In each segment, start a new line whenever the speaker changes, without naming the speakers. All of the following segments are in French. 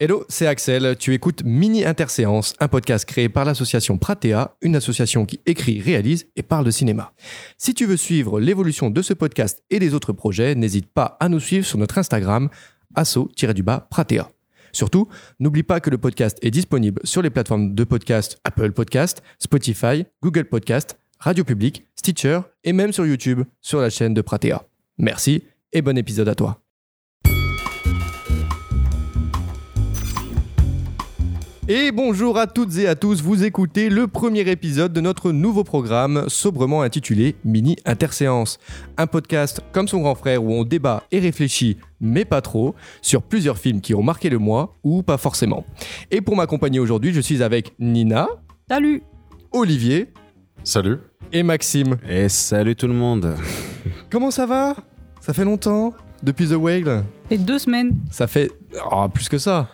Hello, c'est Axel. Tu écoutes Mini Interséance, un podcast créé par l'association Pratea, une association qui écrit, réalise et parle de cinéma. Si tu veux suivre l'évolution de ce podcast et des autres projets, n'hésite pas à nous suivre sur notre Instagram, asso-du-bas Pratea. Surtout, n'oublie pas que le podcast est disponible sur les plateformes de podcast Apple Podcast, Spotify, Google Podcast, Radio Public, Stitcher et même sur YouTube sur la chaîne de Pratea. Merci et bon épisode à toi. Et bonjour à toutes et à tous, vous écoutez le premier épisode de notre nouveau programme sobrement intitulé Mini Interséance. Un podcast comme son grand frère où on débat et réfléchit, mais pas trop, sur plusieurs films qui ont marqué le mois ou pas forcément. Et pour m'accompagner aujourd'hui, je suis avec Nina,
Salut
Olivier
Salut.
et Maxime.
Et salut tout le monde.
Comment ça va? Ça fait longtemps? Depuis The Whale?
Et deux semaines.
Ça fait... Oh, plus que ça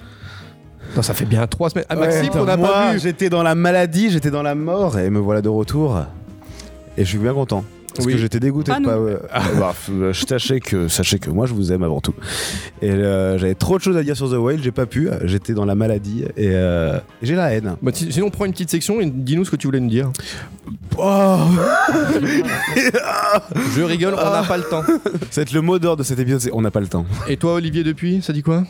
non, ça fait bien trois semaines. Ah, Maxime,
Ouais,
on n'a
moi,
pas vu.
J'étais dans la maladie, j'étais dans la mort et me voilà de retour. Et je suis bien content. Parce
Oui.
que j'étais dégoûté
Pas
de
nous.
pas. euh, bah, f- je sachez que, sachez que moi je vous aime avant tout. Et euh, j'avais trop de choses à dire sur The Whale, j'ai pas pu. J'étais dans la maladie et, euh, et j'ai la haine.
Bah, si- sinon, on prend une petite section et dis-nous ce que tu voulais nous dire.
Oh
Je rigole, on n'a pas le temps.
Ça va être le mot d'ordre de cet épisode, c'est on n'a pas le temps.
Et toi, Olivier, depuis, ça dit quoi?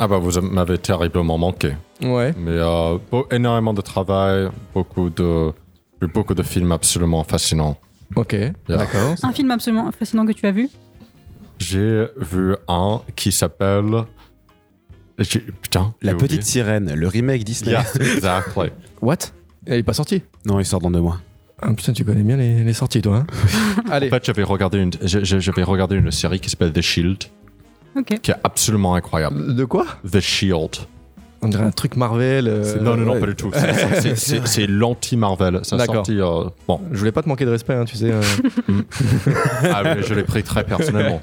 Ah bah vous m'avez terriblement manqué.
Ouais.
Mais euh, beau- énormément de travail, beaucoup de vu beaucoup de films absolument fascinants.
Ok, d'accord.
Un film absolument fascinant que tu as vu?
J'ai vu un qui s'appelle putain
La petite
oublié.
sirène, le remake Disney.
Yes, exactly.
What? Elle est pas sortie?
Non, il sort dans deux mois.
ah, Putain, tu connais bien les, les sorties, toi. hein Allez.
En fait, j'avais regardé une j'avais regardé une série qui s'appelle The Shield, Qui est absolument incroyable.
De quoi
The Shield.
On dirait un truc Marvel. euh,
non, non, non,
ouais.
pas du tout. C'est- l'anti-Marvel.
D'accord.
euh, bon,
Je voulais pas te manquer de respect, hein, tu sais. euh.
ah, mais je l'ai pris très personnellement.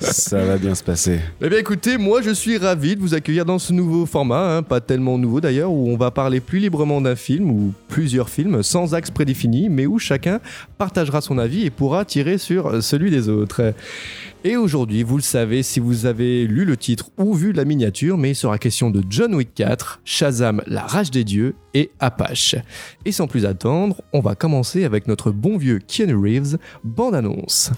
Ça va bien se passer.
Eh bien, écoutez, moi, je suis ravi de vous accueillir dans ce nouveau format, hein, pas tellement nouveau d'ailleurs, où on va parler plus librement d'un film ou plusieurs films, sans axe prédéfini, mais où chacun partagera son avis et pourra tirer sur celui des autres. Et aujourd'hui, vous le savez, si vous avez lu le titre ou vu la miniature, mais il sera question de John Wick 4, Shazam, la rage des dieux et Apache. Et sans plus attendre, on va commencer avec notre bon vieux Keanu Reeves, bande annonce.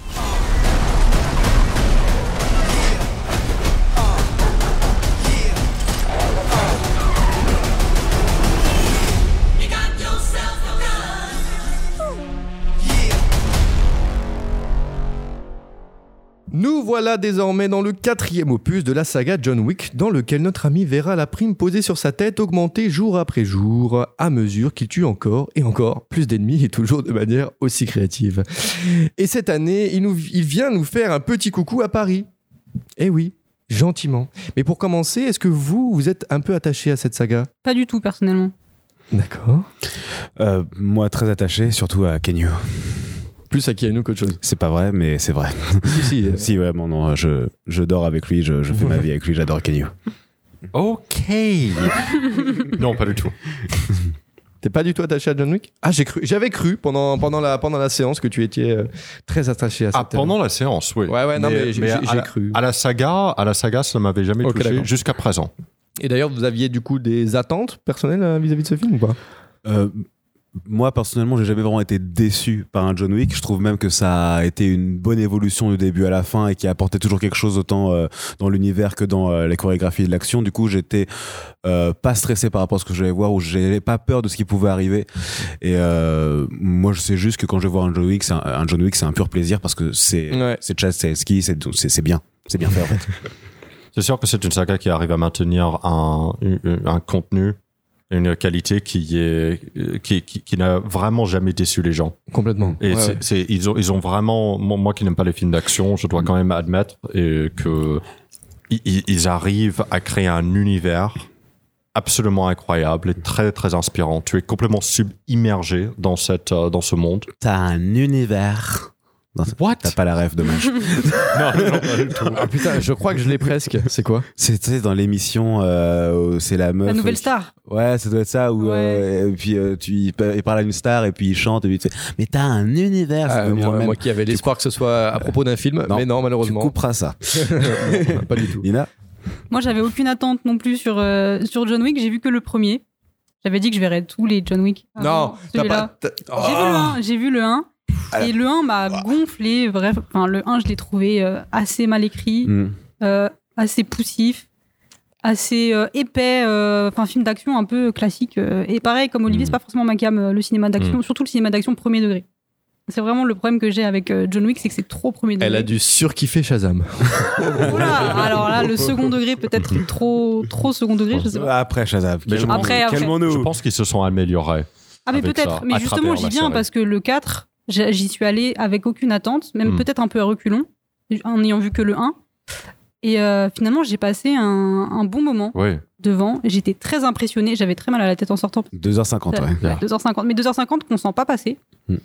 Voilà désormais dans le quatrième opus de la saga John Wick, dans lequel notre ami verra la prime posée sur sa tête augmenter jour après jour, à mesure qu'il tue encore et encore plus d'ennemis et toujours de manière aussi créative. Et cette année, il, nous, il vient nous faire un petit coucou à Paris. Eh oui, gentiment. Mais pour commencer, est-ce que vous, vous êtes un peu attaché à cette saga?
Pas du tout, personnellement.
D'accord.
Euh, moi, très attaché, surtout à Kenyu.
Plus à Keanu qu'autre chose.
C'est pas vrai, mais c'est vrai.
si, si. euh,
Si, ouais, bon, non, je, je dors avec lui, je, je fais ma vie avec lui, j'adore Kenyu.
Ok. non, pas du tout.
T'es pas du tout attaché à John Wick? Ah, j'ai cru, j'avais cru pendant, pendant, la, pendant la séance que tu étais euh, très attaché à cette
Ah, pendant la séance, oui.
Ouais, ouais, non, mais, j'ai, cru.
à la saga, à la saga, ça ne m'avait jamais
Ok,
touché jusqu'à présent.
Et d'ailleurs, vous aviez du coup des attentes personnelles euh, vis-à-vis de ce film ou pas?
Euh, moi, personnellement, j'ai jamais vraiment été déçu par un John Wick. Je trouve même que ça a été une bonne évolution du début à la fin et qui a apporté toujours quelque chose autant euh, dans l'univers que dans euh, les chorégraphies de l'action. Du coup, j'étais euh, pas stressé par rapport à ce que j'allais voir ou j'avais pas peur de ce qui pouvait arriver. Et euh, moi, je sais juste que quand je vais voir un John Wick, c'est un, un John Wick, c'est un pur plaisir parce que c'est
Ouais.
c'est Chad Stahelski, c'est c'est c'est bien, c'est bien fait en fait.
C'est sûr que c'est une saga qui arrive à maintenir un, un, un contenu, une qualité qui est qui, qui, qui n'a vraiment jamais déçu les gens.
Complètement.
Et
Ouais,
c'est,
ouais.
c'est- ils ont ils ont vraiment moi, qui n'aime pas les films d'action, je dois quand même admettre et que ils- ils, ils arrivent à créer un univers absolument incroyable et très très inspirant. Tu es complètement subimmergé dans cette euh, dans ce monde.
T'as un univers. Non,
What?
T'as pas la rêve, dommage.
Non, non, pas du tout.
Ah putain, je crois que je l'ai presque. C'est quoi?
C'est tu sais, dans l'émission, euh, où c'est la meuf.
La nouvelle
euh,
star.
Ouais, ça doit être ça. Où,
Ouais.
euh, et puis euh, tu, il, pa- il parle à une star et puis il chante et puis tu fais, mais t'as un univers.
Ah, moi, moi qui avais l'espoir que ce soit à propos d'un film,
Non.
mais non,
tu
malheureusement.
couperas ça.
Non, pas du tout.
Nina
Moi, j'avais aucune attente non plus sur, euh, sur John Wick. J'ai vu que le premier. J'avais dit que je verrais tous les John Wick.
Non,
avant
t'as
celui-là.
pas.
J'ai vu le 1. J'ai vu le 1. Et le 1 m'a gonflé. Bref, enfin, le 1, je l'ai trouvé euh, assez mal écrit,
Mm.
euh, assez poussif, assez euh, épais. euh, Enfin, film d'action un peu classique. euh, et pareil, comme Olivier,
Mm.
c'est pas forcément ma cam, le cinéma d'action, surtout le cinéma d'action premier degré. C'est vraiment le problème que j'ai avec John Wick, c'est que c'est trop premier degré.
Elle a dû surkiffer Shazam.
Oula, alors là, le second degré peut-être trop, trop second degré, je sais pas.
Après, Shazam.
Mais je
calmons-nous,
Après, après.
Je pense qu'ils se sont améliorés.
Ah mais peut-être, mais justement j'y viens parce que le 4, j'ai- j'y suis allée avec aucune attente, même
Hmm.
peut-être un peu à reculons, en n'ayant vu que le 1. Et euh, finalement j'ai passé un, un bon moment
Oui.
devant, j'étais très impressionnée, j'avais très mal à la tête en sortant.
2h50, ouais.
Ouais, 2h50, mais 2h50 qu'on sent pas passer.
Hmm.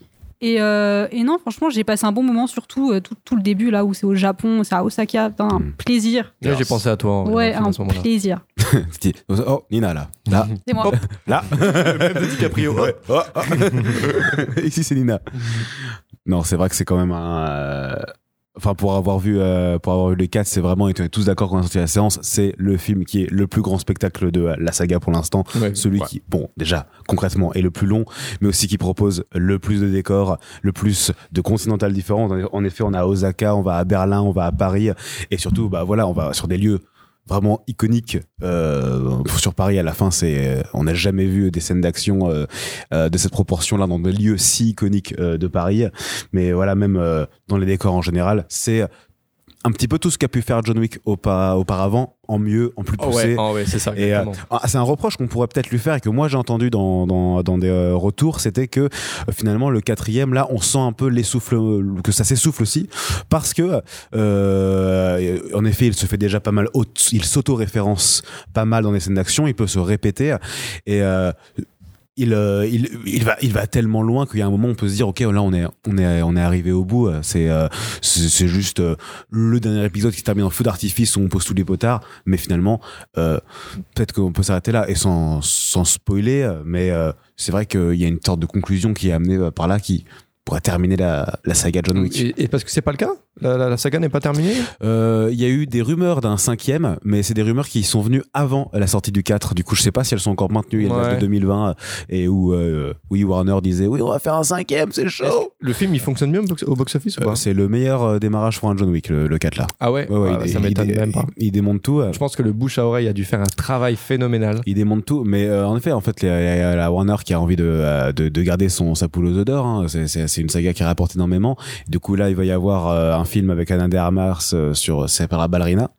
Et, euh, et non, franchement, j'ai passé un bon moment, surtout euh, tout, tout le début, là où c'est au Japon, c'est à Osaka, putain, un
Hmm.
plaisir.
Là, j'ai pensé à toi. en-
Ouais, un plaisir.
C'était- Oh, Nina, là. Là.
C'est moi.
Hop.
Là.
DiCaprio.
Ouais. Oh, oh. Ici, c'est Nina. Non, c'est vrai que c'est quand même un. Euh, Enfin, pour avoir vu, euh, pour avoir vu les 4, c'est vraiment, et on est tous d'accord quand on a sorti la séance, c'est le film qui est le plus grand spectacle de la saga pour l'instant.
Ouais.
Celui
Ouais.
qui, bon, déjà, concrètement, est le plus long, mais aussi qui propose le plus de décors, le plus de continentales différents. En effet, on a Osaka, on va à Berlin, on va à Paris, et surtout, bah voilà, on va sur des lieux vraiment iconiques. Euh, sur Paris, à la fin, c'est, on n'a jamais vu des scènes d'action euh, euh, de cette proportion-là dans des lieux si iconiques euh, de Paris. Mais voilà, même euh, dans les décors en général, c'est un petit peu tout ce qu'a pu faire John Wick aupa- auparavant, en mieux, en plus
Oh
poussé.
ouais, oh ouais, c'est ça.
Et euh, ah, c'est un reproche qu'on pourrait peut-être lui faire et que moi j'ai entendu dans, dans, dans des euh, retours, c'était que euh, finalement le quatrième là, on sent un peu l'essouffle, que ça s'essouffle aussi parce que euh, en effet il se fait déjà pas mal, il s'auto-référence pas mal dans les scènes d'action, il peut se répéter et euh, il, euh, il, il, va, il va tellement loin qu'il y a un moment où on peut se dire ok là on est, on est, on est arrivé au bout. C'est euh, c'est juste euh, le dernier épisode qui termine en feu d'artifice où on pose tous les potards. Mais finalement euh, peut-être qu'on peut s'arrêter là et sans, sans spoiler euh, mais c'est vrai qu'il y a une sorte de conclusion qui est amenée par là qui pourrait terminer la, la saga John Wick
Et, et parce que c'est pas le cas? La, la- la saga n'est pas terminée?
Euh, il y a eu des rumeurs d'un cinquième, mais c'est des rumeurs qui sont venues avant la sortie du 4. Du coup, je sais pas si elles sont encore maintenues. Il y a
Ouais.
de 2020 et où euh, oui Warner disait oui on va faire un cinquième, c'est chaud.
Le film, il fonctionne bien au box- au box-office ou
Euh,
pas?
c'est le meilleur euh, démarrage pour un John Wick, le, le 4 là.
Ah ouais,
Ouais, ouais,
Ah,
il-
Ça m'étonne même pas.
Il, démonte tout. euh,
Je pense que le bouche à oreille a dû faire un travail phénoménal.
Il démonte tout, mais euh, en effet, en fait, il y a la Warner qui a envie de, de, de garder son sa poule aux œufs d'or. hein. C'est, c'est, c'est une saga qui rapporte énormément. Du coup, là, il va y avoir euh, un film avec Anna de Armas euh, sur s'appelle la Ballerina,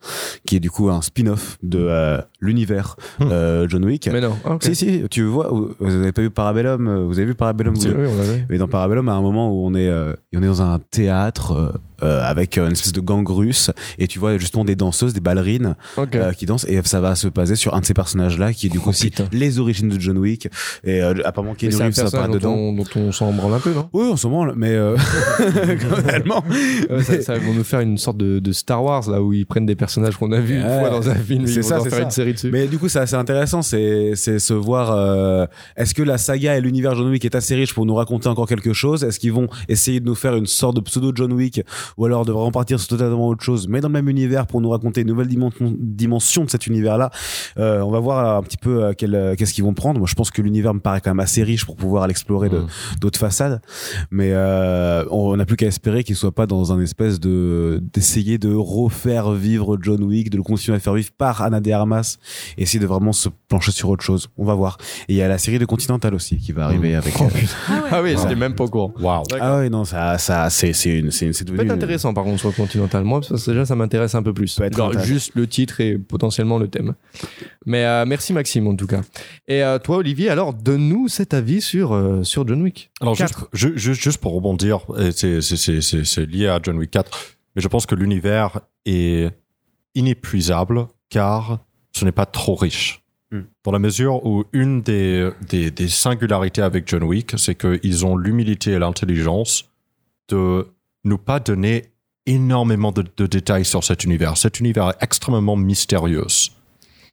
qui est du coup un spin-off de euh, l'univers
Hmm.
euh, John Wick.
Mais non. Ah, ok.
Si, si, tu vois, vous vous avez pas vu Parabellum Vous avez vu Parabellum vous
oui, on l'avait.
mais dans Parabellum, à un moment où on est, euh, on est dans un théâtre euh, avec euh, une espèce de gang russe, et tu vois justement des danseuses, des ballerines
Ok.
euh, qui dansent, et ça va se baser sur un de ces personnages-là, qui est du coup
Oh,
aussi
putain.
les origines de John Wick. Et euh, apparemment, Keanu Reeves, ça
dont
dedans.
on, dont on s'en branle un peu, non?
Oui, on se branle, mais euh, globalement.
Ça, ça vont nous faire une sorte de, de Star Wars là où ils prennent des personnages qu'on a vus une fois dans un film
C'est
ils
ça, c'est ça.
une série dessus.
Mais du coup, c'est assez intéressant, c'est c'est se voir. euh, Est-ce que la saga et l'univers John Wick est assez riche pour nous raconter encore quelque chose? Est-ce qu'ils vont essayer de nous faire une sorte de pseudo John Wick, ou alors de vraiment partir sur totalement autre chose, mais dans le même univers pour nous raconter une nouvelle dimension, dimension de cet univers-là Euh, On va voir un petit peu euh, euh, qu'est-ce qu'ils vont prendre. Moi, je pense que l'univers me paraît quand même assez riche pour pouvoir l'explorer de
Mm.
d'autres façades, mais euh, on n'a plus qu'à espérer qu'il soit pas dans un espèce de d'essayer de refaire vivre John Wick, de le continuer à faire vivre par Anna de Armas, et essayer de vraiment se plancher sur autre chose. On va voir. Et il y a la série de Continental aussi qui va arriver avec. euh,
Ah ouais.
Ah oui,
Ouais.
même pas au courant.
Waouh.
ah ouais non ça ça c'est c'est une c'est devenu
intéressant par contre sur le Continental. Moi, parce que déjà, ça m'intéresse un peu plus. Genre, juste le titre et potentiellement le thème. Mais euh, merci Maxime en tout cas. Et euh, toi Olivier, alors donne-nous cet avis sur, euh, sur John Wick.
Alors juste, juste pour rebondir, et c'est c'est- c'est- c'est- c'est lié à John Wick 4, mais je pense que l'univers est inépuisable car ce n'est pas trop riche.
Hmm.
Dans la mesure où une des, des, des singularités avec John Wick, c'est qu'ils ont l'humilité et l'intelligence de nous pas donner énormément de, de détails sur cet univers. Cet univers est extrêmement mystérieux.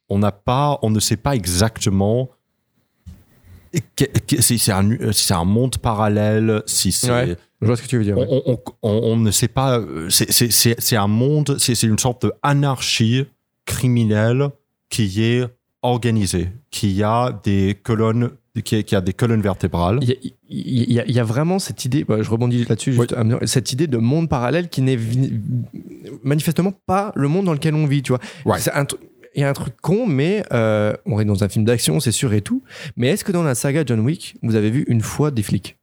On n'a pas, on ne sait pas exactement si c'est un, monde parallèle, si c'est,
Ouais. Je vois ce que tu veux dire. ouais.
on, on, on- on ne sait pas, c'est- un monde, c'est une sorte d'anarchie criminel qui est organisé, qui a des colonnes, qui, qui a des colonnes vertébrales.
Il y, a, il y a- il y a vraiment cette idée, bah, je rebondis là-dessus, cette idée de monde parallèle qui n'est manifestement pas le monde dans lequel on vit, tu vois.
Right.
Un Il y a un truc con, mais euh, on est dans un film d'action, c'est sûr et tout. Mais est-ce que dans la saga John Wick, vous avez vu une fois des flics?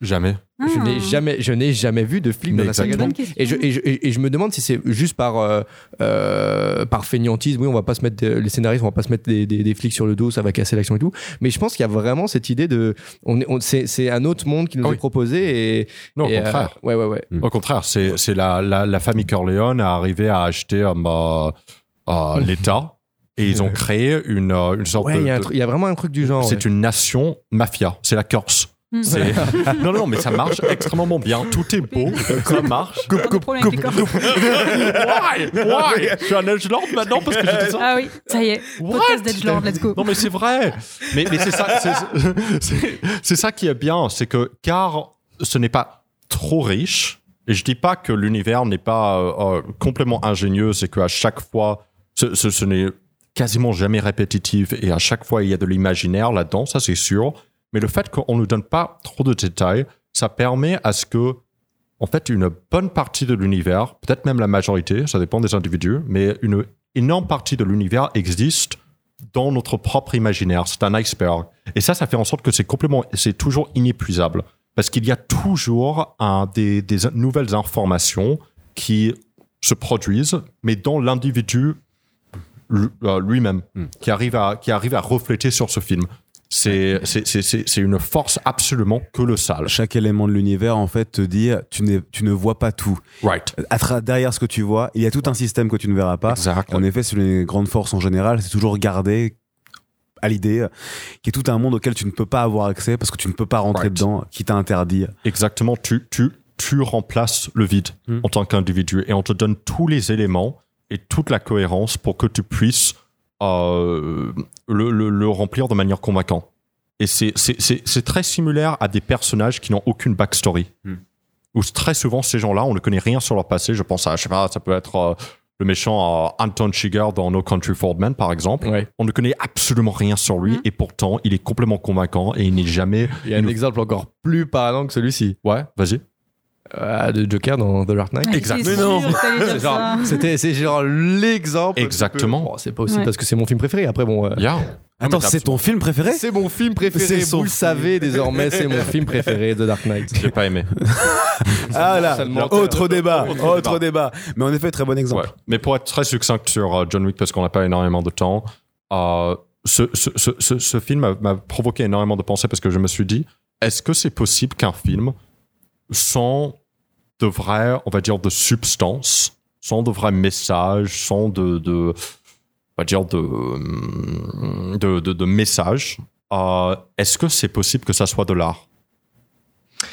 Jamais.
Je n'ai
Ah.
jamais, je n'ai jamais vu de flics
Mais
dans la saga.
Question.
Et je, et, je, et- et je me demande si c'est juste par, euh, euh, par feignantise. Oui, on va pas se mettre, des- les scénaristes, on va pas se mettre des, des, des flics sur le dos, ça va casser l'action et tout. Mais je pense qu'il y a vraiment cette idée de. On est, on, c'est, c'est un autre monde qui nous
Ah
est proposé. Et,
Non, au
et, euh,
contraire.
ouais, ouais, ouais.
Au contraire, c'est c'est la, la, la famille Corleone a arrivé à acheter euh, bah, euh, l'État et ils ont créé une, une sorte
Ouais,
de.
il y, a y vraiment un truc du genre.
c'est
ouais.
une nation mafia. C'est la Corse. C'est- non, non, mais ça marche extrêmement bien. Tout est beau, ça marche.
Problème avec les corps.
Why? Why? Je suis un edgelord maintenant parce que j'ai dit ça.
Ah oui, ça y est.
What?
Podcast d'Edgelord, let's go.
Non, mais c'est vrai. Mais, mais c'est ça, c'est ça qui est bien, c'est que car ce n'est pas trop riche, et je dis pas que l'univers n'est pas euh, euh, complètement ingénieux, c'est qu'à chaque fois, ce, ce, ce n'est quasiment jamais répétitif, et à chaque fois il y a de l'imaginaire là-dedans, ça c'est sûr. Mais le fait qu'on ne donne pas trop de détails, ça permet à ce que, en fait, une bonne partie de l'univers, peut-être même la majorité, ça dépend des individus, mais une énorme partie de l'univers existe dans notre propre imaginaire. C'est un iceberg. Et ça, ça fait en sorte que c'est complètement, c'est toujours inépuisable. Parce qu'il y a toujours des, des nouvelles informations qui se produisent, mais dans l'individu euh, lui-même,
Hmm.
qui, arrive à, qui arrive à refléter sur ce film. C'est c'est- c'est- c'est- c'est une force absolument colossale.
Chaque élément de l'univers, en fait, te dit tu, tu ne vois pas tout.
Right.
À derrière ce que tu vois, il y a tout un système que tu ne verras pas.
Exact.
En effet, c'est une grande force en général, c'est toujours garder à l'idée qu'il y a tout un monde auquel tu ne peux pas avoir accès parce que tu ne peux pas rentrer
Right.
dedans, qui t'a interdit.
Exactement, tu, tu, tu remplaces le vide
Hmm.
en tant qu'individu et on te donne tous les éléments et toute la cohérence pour que tu puisses euh, le, le- le remplir de manière convaincante. Et c'est- c'est c'est- c'est très similaire à des personnages qui n'ont aucune backstory.
Hmm.
Où très souvent, ces gens-là, on ne connaît rien sur leur passé. Je pense à, je sais pas, ça peut être euh, le méchant euh, Anton Chigurh dans No Country for Old Men, par exemple.
Ouais.
On ne connaît absolument rien sur lui
Hmm.
et pourtant, il est complètement convaincant et il n'est jamais.
Il y a un exemple encore plus parlant que celui-ci.
Ouais, vas-y.
Euh, de Joker dans The Dark Knight.
Exact.
j'étais
Mais non.
sûre que t'allais dire
C'est genre-
ça.
C'était, c'est genre l'exemple.
Exactement.
Bon, c'est pas aussi
Ouais.
parce que c'est mon film préféré. Après, bon. euh,
Yeah.
Attends, c'est ton film préféré?
C'est mon film préféré. Vous le
film.
savez désormais, c'est mon film préféré, The Dark Knight.
J'ai pas aimé.
Ah là, autre débat,
Autre
débat. Mais en effet, très bon exemple.
Ouais. Mais pour être très succinct sur euh, John Wick, parce qu'on n'a pas énormément de temps, euh, ce, ce, ce, ce, ce film m'a- m'a provoqué énormément de pensées parce que je me suis dit, est-ce que c'est possible qu'un film sans de vrai, on va dire, de substance, sans de vrais messages, sans de, de on va dire, de, hum, de, de, de messages, euh, est-ce que c'est possible que ça soit de l'art?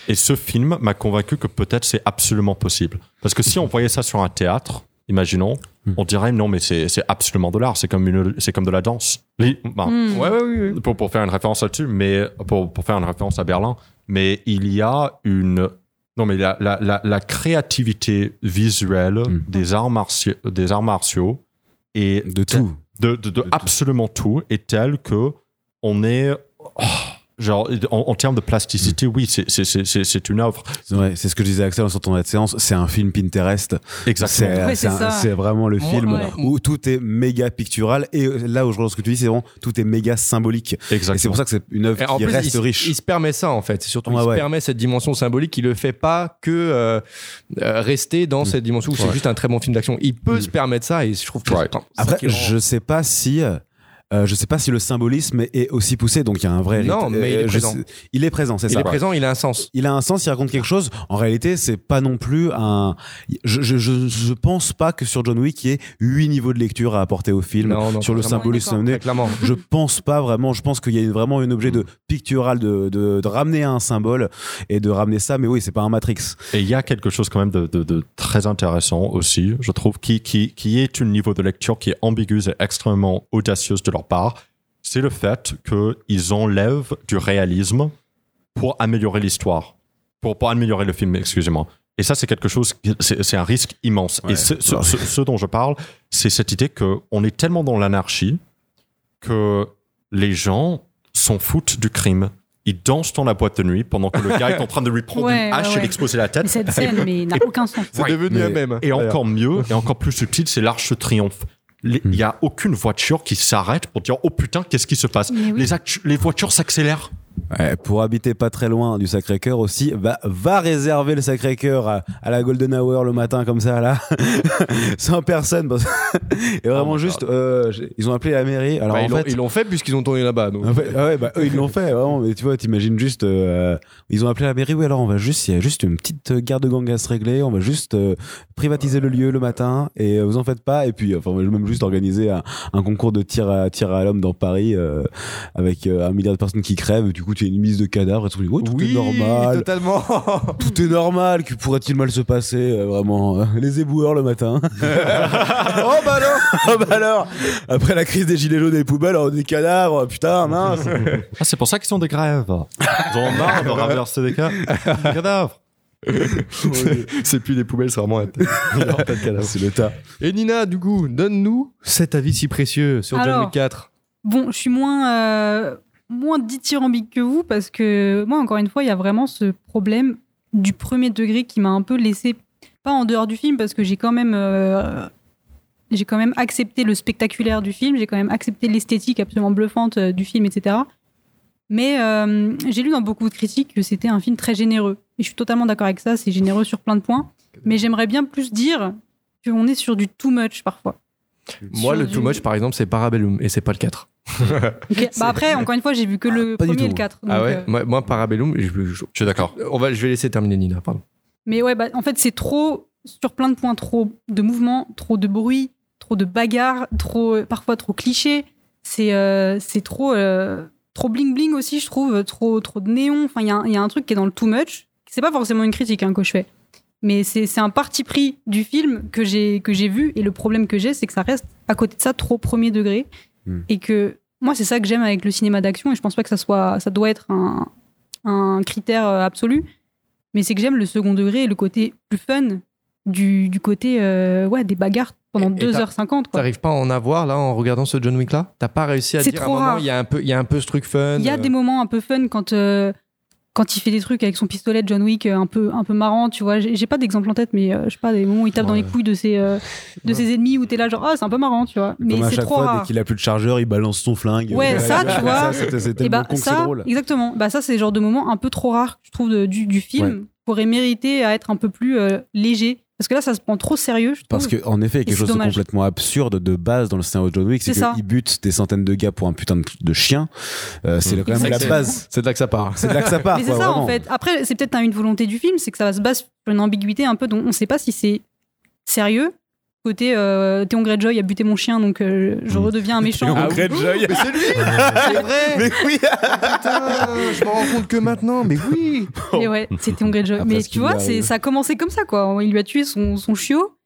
Et ce film m'a convaincu que peut-être c'est absolument possible. Parce que si on voyait ça sur un théâtre, imaginons, on dirait non, mais c'est c'est absolument de l'art, c'est comme, c'est comme de la danse. Oui, ben,
Hmm.
Ouais, ouais, oui, oui.
pour, pour faire une référence là-dessus, mais pour, pour faire une référence à Berlin, mais il y a une non mais la, la, la, la créativité visuelle
Mm.
des arts martiaux des arts martiaux et
De tout.
de, de, absolument tout est telle que on est oh, genre en, en termes de plasticité oui c'est c'est c'est c'est c'est une œuvre
Ouais, c'est ce que je disais à Axel en sortant de la séance. C'est un film Pinterest.
exactement
C'est c'est vraiment le film
ouais.
où tout est méga pictural. Et euh, là où je rejoins ce que tu dis, c'est vraiment tout est méga symbolique. Et c'est
exactement
pour ça que c'est une œuvre qui
plus,
reste
il,
riche.
il se permet ça en fait. C'est surtout
Ouais,
il se permet cette dimension symbolique. Il le fait pas que euh, euh, rester dans
Mm.
cette dimension où c'est juste un très bon film d'action. Il peut
Mm.
se permettre ça et je trouve que
Après, je sais pas si. Euh, je sais pas si le symbolisme est aussi poussé, donc il y a un vrai.
Non, mais il est
Euh,
présent.
sais- il est présent, c'est
il
ça.
est présent, il a un sens.
il a un sens, il raconte quelque chose. En réalité, c'est pas non plus un. Je, je, je, je pense pas que sur John Wick, il y ait huit niveaux de lecture à apporter au film.
Non, non,
sur le symbolisme amené. Je pense pas vraiment. Je pense qu'il y a vraiment un objet de pictural de, de, de ramener un symbole et de ramener ça. Mais oui, c'est pas un Matrix.
Et il y a quelque chose quand même de, de, de très intéressant aussi, je trouve, qui, qui, qui est un niveau de lecture qui est ambiguë et extrêmement audacieuse de leur part. C'est le fait qu'ils enlèvent du réalisme pour améliorer l'histoire, pour, pour améliorer le film, excusez-moi. Et ça, c'est quelque chose, c'est un risque immense.
Ouais.
Et ce, ce- ce- ce dont je parle, c'est cette idée qu'on est tellement dans l'anarchie que les gens s'en foutent du crime. Ils dansent dans la boîte de nuit pendant que le gars est en train de lui prendre
Ouais,
une hache
ouais,
et
ouais.
l'exposer la
Mais
tête.
cette scène, mais n'a aucun sens.
C'est devenu
mais-
un même.
Et encore mieux, et encore plus subtil, c'est l'arche triomphe. Les- Il n'y a aucune voiture qui s'arrête pour dire Oh putain, qu'est-ce qui se passe?
Oui.
les voitures s'accélèrent.
Ouais, pour habiter pas très loin du Sacré-Cœur aussi, va, va réserver le Sacré-Cœur à, à la Golden Hour le matin comme ça là, sans personne. parce- Et vraiment
Oh my
juste, euh, ils ont appelé la mairie. Alors
Bah,
en
ils l'ont-
fait,
ils l'ont fait puisqu'ils ont tourné là-bas. donc.
en fait, ah ouais, bah, eux, ils l'ont fait, vraiment. Mais tu vois, t'imagines juste, euh, ils ont appelé la mairie. Oui, alors on va juste, il y a juste une petite garde de gang à se régler. On va juste euh, privatiser le lieu le matin et vous en faites pas. Et puis, enfin, même juste organiser un, un concours de tir à tir à l'homme dans Paris avec un milliard de personnes qui crèvent. Du coup, tu as une mise de cadavres. Et tout, oui, tout est normal.
totalement.
Tout est normal. Que pourrait-il mal se passer, euh, vraiment euh, Les éboueurs le matin?
oh bah alors
oh bah alors Après la crise des gilets jaunes et des poubelles, oh, des cadavres, putain, mince
Ah, c'est pour ça qu'ils sont des grèves. Ils ont marre de raverser des, ca- des cadavres.
C'est plus des poubelles, c'est vraiment un cadavres.
C'est le tas.
Et Nina, du coup, donne-nous cet avis si précieux sur John. Wick 4.
Bon, je suis moins, euh, moins dithyrambique que vous parce que moi, encore une fois, il y a vraiment ce problème du premier degré qui m'a un peu laissé, pas en dehors du film, parce que j'ai quand même. euh, j'ai quand même accepté le spectaculaire du film, j'ai quand même accepté l'esthétique absolument bluffante euh, du film, etc. Mais euh, j'ai lu dans beaucoup de critiques que c'était un film très généreux. Et je suis totalement d'accord avec ça, c'est généreux sur plein de points. Mais j'aimerais bien plus dire qu'on est sur du too much parfois.
Moi, le
du-
too much, par exemple, c'est Parabellum et c'est pas le 4.
Ok, Bah après, encore une fois, j'ai vu que le
du
premier et le 4.
ah ouais
euh,
moi, moi, Parabellum, je, je-
Je suis d'accord.
on va, je vais laisser terminer Nina, pardon.
Mais ouais, bah, en fait, c'est trop, sur plein de points, trop de mouvements, trop de bruit, trop de bagarres, trop, parfois trop cliché. C'est euh, c'est trop, euh, trop bling-bling aussi, je trouve, trop, trop de néon. Enfin, il y, a y a un truc qui est dans le too much. C'est pas forcément une critique hein, que je fais. Mais c'est un parti pris du film que j'ai que j'ai vu. Et le problème que j'ai, c'est que ça reste à côté de ça trop premier degré.
Hmm.
Et que moi, c'est ça que j'aime avec le cinéma d'action. Et je pense pas que ça, soit, ça doit être un, un critère euh, absolu mais c'est que j'aime le second degré et le côté plus fun du, du côté euh, ouais, des bagarres pendant
Et- et t'as-
2h50. Quoi.
T'arrives pas à en avoir là en regardant ce John Wick là T'as pas réussi à dire à un moment il y a un peu il y a un peu ce truc fun.
Il y a
euh,
des moments un peu fun quand, euh, quand il fait des trucs avec son pistolet de John Wick euh, un peu, un peu marrant, tu vois. J'ai pas d'exemple en tête, mais euh, je sais pas, des moments où il tape dans les couilles de ses, euh, de ses ennemis où t'es là, genre, ah, c'est un peu marrant, tu vois. Mais c'est trop
fois,
rare.
dès qu'il a plus de chargeur, il balance son flingue.
Ouais, ça, tu vois.
Ça, c'était
bah,
drôle.
exactement. Bah, ça, c'est le genre de moment un peu trop rare, je trouve, de- du, du film.
Ouais.
Pourrait mériter à être un peu plus euh, léger. Parce que là, ça se prend trop sérieux, je.
Parce que en effet, il y a quelque chose de complètement absurde de base dans le scénario de John Wick, c'est qu'il bute des centaines de gars pour un putain de, de chien. Euh, c'est
Mmh.
quand même la base.
C'est de là que ça part.
C'est de là que ça part.
Mais c'est ça
vraiment.
en fait. Après, c'est peut-être une volonté du film, c'est que ça se base sur une ambiguïté un peu dont on ne sait pas si c'est sérieux. Côté euh, Théon Greyjoy a buté mon chien, donc euh, je redeviens un méchant.
Théon
Ah.
Greyjoy.
Mais c'est lui C'est vrai
Mais oui.
Putain, je me rends compte que maintenant, mais oui
Mais ouais, c'est Théon Greyjoy.
Après
Mais tu vois, c'est ça a commencé comme ça quoi. Il lui a tué son, son chiot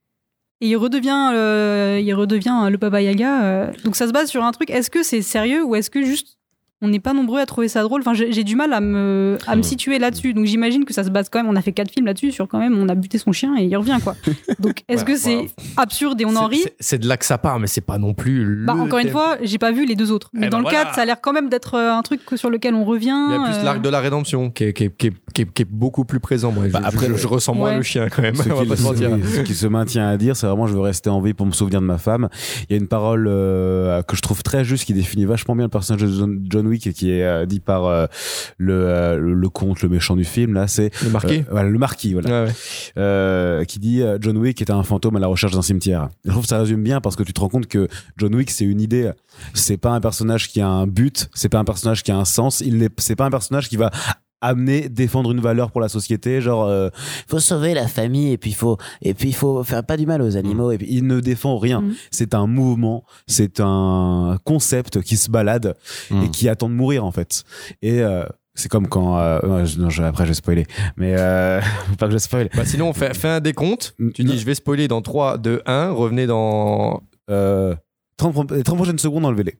et il redevient, euh, il redevient le Baba Yaga. euh. Donc ça se base sur un truc. Est-ce que c'est sérieux ou est-ce que juste on n'est pas nombreux à trouver ça drôle Enfin, j'ai j'ai du mal à me, à me situer là-dessus. Donc j'imagine que ça se base quand même. On a fait quatre films là-dessus sur quand même. On a buté son chien et il revient quoi. Donc est-ce que c'est absurde et on en rit
c'est- C'est de là que ça part, mais c'est pas non plus le
bah, encore une fois, j'ai pas vu les deux autres. Mais
Eh
dans
ben
le
voilà.
4, ça a l'air quand même d'être euh, un truc sur lequel on revient.
Il y a plus
euh,
l'arc de la rédemption qui est, qui est- qui est- qui est- qui est beaucoup plus présent. Moi,
Bah,
je,
après,
je- je ressens moins le chien quand même.
Ce
on va
qui,
pas se mentir.
oui, ce qui se maintient à dire, c'est vraiment je veux rester en vie pour me souvenir de ma femme. Il y a une parole euh, que je trouve très juste qui définit vachement bien le personnage de John, Qui est euh, dit par euh, le, euh, le le comte, le méchant du film. Là, c'est
Le marquis
voilà, le marquis, voilà,
Ouais, ouais.
qui dit John Wick est un fantôme à la recherche d'un cimetière. Je trouve que ça résume bien parce que tu te rends compte que John Wick c'est une idée, c'est pas un personnage qui a un but, c'est pas un personnage qui a un sens, il n'est, c'est pas un personnage qui va amener défendre une valeur pour la société genre euh, faut sauver la famille et puis il faut et puis il faut faire pas du mal aux animaux et puis il ne défend rien
Mm.
c'est un mouvement c'est un concept qui se balade
Mm.
et qui attend de mourir en fait et euh, c'est comme quand euh, non, je- non, je- après je vais spoiler mais euh, pas que je spoil
Bah, sinon, on fait, fait un décompte. Tu dis, je vais spoiler dans 3, 2, 1. Revenez dans.
euh, 30, pro- les 30 prochaines secondes, enlevez-les.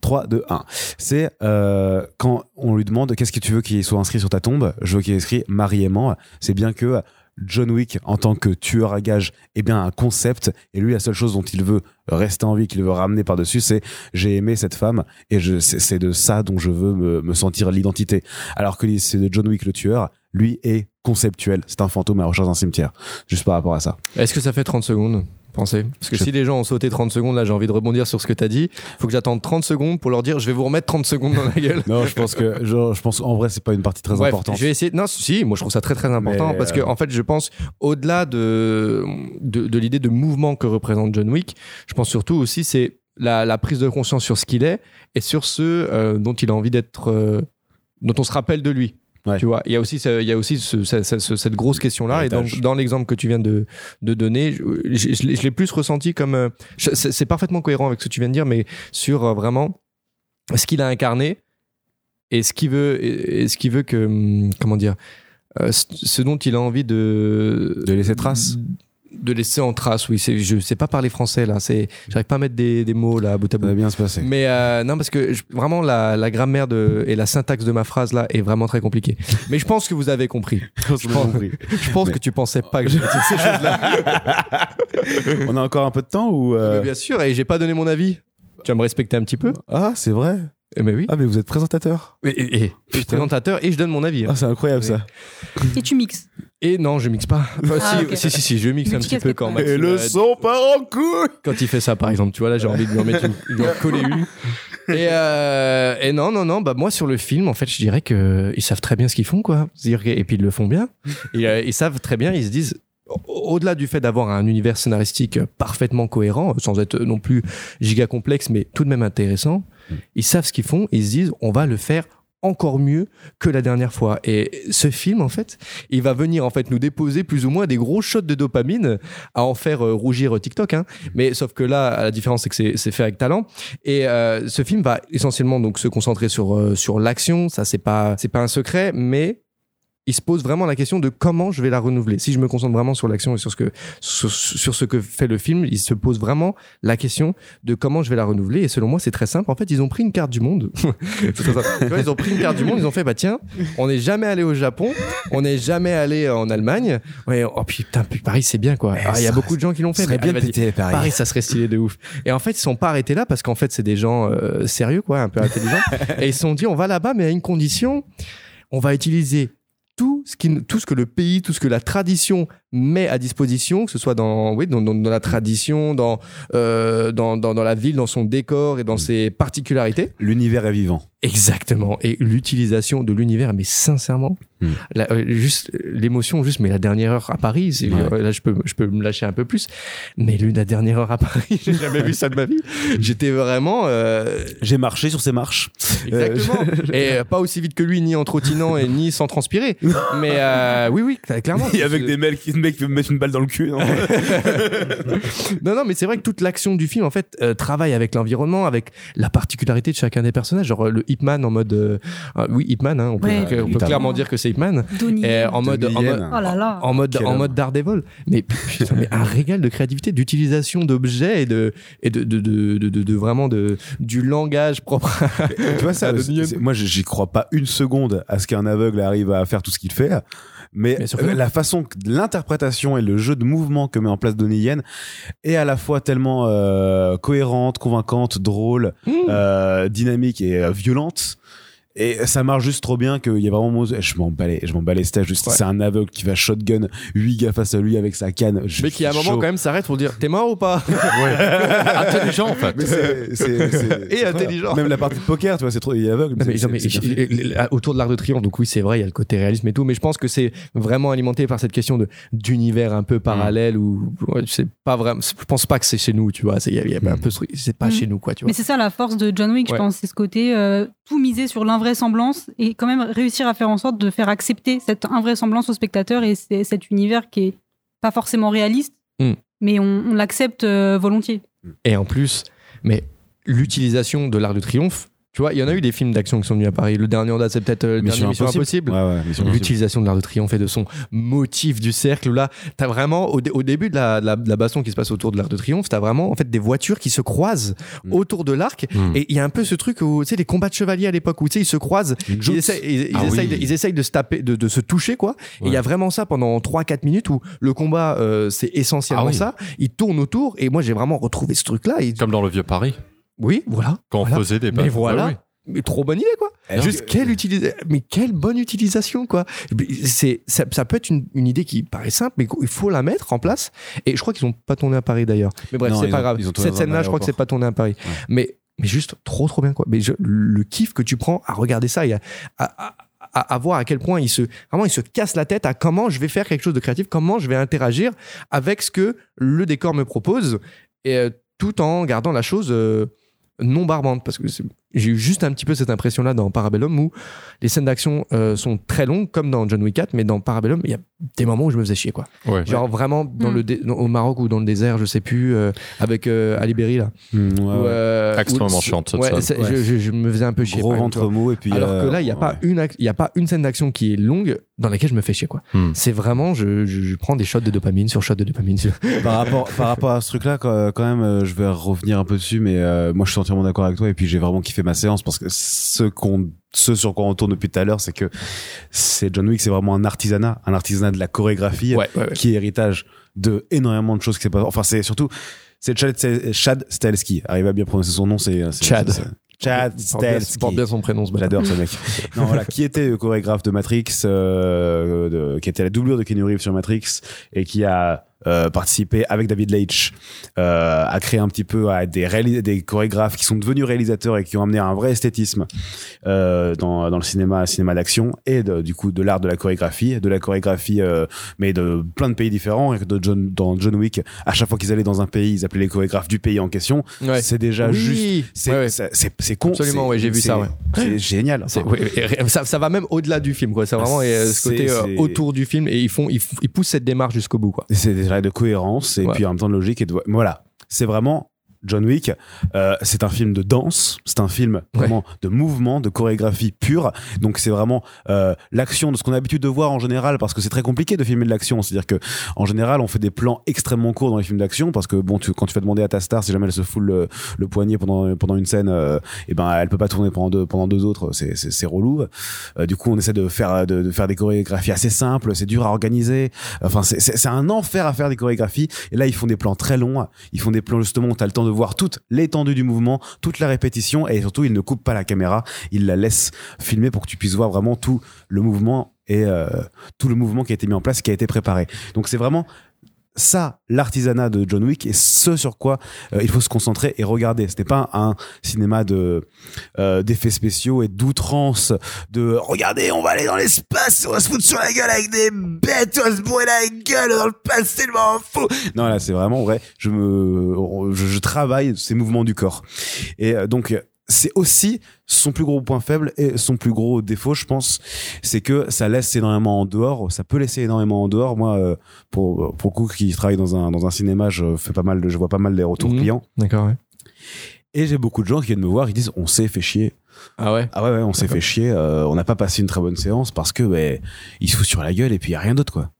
3, 2, 1. C'est euh, quand on lui demande qu'est-ce que tu veux qu'il soit inscrit sur ta tombe. Je veux qu'il ait écrit Marie aimant. C'est bien que John Wick en tant que tueur à gages est bien un concept et lui la seule chose dont il veut rester en vie, qu'il veut ramener par-dessus, c'est j'ai aimé cette femme et c'est de ça dont je veux me, me sentir l'identité. Alors que c'est de John Wick le tueur, lui est conceptuel, c'est un fantôme à la recherche d'un cimetière. Juste par rapport à ça.
Est-ce que ça fait 30 secondes? Pensez. Parce que
Je-
si les gens ont sauté 30 secondes, là j'ai envie de rebondir sur ce que t'as dit. Faut que j'attende 30 secondes pour leur dire je vais vous remettre 30 secondes dans la gueule.
Non, je pense que genre, je pense en vrai c'est pas une partie très
Bref,
importante.
Je vais essayer. Non, si, moi je trouve ça très très important
Mais,
parce que
euh,
en fait, je pense au-delà de de, de l'idée de mouvement que représente John Wick, je pense surtout aussi c'est la, la prise de conscience sur ce qu'il est et sur ce euh, dont il a envie d'être, euh, dont on se rappelle de lui.
Ouais.
Tu vois, il y a aussi, ce- il y a aussi ce- ce- ce- ce- cette grosse question-là. Et dans l'exemple que tu viens de, de donner, je, je- je l'ai- plus ressenti comme. euh, c'est parfaitement cohérent avec ce que tu viens de dire, mais sur euh, vraiment ce qu'il a incarné et ce qu'il veut, et, et ce qu'il veut que. hum, Comment dire euh, ce, ce dont il a envie de.
De laisser trace
De laisser en trace, oui. c'est- Je sais pas parler français, là. c'est- J'arrive pas à mettre des, des mots, là, bout à
Ça va
bout.
bien se passer.
Mais euh, non, parce que je- vraiment, la, la grammaire de, et la syntaxe de ma phrase, là, est vraiment très compliquée. Mais je pense que vous avez compris.
Je
pense-
compris.
Je pense
Mais-
que tu pensais pas que dire ces choses-là.
On a encore un peu de temps ou euh,
Bien sûr, et j'ai pas donné mon avis. Tu vas me respecter un petit peu
Ah, c'est vrai.
Eh, Mais oui.
Ah, mais vous êtes présentateur.
Et, et- et je suis présentateur et je donne mon avis. hein.
Ah, c'est incroyable ça.
Et tu mixes.
Et non, je mixe pas. Enfin,
Ah,
si, si, si, si, je mixe un petit peu quand
ouais.
Maxime, euh,
son part en couille.
quand il fait ça, par exemple. Tu vois, là, j'ai envie de lui en mettre une, lui en coller une. Et, euh, et non, non, non, bah, moi, sur le film, en fait, je dirais que ils savent très bien ce qu'ils font, quoi. Et puis, ils le font bien. Et, euh, ils savent très bien, ils se disent, au-delà du fait d'avoir un univers scénaristique parfaitement cohérent, sans être non plus giga complexe, mais tout de même intéressant, ils savent ce qu'ils font ils se disent, on va le faire encore mieux que la dernière fois. Et ce film, en fait, il va venir en fait nous déposer plus ou moins des gros shots de dopamine à en faire euh, rougir TikTok. Hein. Mais sauf que là, la différence c'est que c'est- c'est fait avec talent. Et euh, ce film va essentiellement donc se concentrer sur euh, sur l'action. Ça c'est pas c'est pas un secret, mais il se pose vraiment la question de comment je vais la renouveler. Si je me concentre vraiment sur l'action et sur ce que sur, sur ce que fait le film, il se pose vraiment la question de comment je vais la renouveler. Et selon moi, c'est très simple. En fait, ils ont pris une carte du monde. Vois, ils ont pris une carte du monde. Ils ont fait bah tiens, on n'est jamais allé au Japon, on n'est jamais allé en Allemagne. Ouais, oh putain, puis Paris c'est bien quoi. Ah, Il y a beaucoup de gens qui l'ont fait. mais
bien
allez,
Paris.
Paris, ça serait stylé de ouf. Et en fait, ils sont pas arrêtés là parce qu'en fait, c'est des gens euh, sérieux, quoi, un peu intelligents. et ils se sont dit, on va là-bas, mais à une condition, on va utiliser tout ce que le pays, tout ce que la tradition met à disposition, que ce soit dans, oui, dans, dans, dans la tradition, dans, euh, dans, dans, dans la ville, dans son décor et dans ses particularités.
L'univers est vivant.
Exactement. Et l'utilisation de l'univers, mais sincèrement,
Hmm.
la- euh, juste l'émotion, juste, mais la dernière heure à Paris, c'est-
Ouais.
euh, là je peux, je peux me lâcher un peu plus. Mais le- la dernière heure à Paris, j'ai jamais vu ça de ma vie. J'étais vraiment, euh,
J'ai marché sur ces marches.
exactement, et euh, pas aussi vite que lui, ni en trottinant et ni sans transpirer. Mais euh, oui, oui, clairement.
Et avec des mecs qui, mecs qui veulent me mettre une balle dans le cul. non
non, non, mais c'est vrai que toute l'action du film, en fait, euh, travaille avec l'environnement, avec la particularité de chacun des personnages. Genre euh, le Hitman en mode, euh, euh, oui, Hitman, hein, on peut,
Ouais.
on peut
Littéralement.
clairement dire que c'est. Et en mode, en mode.
Oh là là.
en mode, en mode Daredevil. Mais, putain, mais un régal de créativité, d'utilisation d'objets et de, et de, de, de, de, de- de vraiment de, du langage propre. à-
tu vois ça
à
Moi, j'y crois pas une seconde à ce qu'un aveugle arrive à faire tout ce qu'il fait. Mais la façon, l'interprétation et le jeu de mouvement que met en place Donnie Yen est à la fois tellement euh, cohérente, convaincante, drôle,
Mmh.
euh, dynamique et euh, violente. Et ça marche juste trop bien qu'il y a vraiment je m'en balais je m'en balais c'était juste
Ouais.
c'est un aveugle qui va shotgun 8 gars face à lui avec sa canne Je
Mais qui à un moment
chaud.
quand même s'arrête pour dire T'es mort ou pas?
Intelligent en fait.
mais c'est c'est- c'est-
Et
c'est
intelligent.
même la partie de poker tu vois c'est trop il est aveugle
mais, non, mais autour de l'Arc de Triomphe, donc oui, c'est vrai, il y a le côté réalisme et tout, mais je pense que c'est vraiment alimenté par cette question de d'univers un peu parallèle ou ouais, c'est pas vraiment. Je pense pas que c'est chez nous, tu vois. c'est- Il y a, il y a un
Mm.
peu, ce truc- c'est pas
Mm.
chez nous, quoi, tu vois.
Mais c'est ça la force de John Wick, je pense. C'est ce côté euh, tout miser sur l'invraisemblance et quand même réussir à faire en sorte de faire accepter cette invraisemblance au spectateur et cet univers qui est pas forcément réaliste,
Mm.
mais on, on l'accepte euh, volontiers.
Et en plus, mais l'utilisation de l'Arc de Triomphe Tu vois, il y en a eu des films d'action qui sont venus à Paris. Le dernier en date, c'est peut-être euh, le dernier Mission Impossible.
Ouais, ouais, Mission Impossible.
L'utilisation de l'art de triomphe et de son motif du cercle. Où là, t'as vraiment, au, dé- au début de la, de la, de la baston qui se passe autour de l'arc de triomphe, t'as vraiment en fait des voitures qui se croisent
Mm.
autour de l'arc.
Mm.
Et il y a un peu ce truc où, tu sais, les combats de chevaliers à l'époque où, tu sais, ils se croisent, ils essayent, ils, ils
Ah
essayent
oui.
de, ils essayent de se taper, de, de se toucher, quoi. Et il y a vraiment ça pendant 3-4 minutes où le combat, euh, c'est essentiellement
Ah oui.
ça. Il tourne autour. Et moi, j'ai vraiment retrouvé ce truc-là. Et...
Comme dans le vieux Paris,
Oui, voilà.
quand
Voilà.
on faisait des
Mais
batailles.
voilà.
Ouais, ouais.
Mais trop bonne idée, quoi.
Est-ce
Juste
que-
quelle utilisation, mais quelle bonne utilisation, quoi. C'est, ça, ça peut être une, une idée qui paraît simple, mais il faut la mettre en place. Et je crois qu'ils ont pas tourné à Paris d'ailleurs. Mais bref, c'est pas
ont-
grave. Cette scène-là, je crois que c'est pas tourné à Paris.
Ouais.
Mais, mais juste trop, trop bien, quoi. Mais je- le kiff que tu prends à regarder ça et à, à, à- à- à voir à quel point il se, vraiment, il se casse la tête à comment je vais faire quelque chose de créatif, comment je vais interagir avec ce que le décor me propose, et euh, tout en gardant la chose euh, non barbante. Parce que c'est- j'ai eu juste un petit peu cette impression-là dans Parabellum où les scènes d'action euh, sont très longues, comme dans John Wick 4, mais dans Parabellum, il y a des moments où je me faisais chier, quoi.
Ouais.
Genre vraiment dans
Mm.
le dé- au Maroc ou dans le désert, je sais plus, euh, avec euh, Ali Berry, là.
Mm, ouais,
euh,
Extrêmement
où-
chiante, cette scène.
Je, je- je me faisais un peu chier.
Gros ventre mou et puis.
alors que
euh,
là, il n'y a, pas
ouais.
une ac- il y a pas une scène d'action qui est longue dans laquelle je me fais chier. quoi.
Hmm.
C'est vraiment, je, je- je prends des shots de dopamine sur shots de dopamine. sur-
par rapport par rapport à ce truc là quand, quand même euh, je vais revenir un peu dessus mais euh, moi je suis entièrement d'accord avec toi et puis j'ai vraiment kiffé ma séance parce que ce qu'on ce sur quoi on tourne depuis tout à l'heure c'est que c'est John Wick c'est vraiment un artisanat un artisanat de la chorégraphie
Ouais, ouais, ouais.
qui est héritage de énormément de choses qui s'est pas enfin c'est surtout c'est Chad, Chad Stahelski arrive à bien prononcer son nom c'est
Chad.
c'est- Chad
Il porte bien- son prénom, ce.
J'adore ce mec. Non, voilà, qui était le chorégraphe de Matrix, euh, de- qui était la doublure de Keanu Reeves sur Matrix et qui a euh, participé avec David Leitch euh, à créer un petit peu à des, réalis- des chorégraphes qui sont devenus réalisateurs et qui ont amené un vrai esthétisme euh, dans, dans le cinéma, cinéma d'action et de- du coup de l'art de la chorégraphie, de la chorégraphie euh, mais de plein de pays différents. Et de John, dans John Wick, à chaque fois qu'ils allaient dans un pays, ils appelaient les chorégraphes du pays en question.
Ouais.
C'est déjà
Oui.
juste, c'est
Ouais, ouais.
con.
Absolument, ouais, j'ai vu ça, ouais.
C'est génial. Enfin,
ça, ça va même au-delà du film, quoi. C'est vraiment ce côté euh, autour du film et ils font, ils, ils poussent cette démarche jusqu'au bout, quoi.
C'est de cohérence et
Ouais.
puis en même temps de logique et de... voilà. C'est vraiment John Wick. euh, c'est un film de danse, c'est un film vraiment de mouvement, de chorégraphie pure. Donc c'est vraiment euh, l'action de ce qu'on a l'habitude de voir en général parce que c'est très compliqué de filmer de l'action. C'est-à-dire que en général on fait des plans extrêmement courts dans les films d'action parce que bon, tu, quand tu vas demander à ta star si jamais elle se fout le, le poignet pendant pendant une scène, euh, et ben elle peut pas tourner pendant deux pendant deux autres. C'est c'est, c'est relou. Euh, du coup on essaie de faire de, de faire des chorégraphies assez simples. C'est dur à organiser. Enfin c'est c'est c'est un enfer à faire des chorégraphies. Et là ils font des plans très longs. Ils font des plans justement où t'as le temps de voir toute l'étendue du mouvement, toute la répétition et surtout ils ne coupent pas la caméra. Ils la laissent filmer pour que tu puisses voir vraiment tout le mouvement et euh, tout le mouvement qui a été mis en place, qui a été préparé. Donc c'est vraiment ça l'artisanat de John Wick et ce sur quoi euh, il faut se concentrer et regarder. C'était pas un cinéma de euh, d'effets spéciaux et d'outrance de regardez on va aller dans l'espace on va se foutre sur la gueule avec des bêtes on va se bourrer la gueule dans le passé le m'en fou. Non là c'est vraiment vrai je me je, je travaille ces mouvements du corps. Et euh, donc c'est aussi son plus gros point faible et son plus gros défaut, je pense, c'est que ça laisse énormément en dehors. Ça peut laisser énormément en dehors. Moi, euh, pour pour le coup, qui travaille dans un dans un cinéma, je fais pas mal de, je vois pas mal des retours
Mhm.
clients.
D'accord, ouais.
Et j'ai beaucoup de gens qui viennent me voir, ils disent, on s'est fait chier.
Ah ouais?
Ah ouais, ouais on s'est fait chier. euh, on n'a pas passé une très bonne séance parce que ouais, il se fout sur la gueule et puis il y a rien d'autre quoi.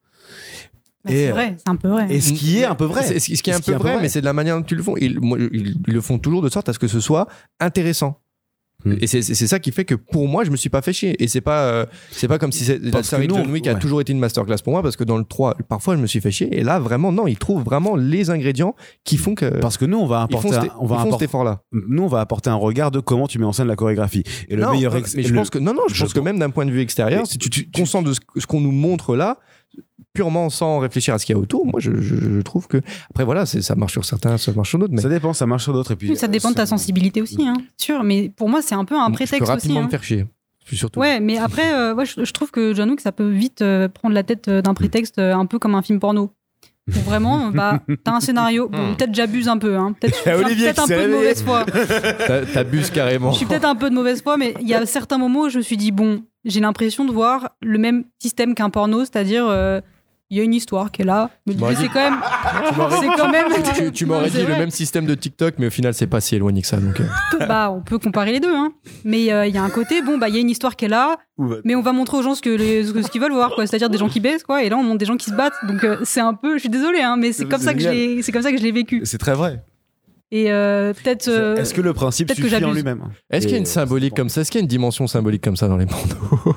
Bah,
Et,
c'est
euh,
vrai, c'est un peu vrai.
Et ce qui est un peu vrai.
C'est- Ce qui ce qui est un peu vrai, mais c'est de la manière dont ils le font. Ils, moi, ils, ils le font toujours de sorte à ce que ce soit intéressant.
Hmm.
Et c'est c'est- c'est ça qui fait que pour moi, je me suis pas fait chier. Et c'est pas, euh, c'est pas comme si la série de John Wick a toujours été une masterclass pour moi, parce que dans le 3, parfois je me suis fait chier. Et là, vraiment, non, ils trouvent vraiment les ingrédients qui font que.
parce que nous, on va apporter, un- on va apporter,
effort-là.
nous, on va apporter un regard de comment tu mets en scène la chorégraphie. Et le
non,
meilleur,
mais je
le-
pense que non, non, je,
je
pense que même d'un point de vue extérieur,
Mais
si tu, tu te concentres de ce, ce qu'on nous montre là, purement sans réfléchir à ce qu'il y a autour, moi, je, je- je trouve que après voilà, c'est ça marche sur certains, ça marche sur d'autres, mais
Ça dépend, ça marche sur d'autres. Et puis,
Oui, ça dépend de ta sensibilité aussi, hein. sûr. Mais pour moi, c'est un peu un
je peux
prétexte aussi.
rapidement
hein.
me faire chier. Surtout.
Ouais, mais après, euh, ouais, je, je trouve que John Wick, ça peut vite euh, prendre la tête euh, d'un prétexte euh, un peu comme un film porno. Où vraiment, bah, t'as un scénario. Bon,
Hmm.
peut-être j'abuse un peu, hein. Peut-être je suis peut-être
qui
un peu de mauvaise foi.
T'a- T'abuses carrément.
Je suis peut-être un peu de mauvaise foi, mais il y a certains moments où je me suis dit, bon, j'ai l'impression de voir le même système qu'un porno, c'est-à-dire euh, il y a une histoire qui est là. Mais c'est quand même. C'est quand même.
Tu, tu m'aurais dit le même système de TikTok, mais au final, c'est pas si éloigné que ça. Donc, euh.
Bah, on peut comparer les deux, hein. Mais euh, il y a un côté, bon, bah, il y a une histoire qui est là, mais on va montrer aux gens ce que les- ce qu'ils veulent voir, quoi. C'est-à-dire des gens qui baissent, quoi. Et là, on montre des gens qui se battent. Donc, euh, c'est un peu, je suis désolée, hein, mais c'est comme ça que l'ai, c'est comme ça que je l'ai vécu.
C'est très vrai.
Et euh, peut-être. euh,
Est-ce que le principe
peut-être que
suffit en lui-même
Est-ce qu'il y a une symbolique
euh,
comme ça? Est-ce qu'il y a une dimension symbolique comme ça dans les bandeaux?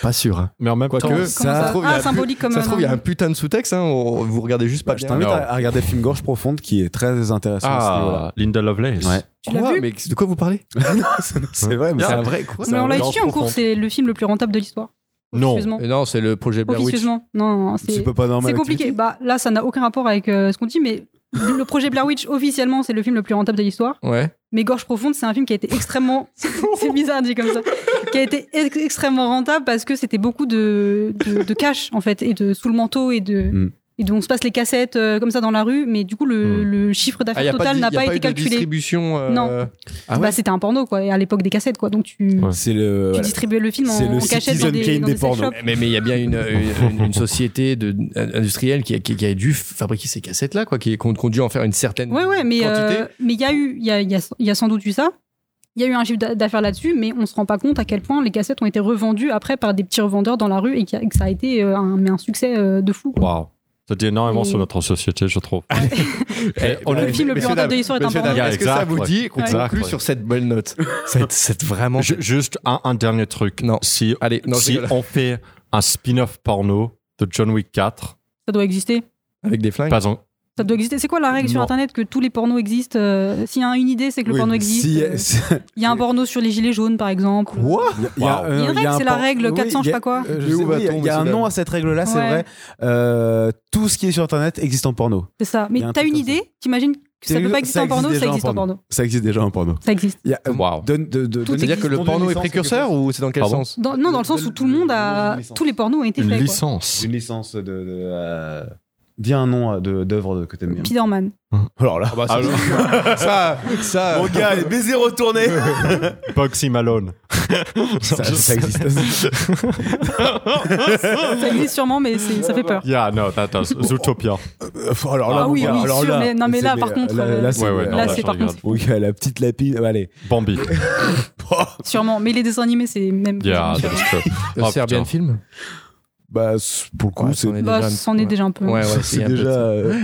Pas sûr. hein.
Mais en même temps,
comment
ça
ça
trouve, il y a
Ah,
un
symbolique comme
Ça
un-
se trouve, il y a un putain de sous-texte. Hein, vous regardez juste pas
Bah, je t'invite
Non.
à à regarder le film Gorge Profonde qui est très intéressant
ah, Linda Lovelace.
Ouais.
Tu l'as
Quoi?
vu?
Mais de quoi vous parlez?
C'est vrai, mais
C'est un vrai quoi
Mais on l'a dit en cours, c'est le film le plus rentable de l'histoire.
Non.
Non, c'est le projet Blair Witch.
Officieusement. Non,
c'est pas pas normal.
C'est compliqué. Bah là, ça n'a aucun rapport avec euh, ce qu'on dit, mais le projet Blair Witch officiellement, c'est le film le plus rentable de l'histoire.
Ouais.
Mais Gorge profonde, c'est un film qui a été extrêmement, c'est bizarre dit comme ça, qui a été ex- extrêmement rentable parce que c'était beaucoup de, de, de cash en fait et de sous le manteau et de
Mm.
Et donc on se passe les cassettes euh, comme ça dans la rue, mais du coup le,
Mm.
le chiffre
Ah,
d'affaires
a
total n'a pas, été calculé.
distribution. euh,
Non.
Ah ouais
bah c'était un porno quoi, et à l'époque des cassettes quoi, donc tu,
Ouais.
C'est le.
tu
voilà.
distribuais le film en,
C'est le
en cachette dans des, dans
des
des sex
pornos.
shops.
Mais mais il y a bien une, une, une société de, industrielle qui a, qui, qui a dû fabriquer ces cassettes-là, quoi, qui qu'on qu'on dû en faire une certaine
Ouais, ouais, mais
quantité.
euh, mais il y a eu, il y a, il y, a, y a sans doute eu ça. Il y a eu un chiffre d'a- d'affaires là-dessus, mais on se rend pas compte à quel point les cassettes ont été revendues après par des petits revendeurs dans la rue et, que ça a été euh, un, mais un succès euh, de fou.
Waouh. Ça dit énormément
Et-
sur notre société, je trouve. On
le film le plus rentable de l'histoire est
dames, Est-ce que ça vous dit qu'on conclut
ouais.
sur cette belle note C'est vraiment.
Ju- Juste un, un dernier truc.
Non.
Si,
Allez, non,
si on fait un spin-off porno de John Wick 4,
Ça doit exister.
Avec des flingues.
pas en-
Ça doit exister. C'est quoi la règle sur. Internet que tous les pornos existent euh, S'il y a une idée, c'est que le
Oui,
porno existe.
si-
euh,
si-
Il y a un porno sur les gilets jaunes, par exemple.
Quoi
Il y a,
Wow.
Il y a une règle, c'est la règle
Oui,
400,
il
je sais pas quoi.
euh, je sais, oui, Il y a un nom à cette règle-là, c'est
Ouais.
vrai. Euh, tout ce qui est sur Internet existe en porno.
C'est ça. Mais
un
t'as une idée? T'imagines que ça
C'est-
peut pas exister en porno?
existe
Ça existe en
porno. Ça existe déjà en porno.
Ça existe.
Euh,
Wow.
donne- de- de-
Tout
donne-
C'est-à-dire que le porno
une
est précurseur ou c'est dans quel
Pardon
sens?
Dans- non, dans le sens où tout le monde
Une
a. Tous les pornos ont été
une
faits. quoi.
licence.
Une licence de. Euh, Dis un nom euh, de- d'œuvre que t'aimes bien.
Spider-Man.
Alors là.
bah, ça, ça, ça,
Mon gars, les baisers retournés.
Boxy Malone.
ça, ça existe.
Ça existe sûrement, mais ça fait peur.
Yeah, no, that does. Zootopia.
Euh, alors là,
Ah oui, oui,
alors
sûr,
là,
mais- non, mais là, par contre,
là,
euh,
là, c'est
Ouais, ouais,
Là,
là,
par contre.
Oui, la petite lapine. Allez.
Bambi.
Sûrement. Mais les dessins animés, c'est même.
Yeah,
quasiment
that
sûr.
is true.
le
Oh,
Serbian film?
Bah, pour le coup,
Ouais,
c'est
c'en est
Bah,
déjà
est déjà un peu.
Ouais, ouais,
c'est déjà. euh,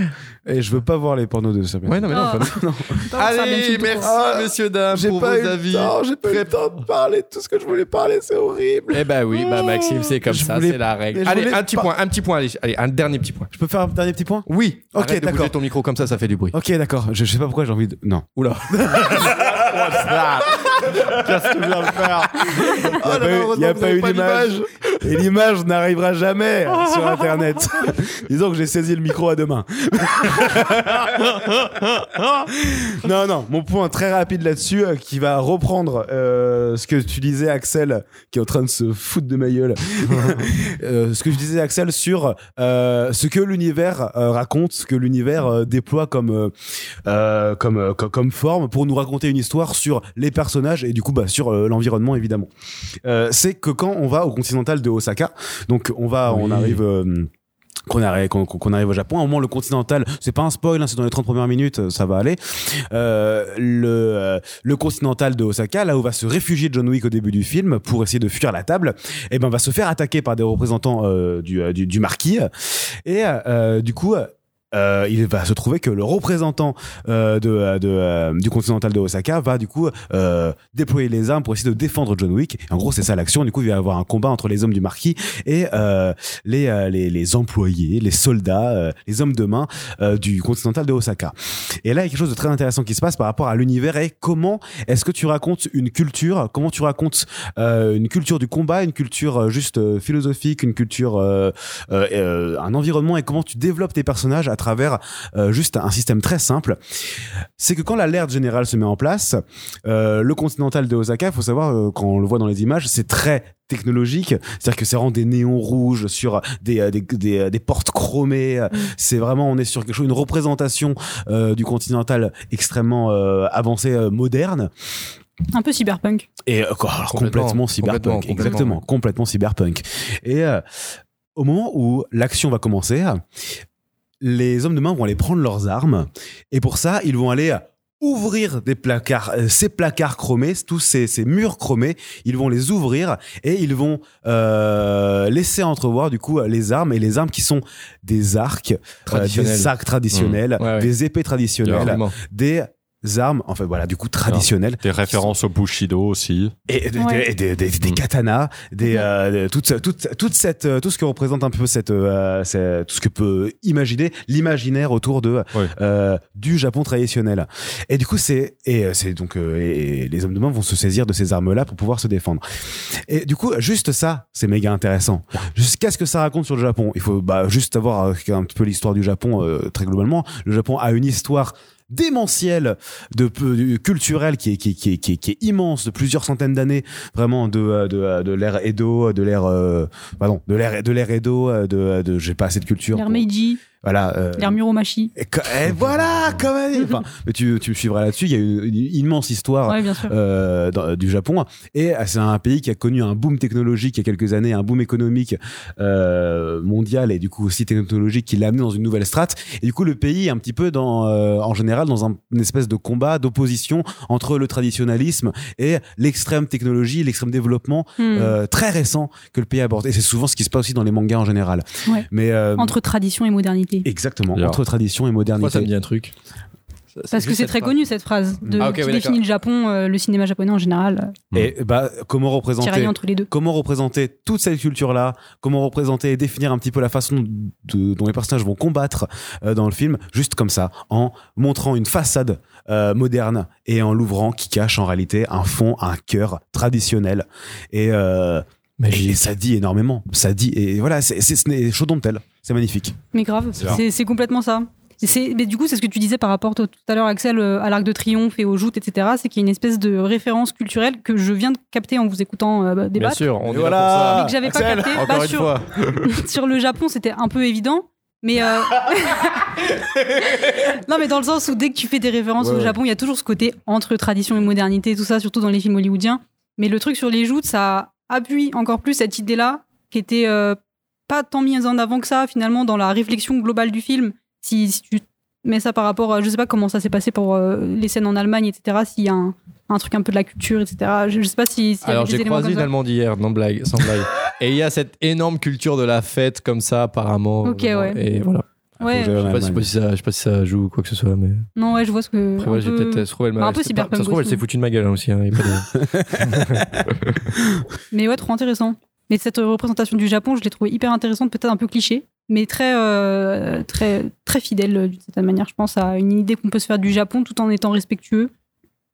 Et je veux pas voir les pornos de Serbian.
Ouais, non, mais non,
Ah.
pas-
Serbian
Allez, merci.
Ah,
messieurs, dames,
J'ai
pour
pas
vos
eu
avis.
temps, j'ai pas eu le temps de parler de tout ce que je voulais parler, c'est horrible.
Eh ben oui, bah Maxime, c'est comme
Je
ça,
voulais-
c'est la règle.
mais
Allez, un petit
pas-
point, un petit point, allez, allez, un dernier petit point.
Je peux faire un dernier petit point?
Oui.
Ok, d'accord.
bouger ton micro comme ça, ça fait du bruit.
Ok, d'accord. Je, je sais pas pourquoi j'ai envie de. Non.
Oula.
Qu'est-ce que tu viens de faire
Il n'y a pas eu, a pas eu l'image. Et l'image n'arrivera jamais sur Internet. Disons que j'ai saisi le micro à deux mains. non, non, mon point très rapide là-dessus, euh, qui va reprendre euh, ce que tu disais, Axel, qui est en train de se foutre de ma gueule. Euh, ce que je disais, Axel, sur ce que l'univers raconte, ce que l'univers déploie comme, comme, comme, comme forme pour nous raconter une histoire sur les personnages et du coup bah, sur euh, l'environnement, évidemment. Euh, c'est que quand on va au continental de Osaka, donc on va, on arrive. euh, qu'on arrive, qu'on, qu'on arrive au Japon. À un moment, le continental, c'est pas un spoil, hein, c'est dans les 30 premières minutes, ça va aller. Euh, le, euh, le continental de Osaka, là où va se réfugier John Wick au début du film pour essayer de fuir la table, et ben va se faire attaquer par des représentants euh, du, du, du marquis. Et du coup, euh, il va se trouver que le représentant euh, de, euh, du continental de Osaka va du coup déployer les armes pour essayer de défendre John Wick. En gros, c'est ça l'action. Du coup, il va y avoir un combat entre les hommes du marquis et les, les, les employés, les soldats, les hommes de main du continental de Osaka. Et là, il y a quelque chose de très intéressant qui se passe par rapport à l'univers et comment est-ce que tu racontes une culture, comment tu racontes une culture du combat, une culture juste philosophique, une culture, un environnement et comment tu développes tes personnages à euh, juste un système très simple. C'est que quand l'alerte générale se met en place, euh, le continental de Osaka, faut savoir euh, quand on le voit dans les images, c'est très technologique, c'est-à-dire que c'est vraiment des néons rouges sur des, des, des, des portes chromées.
Mm.
C'est vraiment, on est sur quelque chose, une représentation euh, du continental extrêmement euh, avancée, euh, moderne.
Un peu cyberpunk.
Et euh, quoi, alors,
Complètement,
complètement, cyberpunk,
complètement, complètement,
exactement,
ouais.
complètement cyberpunk. Et euh, au moment où l'action va commencer, les hommes de main vont aller prendre leurs armes et pour ça, ils vont aller ouvrir des placards, euh, ces placards chromés, tous ces, ces murs chromés, ils vont les ouvrir et ils vont euh, laisser entrevoir du coup les armes et les armes qui sont des arcs, euh,
Traditionnels.
des arcs traditionnels,
Mmh. Ouais, ouais.
des épées traditionnelles, des armes, en fait voilà, du coup traditionnelles.
Des références au Bushido aussi.
Et des,
Ouais.
des, des- des- des
Mm.
katanas, des, euh, toute, toute, toute cette, tout ce que représente un peu cette, euh, tout ce que peut imaginer l'imaginaire autour de,
Ouais.
euh, du Japon traditionnel. Et du coup, c'est, et c'est donc, euh, et, les hommes de main vont se saisir de ces armes-là pour pouvoir se défendre. Et du coup, juste ça, c'est méga intéressant. Jusqu'à ce que ça raconte sur le Japon? Il faut, bah, juste avoir un petit peu l'histoire du Japon, euh, très globalement. Le Japon a une histoire démentielle de culturelle qui est, qui, est- qui, est- qui, est- qui est immense de plusieurs centaines d'années vraiment de euh, de, euh, de l'ère Edo de l'ère euh, pardon de l'ère de l'ère Edo euh, de, de j'ai pas assez de culture
L'ère
pour-
Meiji,
voilà euh, et, et voilà quand même enfin, mais tu, tu me suivras là-dessus il y a une, une immense histoire
Ouais,
euh, dans- du Japon. Et euh, c'est un pays qui a connu un boom technologique il y a quelques années un boom économique euh, mondial et du coup aussi technologique qui l'a amené dans une nouvelle strate. Et du coup le pays est un petit peu dans en général dans un, une espèce de combat d'opposition entre le traditionnalisme et l'extrême technologie l'extrême développement
Hmm.
très récent que le pays aborde. Et c'est souvent ce qui se passe aussi dans les mangas en général.
Ouais.
mais
Entre tradition et modernité.
Exactement. Entre tradition et
Pourquoi ça me
modernité
dit un truc
Parce que c'est très connu cette phrase de,
Ah,
qui
oui,
définit le Japon, euh, le cinéma japonais en général,
et bah comment représenter
tiraillé entre les deux.
comment représenter toute cette culture-là, comment représenter et définir un petit peu la façon de- dont les personnages vont combattre euh, dans le film, juste comme ça, en montrant une façade euh, moderne et en l'ouvrant qui cache en réalité un fond, un cœur traditionnel. Et, euh, et ça dit énormément. Ça dit et voilà, c'est c'est- ce n'est chaud dont tel. C'est magnifique.
Mais grave,
C'est
complètement ça. Et c'est- Mais du coup, c'est ce que tu disais par rapport tout tout à l'heure, Axel, euh, à l'Arc de Triomphe et aux joutes, etc. C'est qu'il y a une espèce de référence culturelle que je viens de capter en vous écoutant euh,
Bien
débattre.
sûr, on
Et
est
voilà.
là pour ça.
Mais que j'avais pas capté.
Encore
Bah,
une
sur,
fois.
sur le Japon, c'était un peu évident. Mais euh, non, mais dans le sens où dès que tu fais des références
Ouais,
au. Japon, il y a toujours ce côté entre tradition et modernité, tout ça, surtout dans les films hollywoodiens. Mais le truc sur les joutes, ça appuie encore plus cette idée-là, qui était euh, pas tant mise en avant que ça, finalement, dans la réflexion globale du film. Si, si tu mets ça par rapport, à, je sais pas comment ça s'est passé pour euh, les scènes en Allemagne, etc. S'il y a un, un truc un peu de la culture, etc. Je, je sais pas si. avait
Alors j'ai croisé une. Allemande hier, non blague, sans blague. Et il y a cette énorme culture de la fête comme ça apparemment.
Ok, ouais.
Et voilà.
Ouais,
Je sais pas, si- je sais
Allemagne.
pas si ça, je sais pas si ça joue ou quoi que ce soit, mais
non, ouais, je vois ce que.
après
un
ouais, j'ai
peu-
peut-être le
bah,
Ça se trouve, elle
aussi.
s'est foutue de ma gueule hein, aussi. hein,
Mais ouais, trop intéressant. Mais cette représentation du Japon, je l'ai trouvée hyper intéressante, peut-être un peu cliché, mais très, euh, très, très fidèle euh, d'une certaine manière, je pense, à une idée qu'on peut se faire du Japon tout en étant respectueux.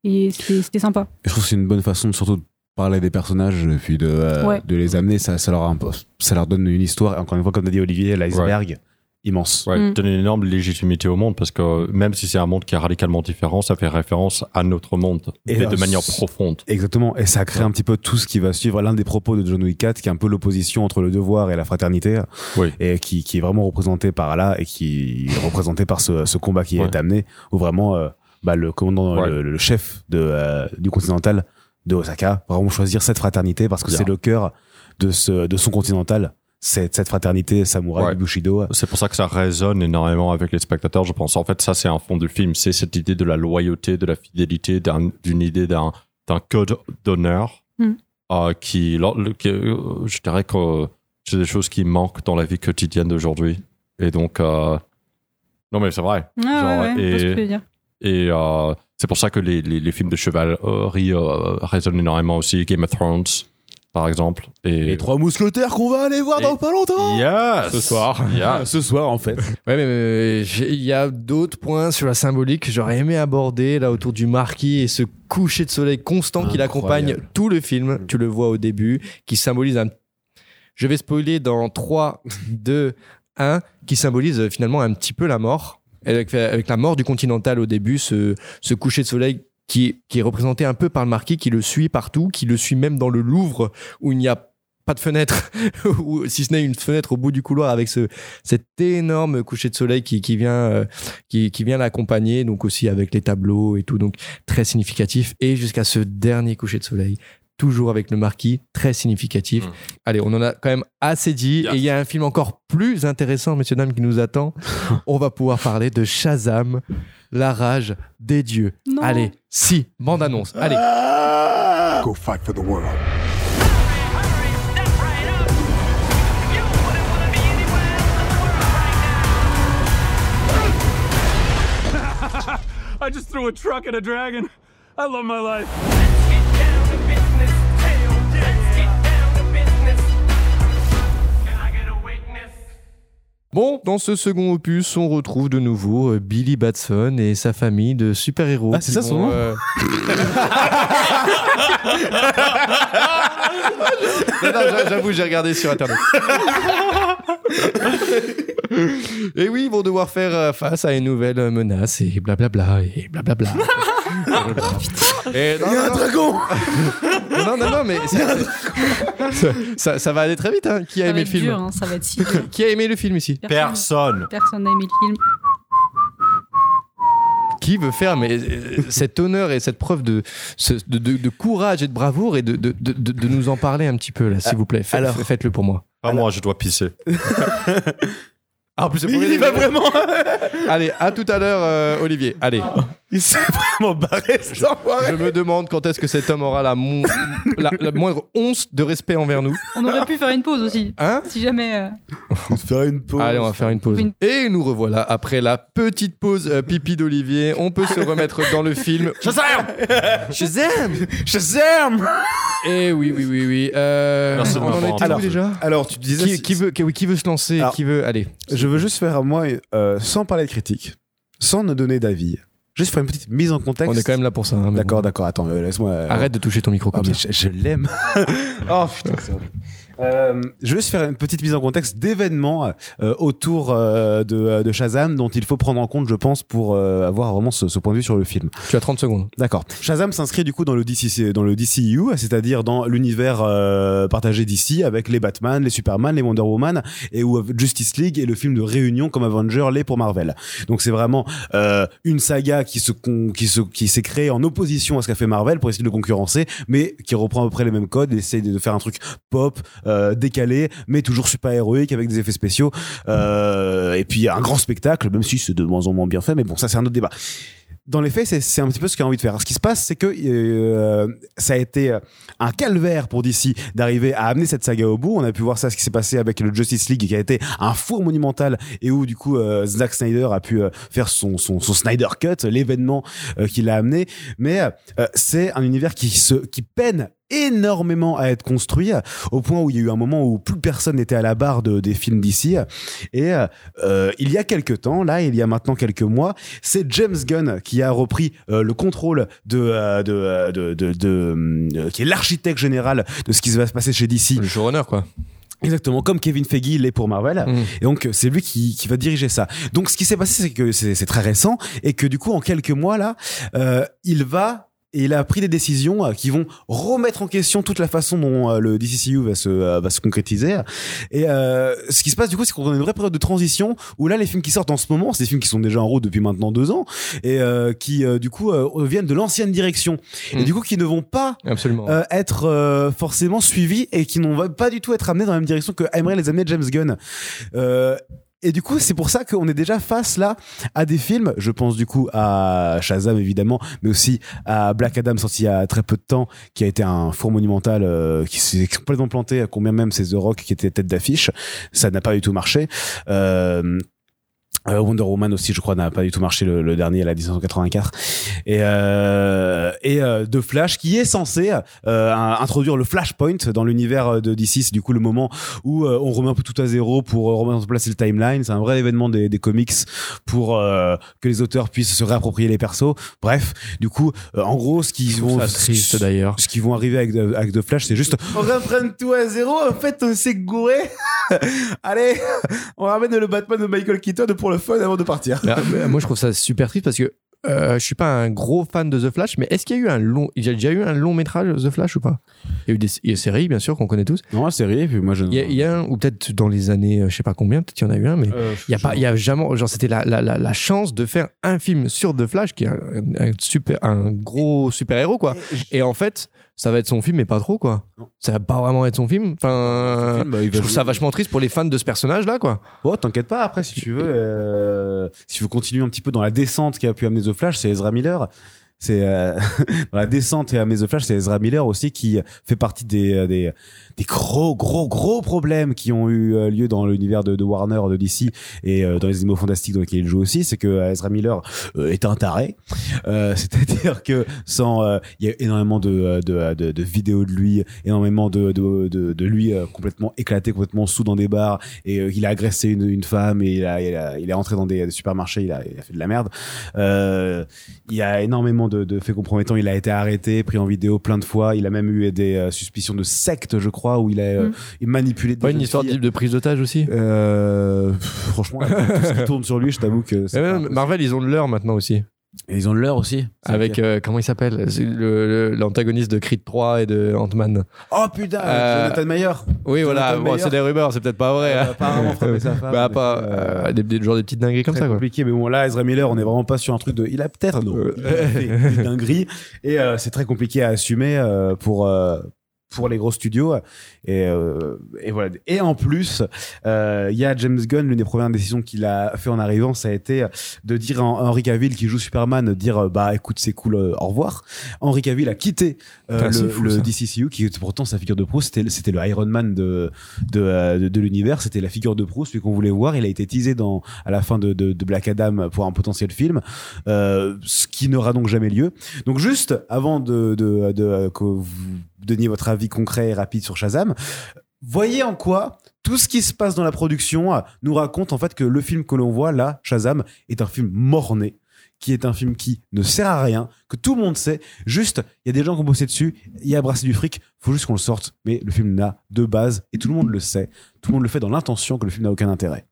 Et c'était sympa.
Je trouve que c'est une bonne façon de surtout de parler des personnages puis de, euh,
Ouais.
de les amener. Ça, ça, leur ça donne une histoire. Encore une fois, comme a dit Olivier, l'iceberg immense.
Ouais,
Mm.
donne une énorme légitimité au monde parce que même si c'est un monde qui est radicalement différent, ça fait référence à notre monde,
Et
mais
là,
de manière profonde.
Exactement, et ça crée un petit peu tout ce qui va suivre. L'un des propos de John Wick 4, qui est un peu l'opposition entre le devoir et la fraternité,
Oui.
et qui, qui est vraiment représenté par là, et qui est représenté par ce, ce combat qui
Ouais.
est amené, où vraiment euh, bah, le commandant,
Ouais.
le, le chef de, euh, du Continental de Osaka, va vraiment choisir cette fraternité parce que c'est le cœur de, ce, de son Continental, cette, cette fraternité samouraï
Ouais.
du Bushido.
C'est pour ça que ça résonne énormément avec les spectateurs, je pense. En fait, ça, c'est un fond du film. C'est cette idée de la loyauté, de la fidélité, d'un- d'une idée d'un d'un code d'honneur
Mm.
euh, qui, euh, je dirais que euh, c'est des choses qui manquent dans la vie quotidienne d'aujourd'hui. Et donc, euh, non, mais c'est vrai.
Ouais,
Genre,
ouais, ouais, ce que
et-
dire.
Et euh, c'est pour ça que les, les, les films de chevalerie euh, résonnent énormément aussi. Game of Thrones, par exemple. Et,
Les trois mousquetaires qu'on va aller voir dans pas longtemps
Yes!
Ce soir.
Yes!
Ce soir, en fait.
Ouais, mais, mais j'ai- il y a d'autres points sur la symbolique que j'aurais aimé aborder là autour du marquis et ce coucher de soleil constant qui l'accompagne tout le film. Tu le vois au début, qui symbolise un. Je vais spoiler dans 3, 2, 1, qui symbolise euh, finalement un petit peu la mort. Avec, avec la mort du Continental au début, ce, ce coucher de soleil qui, est représenté un peu par le marquis, qui le suit partout, qui le suit même dans le Louvre où il n'y a pas de fenêtre, ou si ce n'est une fenêtre au bout du couloir avec ce, cet énorme coucher de soleil qui, qui vient, euh, qui, qui vient l'accompagner, donc aussi avec les tableaux et tout, donc très significatif. Et jusqu'à ce dernier coucher de soleil, toujours avec le marquis, très significatif.
Mm.
Allez, on en a quand même assez dit.
Yes.
Et il y a un film encore plus intéressant, messieurs, dames, qui nous attend. on va pouvoir parler de Shazam, la rage des dieux.
Non.
Allez, si, bande-annonce. Allez.
Go fight for the world.
I just threw a truck at a dragon. I love my life.
Bon, dans ce second opus, on retrouve de nouveau euh, Billy Batson et sa famille de super-héros.
Ah, c'est ça son nom
euh, Non, non, j'a- J'avoue, j'ai regardé sur Internet. et oui, ils vont devoir faire euh, face à une nouvelle menace et blablabla et blablabla. Et non,
Il y a un
non,
dragon
non, non, non, mais ça, ça- ça va aller très vite. Hein. Qui a
Ça
aimé le film
dur, hein, ça va être si dur.
Qui a aimé le film ici
Personne.
Personne n'a aimé le film.
qui veut faire mais euh, cet honneur et cette preuve de, ce- de, de- de courage et de bravoure et de, de, de- de- de nous en parler un petit peu là, s'il vous plaît. Faites-
alors-
Faites-le pour moi.
Pas moi, je dois pisser.
Ah, en plus, c'est
Mais
pour
il y va vraiment
Allez, à tout à l'heure, euh, Olivier. Allez,
Il s'est vraiment barré, enfoiré.
je me demande quand est-ce que cet homme aura la, mon- la, la moindre once de respect envers nous.
On aurait pu faire une pause aussi.
Hein
Si jamais. euh,
Faire une pause.
Allez, on va faire une pause.
Une-
Et nous revoilà après la petite pause euh, pipi d'Olivier. On peut se remettre dans le film. Shazam Shazam
Shazam
Eh oui, oui, oui, oui. Euh,
Merci de
on en
m'avoir
était où
entendu.
déjà
Alors, tu disais...
qui, qui veut, qui, qui veut se lancer
Alors-
Qui veut Allez.
Je veux juste faire, moi, euh, sans parler de critique, sans ne donner d'avis, juste faire une petite mise en contexte.
On est quand même là pour ça. hein,
D'accord,
bon.
d'accord, attends, laisse-moi... euh,
Arrête de toucher ton micro
Ah,
comme ça.
je, je l'aime. oh putain, c'est horrible. Euh, je vais juste faire une petite mise en contexte d'événements euh, autour euh, de, de Shazam dont il faut prendre en compte, je pense, pour euh, avoir vraiment ce, ce point de vue sur le film.
Tu as 30 secondes.
D'accord. Shazam s'inscrit du coup dans le DC, dans le DCU, c'est-à-dire dans l'univers euh, partagé d'ici avec les Batman, les Superman, les Wonder Woman et où Justice League et le film de réunion comme Avenger l'est pour Marvel. Donc c'est vraiment euh, une saga qui se qui se qui s'est créée en opposition à ce qu'a fait Marvel pour essayer de le concurrencer, mais qui reprend à peu près les mêmes codes et essaie de faire un truc pop, euh, décalé, mais toujours super héroïque avec des effets spéciaux euh, et puis un grand spectacle, même si c'est de moins en moins bien fait, mais bon ça c'est un autre débat dans les faits, c'est- un petit peu ce qu'il a envie de faire. Ce qui se passe, c'est que euh, ça a été euh, un calvaire pour DC d'arriver à amener cette saga au bout. On a pu voir ça, ce qui s'est passé avec le Justice League, qui a été un four monumental et où du coup euh, Zack Snyder a pu euh, faire son, son, son Snyder Cut, l'événement euh, qu'il a amené. Mais c'est un univers qui se qui peine énormément à être construit au point où il y a eu un moment où plus personne n'était à la barre de, des films d'ici et euh, il y a quelques temps là il y a maintenant quelques mois c'est James Gunn qui a repris euh, le contrôle de euh, de, euh, de, de, de, euh, qui est l'architecte général de ce qui va se passer chez DC
Le showrunner, quoi.
Exactement, comme Kevin Feige l'est pour Marvel.
Mm.
Et donc, c'est lui qui, qui va diriger ça. Donc, ce qui s'est passé, c'est que c'est c'est très récent et que du coup, en quelques mois, là, euh, il va et il a pris des décisions euh, qui vont remettre en question toute la façon dont euh, le DCCU va se euh, va se concrétiser. Et euh, ce qui se passe du coup, c'est qu'on a une vraie période de transition où là, les films qui sortent en ce moment, c'est des films qui sont déjà en route depuis maintenant deux ans et euh, qui euh, du coup euh, viennent de l'ancienne direction et
Mm.
du coup qui ne vont pas
Absolument.
euh, être euh, forcément suivis et qui n'ont pas du tout être amenés dans la même direction que aimerait les amener James Gunn. Et du coup, c'est pour ça qu'on est déjà face là à des films. Je pense du coup à Shazam évidemment, mais aussi à Black Adam sorti il y a très peu de temps, qui a été un four monumental euh, qui s'est complètement planté. À combien même c'est The Rock qui était tête d'affiche, ça n'a pas du tout marché. Euh, Wonder Woman aussi, je crois, n'a pas du tout marché le, le dernier, la 1984. Et euh, et euh, de Flash, qui est censé euh, introduire le Flashpoint dans l'univers de DC. C'est du coup le moment où euh, on remet un peu tout à zéro pour euh, remettre en place le timeline. C'est un vrai événement des, des comics pour euh, que les auteurs puissent se réapproprier les persos. Bref, du coup, euh, en gros, ce qu'ils vont
ça triste d'ailleurs.
ce qui vont arriver avec, avec The Flash, c'est juste on reprend tout à zéro. En fait, on s'est gouré. Allez, on ramène le Batman de Michael Keaton pour le fun avant de partir.
Euh, moi, je trouve ça super triste parce que euh, je suis pas un gros fan de The Flash, mais est-ce qu'il y a eu un long, il y a déjà eu un long métrage The Flash ou pas? Il y a eu des, il y a des séries, bien sûr, qu'on connaît tous.
Non, la série, puis moi je.
Il y a, il y a un, ou peut-être dans les années, euh, je sais pas combien, peut-être il y en a eu un, mais il y a pas, il y a jamais, genre c'était la, la, la, la chance de faire un film sur The Flash qui est un, un super, un gros super héros quoi. Et en fait, ça va être son film, mais pas trop, quoi.
Non.
Ça va pas vraiment être son film. Enfin,
Film, bah,
je trouve ça vachement triste pour les fans de ce personnage-là, quoi.
Bon, t'inquiète pas, après, si tu veux, euh, si tu veux continuer un petit peu dans la descente qui a pu amener The Flash, c'est Ezra Miller. C'est euh, dans la descente et amener The Flash, c'est Ezra Miller aussi qui fait partie des, euh, des, des gros, gros, gros problèmes qui ont eu euh, lieu dans l'univers de, Warner, de DC et euh, dans les animaux fantastiques dans lesquels il joue aussi. C'est que Ezra Miller est un taré. Euh, C'est-à-dire que sans, euh, il y a énormément de, de, de, de vidéos de lui, énormément de, de, de, de lui complètement éclaté, complètement sous dans des bars et il a agressé une, une femme et il, a, il, a- il est rentré dans des, supermarchés, il a, il a fait de la merde. Il y a énormément de, de faits compromettants. Il a été arrêté, pris en vidéo plein de fois. Il a même eu des euh, suspicions de secte, je crois, où il a euh,
Mm.
manipulé des
Pas une histoire de, de prise d'otage aussi?
Euh, pff, franchement, tout ce qui tourne sur lui, je t'avoue que impossible.
Marvel, ils ont de l'heure maintenant aussi.
Et ils ont de l'heure aussi. C'est
Avec, euh, comment il s'appelle? C'est le- le- L'antagoniste de Creed 3 et de Ant-Man.
Oh putain,
Euh,
Jonathan Mayer.
Oui, voilà, bon, c'est des rumeurs, c'est peut-être pas vrai.
Euh,
hein.
apparemment frappé sa femme.
Bah, pas,
c'est, euh,
euh, des, des, genre des petites dingueries comme ça, quoi.
compliqué mais bon là Ezra Miller on est vraiment pas sur un truc de il a peut-être non
Euh.
il a fait des dingueries et euh, c'est très compliqué à assumer euh, pour euh, pour les gros studios. Et, euh, et voilà. Et en plus euh, il y a James Gunn l'une des premières décisions qu'il a fait en arrivant ça a été de dire à Henry Cavill qui joue Superman dire euh, bah écoute c'est cool euh, au revoir. Henry Cavill a quitté euh,
c'est
le,
fou,
le. DCCU qui était pourtant sa figure de proue c'était c'était le Iron Man de de, euh, de, de l'univers. C'était la figure de proue celui qu'on voulait voir. Il a été teasé dans à la fin de, de, de Black Adam pour un potentiel film euh, ce qui n'aura donc jamais lieu. Donc juste avant de, de, de, euh, que vous donniez votre avis concret et rapide sur Shazam voyez en quoi tout ce qui se passe dans la production euh, nous raconte en fait que le film que l'on voit là Shazam est un film mort-né qui est un film qui ne sert à rien, que tout le monde sait. Juste, il y a des gens qui ont bossé dessus, il y a brassé du fric, faut juste qu'on le sorte. Mais le film n'a de base, et tout le monde le sait. Tout le monde le fait dans l'intention que le film n'a aucun intérêt.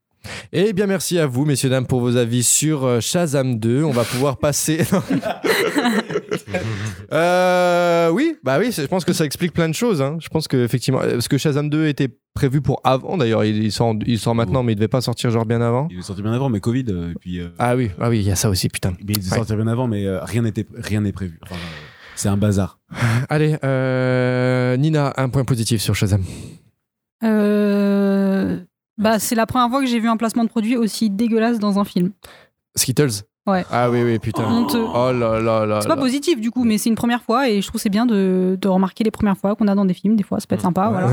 Eh bien, merci à vous, messieurs, dames, pour vos avis sur euh, Shazam 2. On va pouvoir passer. Euh, oui, bah oui, je pense que ça explique plein de choses. hein. Je pense que effectivement, parce que Shazam 2 était prévu pour avant. D'ailleurs, il, il sort, il sort maintenant, mais il devait pas sortir genre bien avant.
Il est sorti bien avant, mais Covid, euh, et puis. euh,
Ah oui, ah oui, il y a ça aussi, putain.
mais il est
Ouais.
sorti bien avant, mais euh, rien n'était, rien n'est prévu. Enfin, euh, c'est un bazar.
Allez, euh, Nina, un point positif sur Shazam.
Euh, Bah, c'est la première fois que j'ai vu un placement de produit aussi dégueulasse dans un film.
Skittles.
Ouais.
Ah oui, oui, putain.
Honteux.
Oh là là là.
C'est pas
là.
positif du coup, mais c'est une première fois et je trouve c'est bien de, de remarquer les premières fois qu'on a dans des films. Des fois, ça peut être sympa. Voilà.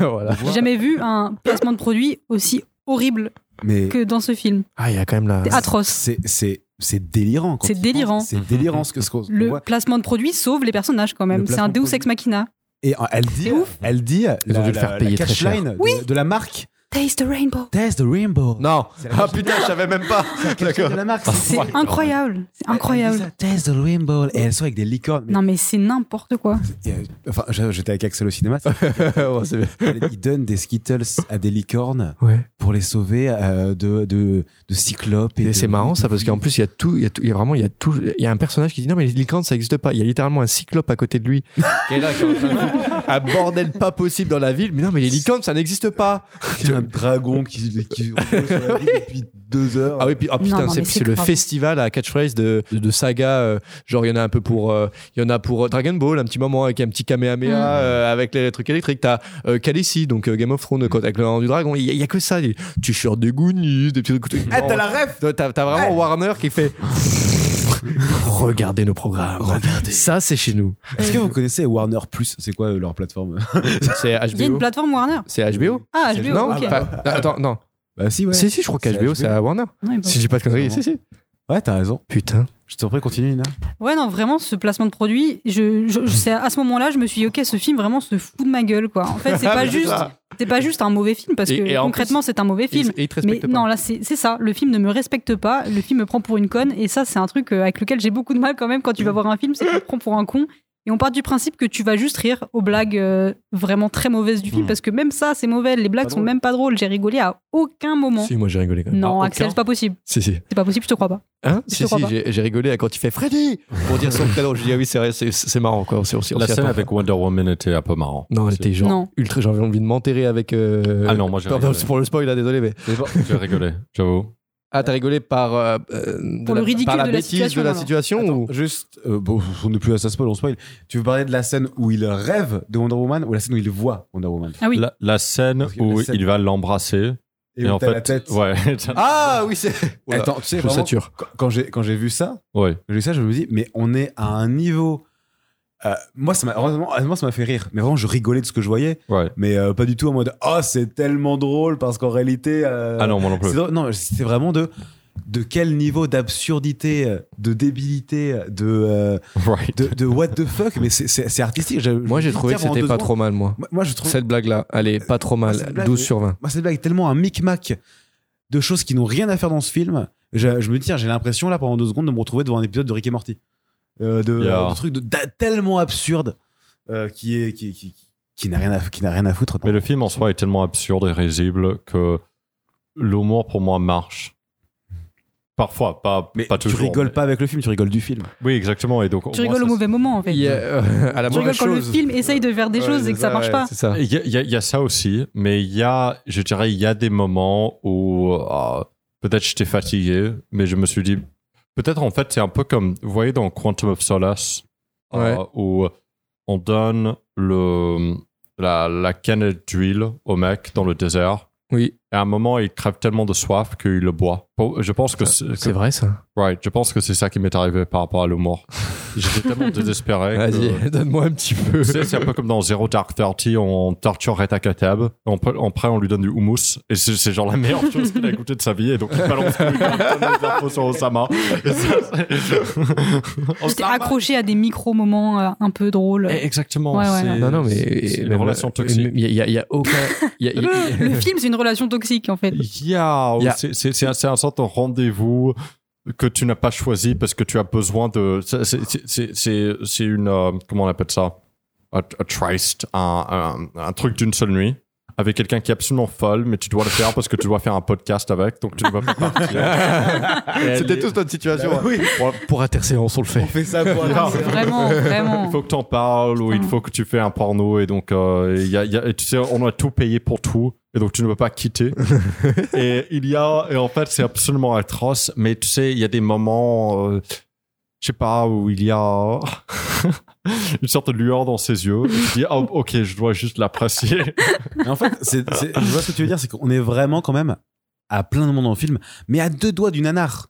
voilà.
J'ai jamais vu un placement de produit aussi horrible
Mais
que dans ce film.
Ah, il y a quand même la.
C'est atroce.
c'est, c'est, c'est délirant. quand
C'est délirant.
C'est délirant ce que ce qu'on
Le
voit.
placement de produit sauve les personnages quand même. C'est un
de
Deus ex machina.
Et euh, elle dit,
ouf.
elle dit,
Ils ont
la,
dû le faire payer
la
très cher.
Oui.
de la marque.
Taste the rainbow.
Test the rainbow.
Non. Ah putain, je savais même pas.
C'est incroyable. C'est incroyable.
Test the rainbow. Et elles sont avec des licornes. Mais-
Non mais c'est n'importe quoi.
Enfin, j'étais avec Axel au cinéma.
Ouais, c'est bien.
Il donne des Skittles à des licornes
Ouais.
pour les sauver euh, de, de, de cyclopes. Et
c'est marrant ça parce qu'en plus il y a tout, il y a tout, il y a vraiment, il y a tout, il y a un personnage qui dit non mais les licornes ça existe pas. Il y a littéralement un cyclope à côté de lui qui est là, qui est en train de foutre un bordel pas possible dans la ville. Mais non mais les licornes ça n'existe pas.
Un dragon qui, qui roule sur la ville depuis deux heures.
Ah oui, puis, oh, putain, c'est le
grave.
festival à catchphrase de, de, de saga. euh, genre, il y en a un peu pour, euh, il y en a pour euh, Dragon Ball, un petit moment avec un petit Kamehameha,
Mm.
euh, avec les trucs électriques. T'as euh, Khaleesi, donc euh, Game of Thrones, avec le nom du dragon. Il y, a- il y a que ça, des t-shirts des Goonies, des petits trucs.
Ah, t'as la ref
T'as vraiment
Ouais.
Warner qui fait. Regardez nos programmes. Regardez. Ça, c'est chez nous.
Est-ce que vous connaissez Warner Plus? C'est quoi euh, leur plateforme?
C'est
Il y a une
HBO.
plateforme Warner.
C'est HBO.
Ah, HBO,
non,
ok.
pas- attends, non.
Bah si, ouais.
Si, si, je crois
C'est
qu'HBO, c'est à Warner.
Ouais, bah-
Si je dis pas de conneries. Si, si.
Ouais, t'as raison.
Putain.
Je t'en prie, continue, Nina.
Ouais, non, vraiment, ce placement de produit, je, je, je- à ce moment-là, je me suis dit, ok, ce film vraiment se fout de ma gueule, quoi. En fait, c'est
Ah,
pas juste, c'est pas juste un mauvais film, parce
Et-
que
et
concrètement, c'est un mauvais film.
Et il te
Mais
respecte pas.
non, là, c'est c'est ça. Le film ne me respecte pas. Le film me prend pour une conne. Et ça, c'est un truc euh, avec lequel j'ai beaucoup de mal quand même quand tu vas voir un film. C'est qu'on te prend pour un con. Et on part du principe que tu vas juste rire aux blagues euh, vraiment très mauvaises du film.
Mm.
Parce que même ça, c'est mauvais. Les blagues
Pas
sont
drôle.
même pas drôles. J'ai rigolé à aucun moment.
Si, moi j'ai rigolé quand même.
Non,
Ah,
Axel, c'est pas possible.
Si, si.
C'est pas possible, je te crois pas.
Hein
Je
Si,
te crois
si,
pas.
j'ai rigolé à quand il fait Freddy pour dire son prénom. Je dis, ah oui, c'est vrai, c'est- c'est marrant quoi. On on
La scène avec. Wonder Woman était un peu marrant.
Non, elle était genre
Non.
ultra. J'avais envie de m'enterrer avec. euh,
Ah non, moi, j'ai rigolé.
c'est pour le spoil là, désolé, mais.
J'ai rigolé, j'avoue.
Ah, t'as rigolé par, euh, euh,
Pour
la,
le ridicule
par la
de la
bêtise
situation,
de la
alors.
situation
Attends,
ou...
juste, euh, bon, on n'est plus à ça spoil, on spoil. Tu veux parler de la scène où il rêve de Wonder Woman ou la scène où il voit Wonder Woman?
Ah oui.
La, la scène
Parce que la
où
scène-
il va l'embrasser. Et,
où
en
t'as
fait,
la tête.
ouais,
Ah oui, c'est.
Attends, tu sais,
je
vraiment,
sature.
quand- quand j'ai quand j'ai vu ça,
ouais.
j'ai vu ça, je me dis, mais on est à un niveau. Euh, moi, ça m'a heureusement, heureusement, ça m'a fait rire. Mais vraiment, je rigolais de ce que je voyais,
Ouais.
mais euh, pas du tout en mode oh c'est tellement drôle parce qu'en réalité. euh,
Ah non, moi non plus.
c'est non, c'est vraiment de de quel niveau d'absurdité, de débilité, de euh,
Right.
de, de what the fuck. Mais c'est- c'est c'est artistique. Je-
Moi, j'ai trouvé que c'était pas trop mal, moi.
Moi, moi, je trouve
Cette blague-là, elle est pas trop mal.
Ah, blague,
12
mais-
sur 20.
Moi, cette blague est tellement un micmac de choses qui n'ont rien à faire dans ce film. Je, je me dis, tiens, j'ai l'impression, là, pendant deux secondes, de me retrouver devant un épisode de Rick et Morty. Euh, de,
Yeah.
de trucs de, tellement absurde euh, qui est qui, qui, qui n'a rien à qui n'a rien à foutre.
Mais le film en soi est tellement absurde et risible que l'humour pour moi marche. Parfois, pas,
Mais
pas
tu
toujours.
rigoles
mais-
pas avec le film, tu rigoles du film.
Oui, exactement. Et donc,
Tu rigoles au mauvais moment, en fait.
A, euh, à la
Tu rigoles quand le film essaye de faire des
Ouais,
choses et que ça marche
ouais,
pas.
Il y, a- il y y a ça aussi, mais il y a, je dirais, il y a des moments où euh, peut-être j'étais fatigué, mais je me suis dit, peut-être en fait c'est un peu comme, vous voyez dans Quantum of Solace, euh, où on donne le, la, la canne d'huile au mec dans le désert,
Oui,
et à un moment il crève tellement de soif qu'il le boit. Je pense que c'est que-
vrai ça.
right, je pense que c'est ça qui m'est arrivé par rapport à l'humour. J'étais tellement désespéré. que-
Vas-y, donne-moi un petit peu.
tu sais, c'est un peu comme dans Zero Dark Thirty, on torture Reta Kateb, on peut- après on lui donne du houmous, et c'est genre la meilleure chose qu'il a goûté de sa vie, et donc il balance tout, des infos sur Osama.
J'étais accroché à des micro-moments euh, un peu drôles.
Eh, Exactement.
Ouais,
Non, non, mais.
une relation toxique.
Il y, a- il y a aucun. il y a- il y a-
Le film, c'est une relation toxique, en fait.
Yeah,
Il y a-
c'est- un, c'est un sorte de rendez-vous que tu n'as pas choisi parce que tu as besoin de. c'est- c'est- C'est c'est- c'est une. euh, comment on appelle ça? A, a tryst, un, un, un truc d'une seule nuit. Avec quelqu'un qui est absolument folle, mais tu dois le faire parce que tu dois faire un podcast avec, donc tu ne vas pas partir.
C'était tous notre situation.
Bah oui,
Pour, pour interséance, on le fait.
on fait ça pour
vraiment, vraiment.
Il faut que tu en parles ou il faut que tu fais un porno et donc euh, il y a, il y a- et tu sais on a tout payé pour tout et donc tu ne peux pas quitter et il y a et en fait c'est absolument atroce mais tu sais il y a des moments euh, je sais pas où il y a une sorte de lueur dans ses yeux et tu dis ah, ok je dois juste l'apprécier
Mais en fait, c'est, je vois ce que tu veux dire, c'est qu'on est vraiment quand même à plein de moments dans le film, mais à deux doigts du nanar.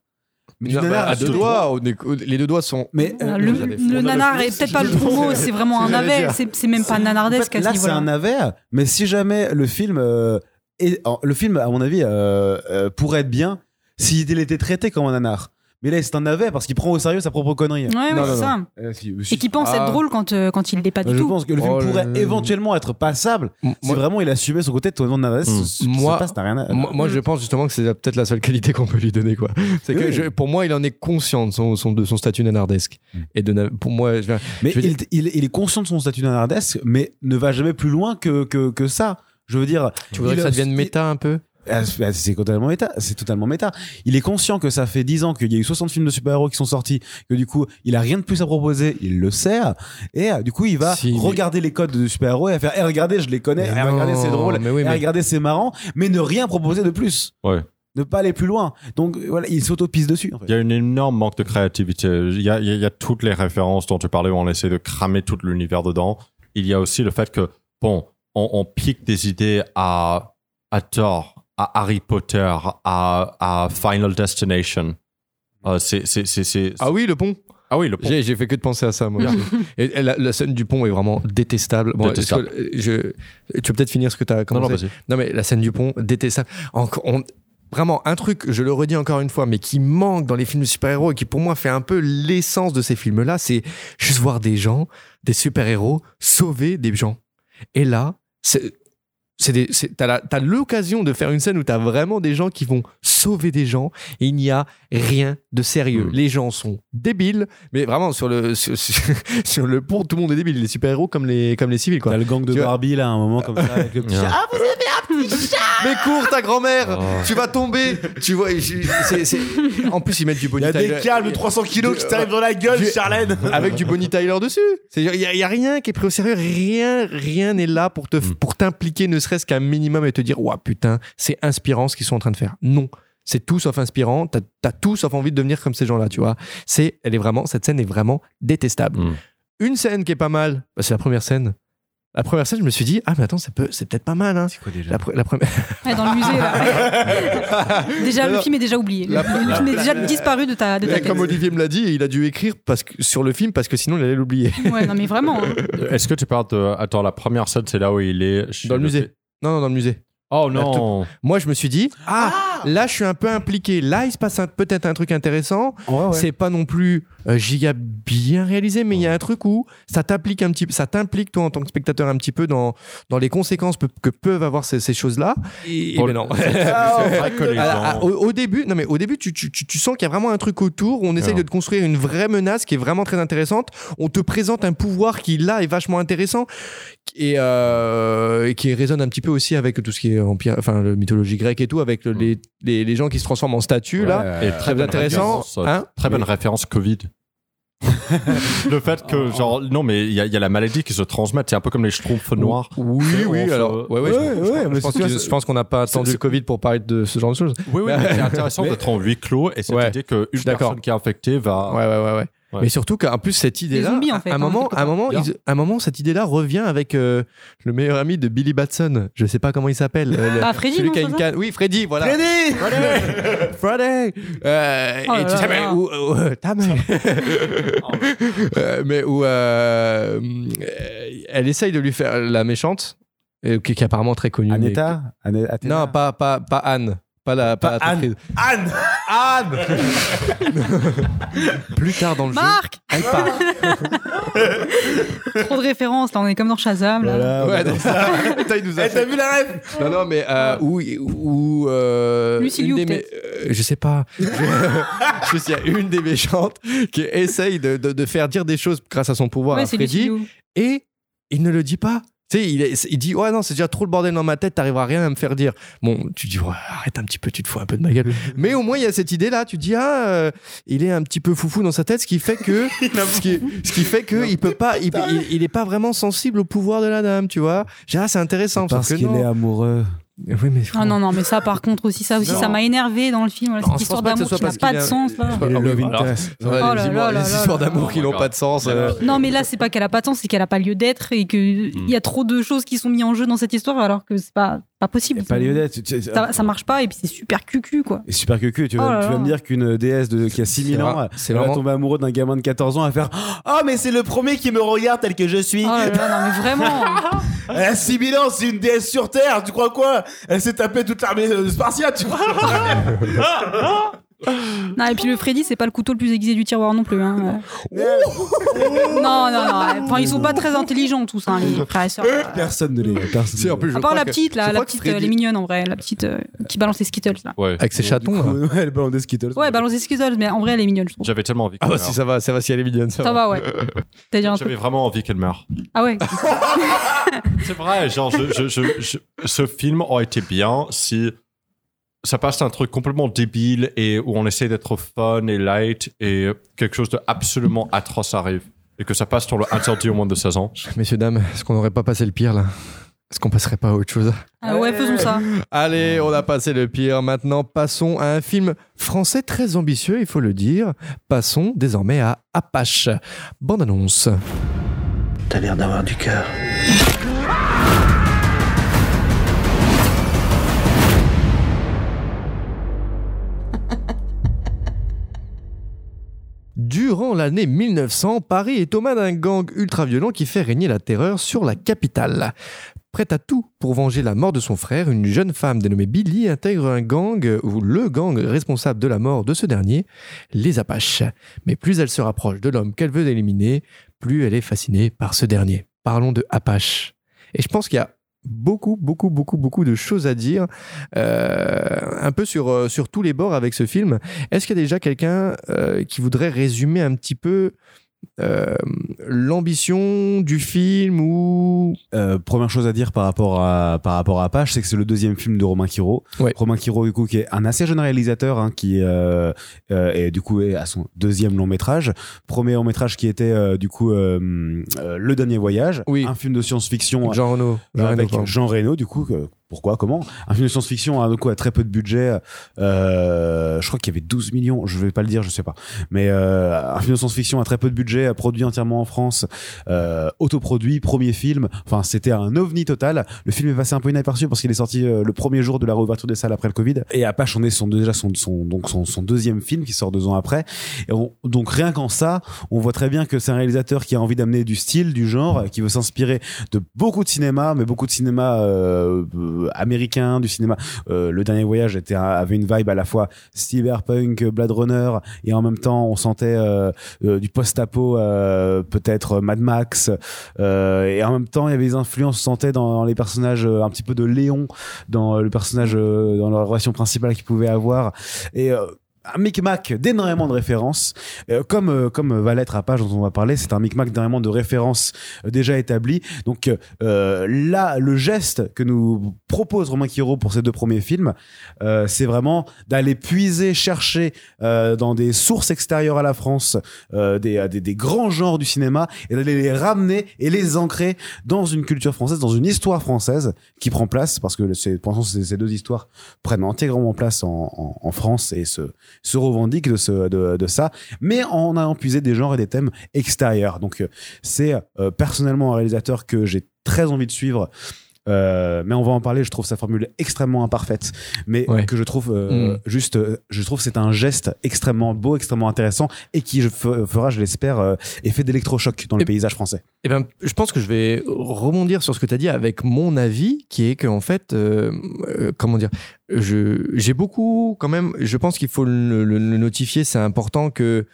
Mais du
Non, bah,
nanar
à deux doigts, est- les deux doigts sont.
Mais euh,
le, nanar
le-
est peut-être pas le bon mot, c'est vraiment un navet. C'est même pas
En
nanardesque
fait,
à ce
là, c'est un navet, mais si jamais le film, euh, est- en- le film, à mon avis, euh, euh, pourrait être bien s'il était traité comme un nanar. Mais là, c'est un navet parce qu'il prend au sérieux sa propre connerie.
Ouais, ouais,
Non,
c'est
non,
ça.
Euh, si- si-
Et qui pense
Ah.
être drôle quand, euh, quand il l'est pas du
je
tout.
pense que le film
Oh,
pourrait
le-
éventuellement être passable
M-
si
moi-
vraiment il assumait son côté totalement navet.
Mm.
Ce- ce qui
Moi-
se passe n'a rien à...
Moi, moi, je pense justement que c'est peut-être la seule qualité qu'on peut lui donner, quoi. C'est que
Oui.
je- pour moi, il en est conscient de son, son- de son statut nanardesque.
Mm.
Et de, pour moi, je-
Mais
je veux
il, il- il est conscient de son statut nanardesque, mais ne va jamais plus loin que, que, que ça. Je veux dire,
tu voudrais
il
que ça
a-
devienne méta un peu?
Ah, c'est ah, c'est totalement méta. C'est totalement méta. Il est conscient que ça fait 10 ans qu'il y a eu 60 films de super-héros qui sont sortis, que du coup, il a rien de plus à proposer, il le sert. Et euh, du coup, il va
Si, mais-
regarder les codes de super-héros et faire, Eh, regardez, je les connais, Eh, regardez, c'est drôle,
mais oui,
Eh,
mais-
regardez, c'est marrant, mais ne rien proposer de plus.
ouais
Ne pas aller plus loin. Donc, voilà, il s'autopise dessus, en fait.
il y a une énorme manque de créativité y a- il y a toutes les références dont tu parlais où on essaie de cramer tout l'univers dedans il y a aussi le fait que bon on, on pique des idées à à tort à Harry Potter à, à Final Destination Euh, c'est c'est c'est c'est
Ah oui, le pont
ah oui le pont.
J'ai j'ai fait que de penser à ça, moi. aussi. et, et la, la scène du pont est vraiment détestable. Bon,
Détestable.
que- je, tu peux peut-être finir ce que tu as
non
commencé
non vas-y
Non, mais la scène du pont, détestable. On- vraiment, un truc, je le redis encore une fois, mais qui manque dans les films de super-héros et qui pour moi fait un peu l'essence de ces films-là, c'est juste voir des gens, des super-héros, sauver des gens. Et là, c'est. c'est des- c'est- T'as la- t'as l'occasion de faire une scène où t'as vraiment des gens qui vont sauver des gens et il n'y a rien de sérieux.
Mm.
Les gens sont débiles, mais vraiment sur le sur, le pont, tout le monde est débile, les super-héros comme les comme les civils quoi.
T'as le gang de
Tu vois-
Barbie, là, à un moment, comme ça, avec le petit
Yeah.
chat. Ah, vous avez un petit chat
Mais cours ta grand-mère,
Oh.
tu vas tomber. Tu vois, je- c'est- c'est- en plus ils mettent du
Il
Bonnie
y a
Tyler.
des calmes de 300 kilos qui t'arrivent dans la gueule,
Du-
Charlène
avec du Bonnie Tyler dessus. Il y, a- il y a rien qui est pris au sérieux, rien rien n'est là pour te
Mm.
pour t'impliquer ne serait-ce qu'un minimum et te dire "Ouah putain, c'est inspirant ce qu'ils sont en train de faire." Non. c'est tout sauf inspirant. T'as as tout sauf envie de devenir comme ces gens-là, tu vois. C'est, elle est vraiment, cette scène est vraiment détestable.
Mm.
Une scène qui est pas mal, bah, c'est la première scène. La première scène, je me suis dit, ah, mais attends, ça peut, c'est peut-être pas mal, hein.
C'est quoi déjà
La, la première.
Ouais, dans le musée, là. déjà, le film est déjà oublié. Le,
la-
le film est déjà disparu de ta, de ta
comme. Olivier me l'a dit, il a dû écrire parce que, sur le film parce que sinon il allait l'oublier.
Ouais, non, mais vraiment. hein.
Est-ce que tu parles de. Attends, la première scène, c'est là où il est.
Dans le musée. Non, non, dans le musée.
Oh non.
Moi, je me suis dit, ah, là, je suis un peu impliqué. Là, il se passe peut-être un truc intéressant.
Ouais, ouais.
C'est pas non plus euh, giga bien réalisé, mais il y a un truc où ça t'implique un petit peu, ça t'implique toi en tant que spectateur un petit peu dans, dans les conséquences pe- que peuvent avoir ces, ces choses-là. Et, ben
le-
non.
Gens.
au, au début, non mais au début, tu, tu, tu, tu sens qu'il y a vraiment un truc autour. Où on essaye
Ouais.
de te construire une vraie menace qui est vraiment très intéressante. On te présente un pouvoir qui là est vachement intéressant et, euh, et qui résonne un petit peu aussi avec tout ce qui est empire, enfin la mythologie grecque et tout, avec le- les, les, les gens qui se transforment en statues là.
Et très
bonne
intéressant.
référence, hein
très bonne référence Covid. le fait que, genre, non, mais il y, a- il y a la maladie qui se transmet, c'est un peu comme les schtroumpfs noirs.
Oui, oui,
On se-
alors, ouais, ouais,
Ouais,
je, je-
ouais,
je
mais
pense je qu'on n'a pas attendu le Covid pour parler de ce genre de choses.
Oui, oui, mais c'est intéressant
Mais-
d'être en huis clos et cette
Ouais,
idée qu'une personne qui est infectée va.
Ouais, ouais, ouais, ouais.
Ouais.
Mais surtout qu'en plus cette idée-là,
en fait,
à un
hein,
moment, à un moment, ils- à un moment, cette idée-là revient avec euh, le meilleur ami de Billy Batson. Je sais pas comment il s'appelle. euh,
Ah, Freddy,
celui
non,
qui a une canne. Oui, Freddy, voilà.
Freddy
Friday Euh,
Oh
et
là
tu sais,
là
mais où, où- euh, ta mère. Mais où euh, elle essaye de lui faire la méchante, qui, qui est apparemment très connue. mais-
Aneta Ane- Athéna
Non, pas, pas, pas Anne. Pas la, pas,
Pas Anne. Anne
Anne Plus tard dans le jeu,
Marc
elle part.
Trop de références, là, on est comme dans Shazam. Là.
Ouais, donc ça, putain, il nous a
Eh, T'as vu la rêve
Non, non, mais euh, où, où euh, des mé- euh, je sais pas. je, je sais, il y a une des méchantes qui essaye de, de, de faire dire des choses grâce à son pouvoir
Ouais,
à Freddy et il ne le dit pas. Tu sais, il, est- il dit ouais non c'est déjà trop le bordel dans ma tête, t'arriveras à rien à me faire dire. Bon, tu dis ouais, arrête un petit peu, tu te fous un peu de ma gueule. Mais au moins il y a cette idée là, tu dis ah euh, il est un petit peu foufou dans sa tête, ce qui fait que ce qui, ce qui fait que il peut pas, il, il, il est pas vraiment sensible au pouvoir de la dame, tu vois. J'ai ah c'est intéressant
Parce qu'il est amoureux.
Oui mais
Ah non, non, mais ça, par contre, aussi, ça aussi,
Non.
ça m'a énervé dans le film. Voilà,
Non,
cette histoire d'amour qui n'a pas de sens, là. Oh
les,
là
histoires- les histoires d'amour qui n'ont pas de sens. euh.
Non, mais là, c'est pas qu'elle a pas de sens, c'est qu'elle a pas lieu d'être et qu'il
Hmm.
y a trop de choses qui sont mises en jeu dans cette histoire alors que c'est pas, pas possible.
Et pas lieu d'être. Tu- tu-
Ça, ça marche pas et puis c'est super cucu, quoi.
Et super que tu,
Oh
vas,
là
tu vas
là.
me dire qu'une déesse de, qui a 6000
C'est
ans, elle va
vraiment-
tomber amoureux d'un gamin de 14 ans à faire Oh, mais c'est le premier qui me regarde tel que je suis.
Oh là là, non, mais vraiment.
Elle a 6000 ans, c'est une déesse sur Terre, tu crois quoi? Elle s'est tapée toute l'armée euh, spartiate, tu vois
Non, et puis le Freddy, c'est pas le couteau le plus aiguisé du tiroir non plus. Hein. non, non, non. Enfin, ils sont pas très intelligents tous, hein, les frères et sœurs.
Personne ne les. Personne
Si, en plus, je
À part la petite, là, la petite,
Freddy-
euh, elle est mignonne en vrai, la petite euh, qui balance les Skittles là.
Ouais.
avec ses chatons. là.
Ouais, elle balance des Skittles.
Ouais, balance les Skittles, mais en vrai, elle est mignonne, je trouve.
J'avais tellement envie
Ah bah si ça va, ça va si elle est mignonne. Ça,
Ça va, ouais.
J'avais
truc.
vraiment envie qu'elle meure.
Ah ouais.
C'est vrai, genre, je, je, je- je- ce film aurait été bien si ça passe d'un truc complètement débile et où on essaie d'être fun et light et quelque chose de absolument atroce arrive. Et que ça passe sur le interdit au moins de 16 ans.
Messieurs, dames, est-ce qu'on n'aurait pas passé le pire là? Est-ce qu'on passerait pas à autre chose?
Ah ouais, faisons ça.
Allez, on a passé le pire. Maintenant, passons à un film français très ambitieux, il faut le dire. Passons désormais à Apache. Bande annonce.
T'as l'air d'avoir du cœur.
Durant l'année 1900, Paris est aux mains d'un gang ultra-violent qui fait régner la terreur sur la capitale. Prête à tout pour venger la mort de son frère, une jeune femme dénommée Billy intègre un gang, ou le gang responsable de la mort de ce dernier, les Apaches. Mais plus elle se rapproche de l'homme qu'elle veut éliminer, plus elle est fascinée par ce dernier. Parlons de Apache. Et je pense qu'il y a beaucoup, beaucoup, beaucoup, beaucoup de choses à dire, euh, un peu sur, euh, sur tous les bords avec ce film. Est-ce qu'il y a déjà quelqu'un euh, qui voudrait résumer un petit peu euh, l'ambition du film ou
Euh, première chose à dire par rapport à par rapport à Apache, c'est que c'est le deuxième film de Romain Quiro.
Ouais.
Romain Quiro du coup qui est un assez jeune réalisateur hein, qui euh, euh, est du coup est à son deuxième long métrage. Premier long métrage qui était du coup Le Dernier Voyage,
Oui.
un film de science-fiction
Jean Reno
avec Jean Reno du coup pourquoi, comment? Un film de science-fiction a, a très peu de budget. Euh, je crois qu'il y avait 12 millions, je vais pas le dire, je sais pas. Mais euh, un film de science-fiction a très peu de budget, produit entièrement en France, euh, autoproduit, premier film. Enfin, c'était un ovni total. Le film est passé un peu inaperçu parce qu'il est sorti euh, le premier jour de la réouverture des salles après le Covid. Et Apache on est son, déjà son, donc son, deuxième film qui sort deux ans après. Et on- donc rien qu'en ça, on voit très bien que c'est un réalisateur qui a envie d'amener du style, du genre, qui veut s'inspirer de beaucoup de cinéma, mais beaucoup de cinéma euh, américain, du cinéma. euh, le dernier voyage était avait une vibe à la fois cyberpunk, Blade Runner, et en même temps on sentait euh, euh, du post-apo, euh, peut-être Mad Max, euh, et en même temps il y avait des influences, on sentait dans, dans les personnages euh, un petit peu de Léon, dans le personnage, euh, dans la relation principale qu'il pouvait avoir, et euh, un micmac d'énormément de références, Euh, comme euh, comme va l'être à page dont on va parler, c'est un micmac d'énormément de références euh, déjà établies. Donc euh, là, le geste que nous propose Romain Quiro pour ces deux premiers films, euh, c'est vraiment d'aller puiser, chercher euh, dans des sources extérieures à la France euh, des, des des grands genres du cinéma et d'aller les ramener et les ancrer dans une culture française, dans une histoire française qui prend place parce que c'est pensons ces deux histoires prennent entièrement place en, en, en France et se se revendique de, ce, de, de ça, mais en ayant puisé des genres et des thèmes extérieurs. Donc euh, c'est euh, personnellement un réalisateur que j'ai très envie de suivre. Euh, mais on va en parler. Je trouve sa formule extrêmement imparfaite, mais
Ouais.
que je trouve euh,
Mm.
juste, euh, je trouve c'est un geste extrêmement beau, extrêmement intéressant et qui je fera, je l'espère, euh, effet d'électrochoc dans le
Et-
paysage français.
Eh ben, je pense que je vais rebondir sur ce que tu as dit avec mon avis, qui est qu'en fait, comment dire, j'ai beaucoup, quand même, je pense qu'il faut le, le- le notifier, c'est important que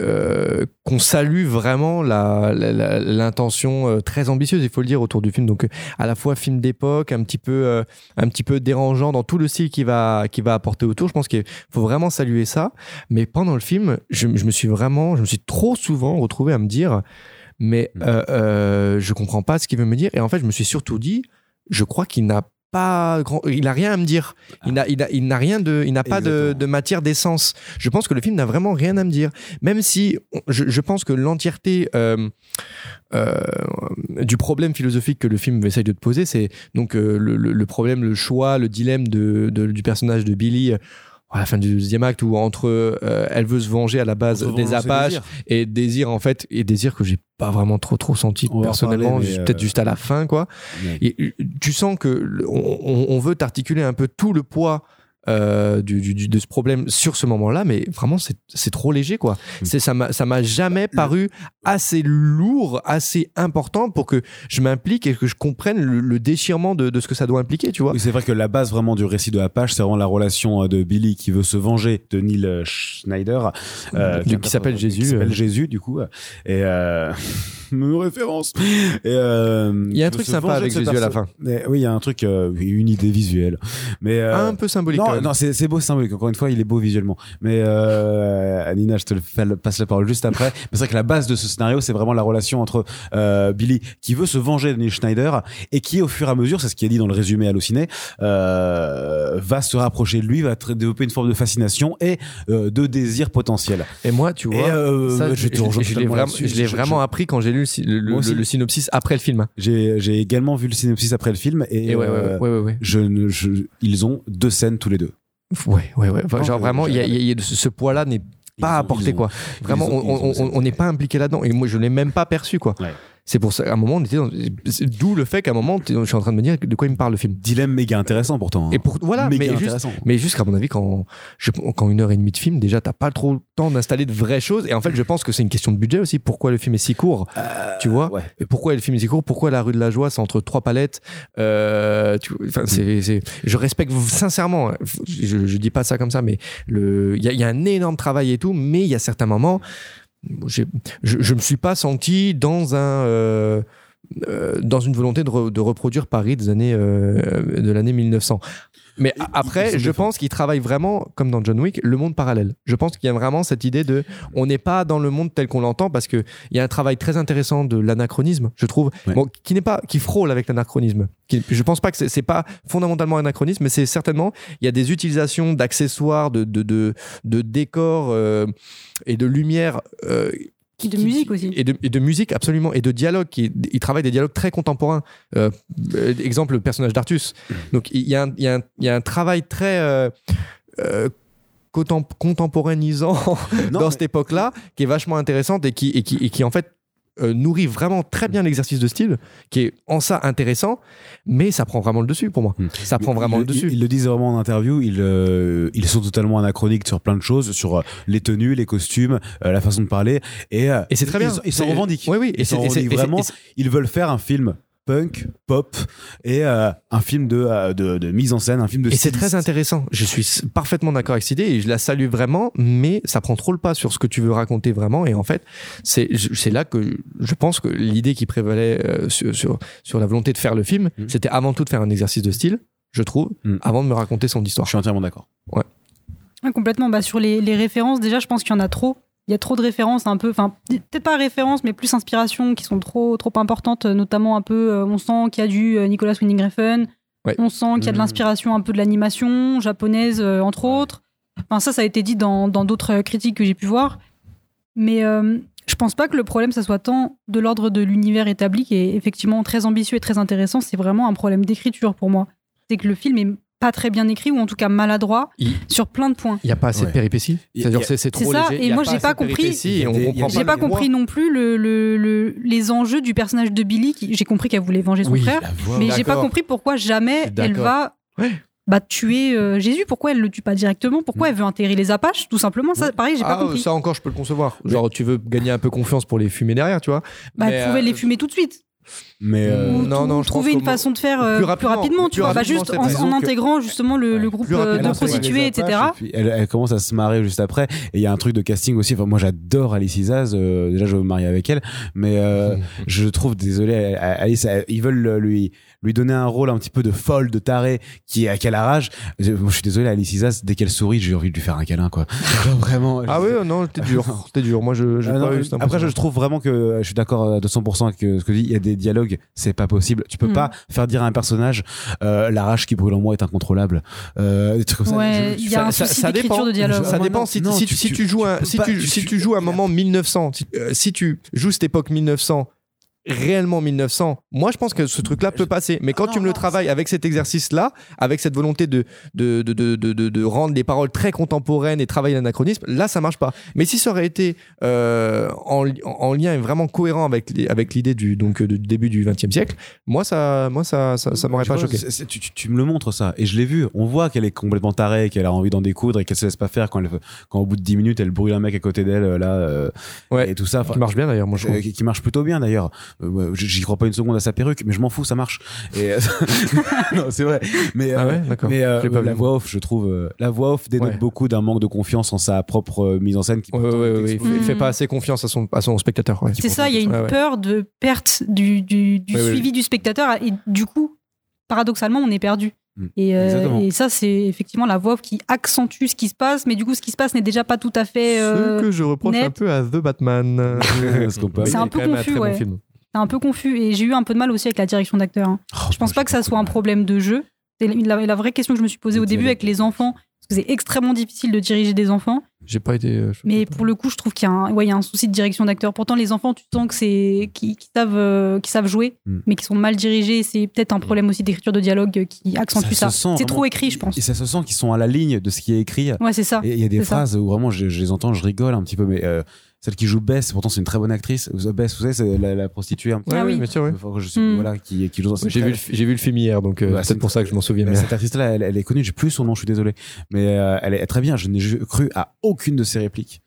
euh, qu'on salue vraiment l'intention euh, très ambitieuse, il faut le dire, autour du film. Donc, euh, à la fois film d'époque, un petit peu, euh, un petit peu dérangeant dans tout le style qu'il va, va apporter autour. Je pense qu'il faut vraiment saluer ça. Mais pendant le film, je, je me suis vraiment, je me suis trop souvent retrouvé à me dire, mais
Mm.
euh, euh, je comprends pas ce qu'il veut me dire. Et en fait, je me suis surtout dit, je crois qu'il n'a pas grand, il a rien à me dire. Il n'a, il a- il n'a rien de, il n'a pas de, matière d'essence. Je pense que le film n'a vraiment rien à me dire. Même si je, je pense que l'entièreté euh, euh, du problème philosophique que le film essaye de te poser, c'est donc euh, le, le- le problème, le choix, le dilemme de, de- du personnage de Billy. À la fin du deuxième acte où entre euh, elle veut se venger à la base
Entre
des Apaches et désir en fait et désir que j'ai pas vraiment trop trop senti
On
personnellement. juste-
euh,
peut-être juste à la fin quoi. et euh, tu sens que on veut t'articuler un peu tout le poids euh, du, du- du- de ce problème sur ce moment-là, mais vraiment c'est c'est trop léger quoi.
Mm.
C'est ça m'a ça m'a jamais paru assez lourd, assez important pour que je m'implique et que je comprenne le, le déchirement de, de ce que ça doit impliquer, tu vois.
Oui, c'est vrai que la base vraiment du récit de Apache, c'est vraiment la relation euh, de Billy qui veut se venger de Neil euh, Schneider, euh,
Qui s'appelle Jésus,
Qui s'appelle
euh.
Jésus, du coup. Et euh... une référence. Et, euh,
Il y a un truc sympa avec Jésus à la fin.
Et oui, il y a un truc, euh, une idée visuelle. Mais euh,
un peu symbolique.
Non, non, c'est c'est beau symbolique. Encore une fois, il est beau visuellement. Mais euh, Anina, je te le fais- passe la parole juste après. Mais c'est vrai que la base de ce scénario, c'est vraiment la relation entre euh, Billy qui veut se venger de Neil Schneider et qui, au fur et à mesure, c'est ce qui est dit dans le résumé halluciné, euh, va se rapprocher de lui, va développer une forme de fascination et euh, de désir potentiel.
Et moi, tu vois,
Et, euh,
ça,
je
je,
te rejoins
je l'ai vraiment,
là-dessus.
je l'ai
Je-
vraiment
je-
appris quand j'ai lu le, synopsis après le film.
J'ai j'ai également vu le synopsis après le film et,
Et ouais, ouais,
euh,
ouais, ouais, ouais.
Je, ne- je- ils ont deux scènes tous les deux.
Ouais, ouais, ouais. Enfin, genre
je-
vraiment, y a, y a- ce, poids-là n'est pas apporté quoi. Vraiment, on- n'est pas impliqué là-dedans. Et moi, je l'ai même pas perçu quoi.
Ouais.
C'est pour ça, à un moment, on était dans- d'où le fait qu'à un moment, je suis en train de me dire de quoi il me parle le film.
Dilemme méga intéressant pourtant. hein.
Et pour voilà,
méga
mais juste, mais juste qu'à mon avis, quand, je, quand une heure et demie de film, déjà, t'as pas trop le temps d'installer de vraies choses. Et en fait, je pense que c'est une question de budget aussi. Pourquoi le film est si court Tu vois?
ouais.
Et Pourquoi le film est si court? Pourquoi la rue de la joie, c'est entre trois palettes? Euh, tu- enfin, c'est, c'est- Je respecte sincèrement. Je, je dis pas ça comme ça, mais le, il y a, y a un énorme travail et tout. Mais il y a certains moments, je, je me suis pas senti dans un euh, euh, dans une volonté de, de reproduire Paris des années euh, de l'année 1900. Mais
Et
après, je pense qu'il travaille vraiment, comme dans John Wick, le monde parallèle. Je pense qu'il y a vraiment cette idée de, on n'est pas dans le monde tel qu'on l'entend parce que il y a un travail très intéressant de l'anachronisme, je trouve,
Ouais.
bon, qui n'est pas, qui frôle avec l'anachronisme. Je pense pas que c'est- c'est pas fondamentalement anachronisme, mais c'est certainement, il y a des utilisations d'accessoires, de, de, de, de décors euh, et de lumière. euh,
De musique aussi.
Et de, et de musique, absolument. Et de dialogue. Qui, il travaille des dialogues très contemporains. Euh, euh, exemple, le personnage d'Artus. Donc, il y, a un- il y a un- il y a un travail très. euh, euh, contem- contemporanisant
Non,
dans
mais-
cette époque-là, qui est vachement intéressante et qui, et qui, et qui en fait, euh, nourrit vraiment très bien l'exercice de style, qui est en ça intéressant, mais ça prend vraiment le dessus pour moi.
Hmm.
Ça prend vraiment
Ils-
le dessus.
Ils, ils le disent vraiment en interview. Ils, euh, ils sont totalement anachroniques sur plein de choses, sur euh, les tenues, les costumes, euh, la façon de parler. Et,
Et c'est très bien.
Ils, s'en revendiquent.
Oui, oui.
Ils s'en revendiquent vraiment. Ils veulent faire un film punk, pop et euh, un film de, euh, de, de mise en scène, un film de
Et c'est très intéressant. Je suis parfaitement d'accord avec cette idée et je la salue vraiment, mais ça prend trop le pas sur ce que tu veux raconter vraiment. Et en fait, c'est là que je pense que l'idée qui prévalait euh, sur, sur, sur la volonté de faire le film,
Mhm.
c'était avant tout de faire un exercice de style, je trouve,
Mhm.
avant de me raconter son histoire.
Je suis entièrement d'accord.
Ouais, complètement. Bah, sur les, les références, déjà, je pense qu'il y en a trop. Il y a trop de références, un peu, enfin, peut-être pas références, mais plus inspirations qui sont trop, trop importantes, euh, notamment un peu, euh, on sent qu'il y a du euh, Nicolas Winding Refn,
Ouais.
on sent qu'il y a de
Mhm.
l'inspiration un peu de l'animation japonaise, euh, entre autres. Enfin, ça, ça a été dit dans dans d'autres critiques que j'ai pu voir. Mais euh, je pense pas que le problème, ça soit tant de l'ordre de l'univers établi, qui est effectivement très ambitieux et très intéressant. C'est vraiment un problème d'écriture pour moi. C'est que le film est pas très bien écrit, ou en tout cas maladroit,
Il-
sur plein de points.
Il n'y a pas assez
Ouais.
de péripéties. C'est trop
ça,
léger.
et moi,
pas
j'ai pas
de
compris- J'ai pas compris non plus le, le- le- les enjeux du personnage de Billy. qui- J'ai compris qu'elle voulait venger son
Oui,
frère, mais j'ai pas compris pourquoi jamais elle va
Ouais.
bah, tuer euh, Jésus. Pourquoi elle le tue pas directement? Pourquoi elle veut intégrer les Apaches Tout simplement, ça, pareil, j'ai pas
Ah,
compris.
ça encore, je peux le concevoir. Genre, tu veux gagner un peu confiance pour les fumer derrière, tu vois.
Bah,
Mais,
elle pouvait
euh,
les fumer tout de suite.
Mais euh,
Ou
non,
tout-
non, je
trouver une façon de faire euh,
plus
plus
rapidement,
tu vois, bah,
rapidement,
juste en, intégrant justement le,
Ouais,
le groupe euh, de prostituées, etc.
Apaches, et puis elle, elle commence à se marrer juste après. Et il y a un truc de casting aussi. Enfin, moi, j'adore Alice Isaz. euh, déjà, je veux me marier avec elle. Mais euh, je trouve, désolé, Alice, elle- ils veulent lui lui donner un rôle un petit peu de folle, de taré, qui à quelle rage. Je, moi, je suis désolé, Alice Isaz, dès qu'elle sourit, j'ai envie de lui faire un câlin, quoi. Genre, vraiment.
Ah
je-
ouais, non, t'es dur. T'es dur. Moi, je, j'ai
Ah
pas
non,
eu cette
après, je, je trouve vraiment que euh, je suis d'accord à 200% avec euh, ce que tu dis. Il y a des dialogues, c'est pas possible. Tu peux
Mm.
pas faire dire à un personnage euh, la rage qui brûle en moi est incontrôlable. Euh, des trucs comme ça.
Ouais,
Je-
il y a un
ça-
souci
ça dépend.
de dialogue.
Ça dépend si,
non,
si,
tu-
si
tu-
tu joues un,
tu peux
si
pas-
tu,
tu-
si
tu-
tu joues un moment 1900, si, euh, si tu joues cette époque 1900 réellement 1900, moi je pense que ce truc-là peut passer. Mais quand
Ah
tu
non,
me le travailles avec cet exercice-là, avec cette volonté de, de, de, de, de, de- de rendre les paroles très contemporaines et travailler l'anachronisme, là ça marche pas. Mais si ça aurait été euh, en, en lien et vraiment cohérent avec, les- avec l'idée du, donc, du début du XXe siècle, moi ça, moi, ça, ça, ça m'aurait pas
vois,
choqué.
c'est- tu, tu- tu me le montres ça et je l'ai vu. On voit qu'elle est complètement tarée, qu'elle a envie d'en découdre et qu'elle se laisse pas faire quand, elle, quand au bout de 10 minutes elle brûle un mec à côté d'elle euh, là euh,
Ouais.
et tout ça.
Qui marche bien d'ailleurs, moi je
euh, qui marche plutôt bien d'ailleurs. Euh, J'y crois pas une seconde à sa perruque, mais je m'en fous, ça marche. Et euh, non, c'est vrai. Mais
Ah
euh,
ouais, d'accord.
mais euh,
J'ai pas
la voix off, je trouve, euh, la voix off dénote
Ouais.
beaucoup d'un manque de confiance en sa propre euh, mise en scène. Qui
Ouais, il, fait, il fait pas assez confiance à son, à son spectateur. ouais.
C'est ça, il y a une
Ouais, ouais.
peur de perte du, du, du
Ouais, ouais.
suivi du spectateur et du coup, paradoxalement, on est perdu.
Mm.
Et, euh, ça, c'est effectivement la voix off qui accentue ce qui se passe, mais du coup, ce qui se passe n'est déjà pas tout à fait. euh,
Ce que je reproche
net.
un peu à The Batman.
C'est un peu confus,
bon
ouais.
film.
C'est un peu confus et j'ai eu un peu de mal aussi avec la direction d'acteur. hein.
Oh,
Je pense pas que ça soit un problème de jeu. C'est la, la vraie question que je me suis posée au début avec les enfants, parce que c'est extrêmement difficile de diriger des enfants.
J'ai pas été. euh,
Mais pour le coup, je trouve qu'il y, a un- ouais, il y a un souci de direction d'acteur. Pourtant, les enfants, tu sens que c'est qui, qui savent, euh, qui savent jouer,
Mm.
mais qui sont mal dirigés. C'est peut-être un problème aussi d'écriture de dialogue qui accentue
Ça
ça. C'est trop écrit, je pense.
Et ça se sent qu'ils sont à la ligne de ce qui est écrit.
Ouais, c'est ça.
Et il y a des
ça.
phrases où vraiment je, je les entends, je rigole un petit peu, mais euh, celle qui joue Bess, pourtant c'est une très bonne actrice. Bess, vous savez, c'est la, la prostituée un petit
Ouais,
Ah oui.
bien sûr.
Enfin, je sais,
Mm.
voilà, qui, qui joue dans cette
J'ai vu, j'ai vu le film hier, donc euh,
Bah,
c'est pour ça que je m'en souviens.
Mais
bien.
cette artiste-là, elle, elle est connue. J'ai plus son nom, je suis désolé. Mais euh, elle est très bien. Je n'ai cru à aucune de ses répliques.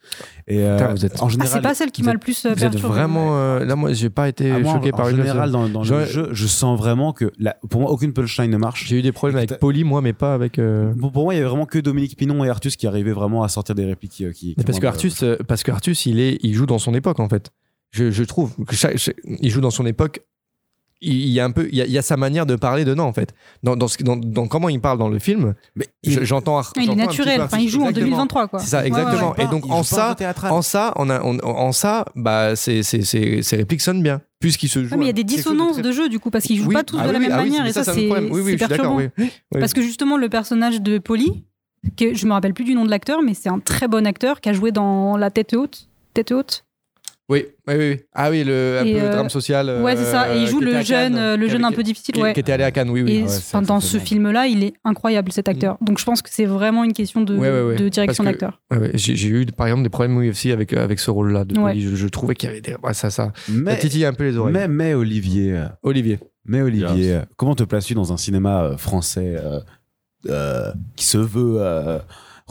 Et euh,
Putain, vous êtes-
en
Ah,
général,
c'est pas celle qui m'a le plus euh,
Vous êtes vraiment. euh, là, moi, j'ai pas été
moi,
choqué
en,
par
en
une de
général, dans, dans le jeu, je sens vraiment que la- pour moi, aucune punchline ne marche.
J'ai eu des problèmes avec Polly, moi, mais pas avec. euh,
Bon, pour moi, il y avait vraiment que Dominique Pinon et Artus qui arrivaient vraiment à sortir des répliques qui.
parce que Artus, euh, parce que Artus, il est, il joue dans son époque en fait. Je, je trouve que chaque- chaque- il joue dans son époque. Il y a un peu, il y a, il y a sa manière de parler dedans en fait. Dans, dans, ce- dans, dans comment il parle dans le film, j'entends.
Ah, il est naturel. Enfin, il joue en
Exactement.
2023, quoi.
C'est ça, exactement.
ouais, ouais.
Et donc, en ça, en ça, on a, on- en ça, bah, ces, ces, répliques sonnent bien, puisqu'il se joue.
Ouais, mais il y a des dissonances
très-
de jeu, du coup, parce qu'ils jouent
Oui.
pas tous
Ah
de
oui,
la
oui,
même
ah
manière, et ça,
c'est un
c'est.
Oui,
c'est perturbant. Parce que justement, le personnage de Polly, que je me rappelle plus du nom de l'acteur, mais c'est un très bon acteur qui a joué dans La Tête Haute. Tête Haute
Oui, oui, oui. Ah oui, le, un
Et,
peu le
euh,
drame social.
ouais, c'est ça. Et il
euh,
joue le jeune,
Cannes,
euh, le jeune
avait-
un peu difficile.
qui,
ouais.
qui était allé à Cannes, oui, oui.
Et
Ouais,
dans ce film-là, il est incroyable cet acteur. Donc je pense que c'est vraiment une question de,
Ouais, ouais, ouais.
de direction d'acteur.
Ouais, ouais. J'ai j'ai eu par exemple des problèmes aussi avec, avec ce rôle-là. de
Ouais.
Oli. Je, je trouvais qu'il y avait des. ouais, ça, ça, ça
Mais,
titillait un peu les oreilles.
mais, mais Olivier,
Olivier.
mais Olivier,
Yes.
comment te places-tu dans un cinéma français euh, euh, qui se veut euh,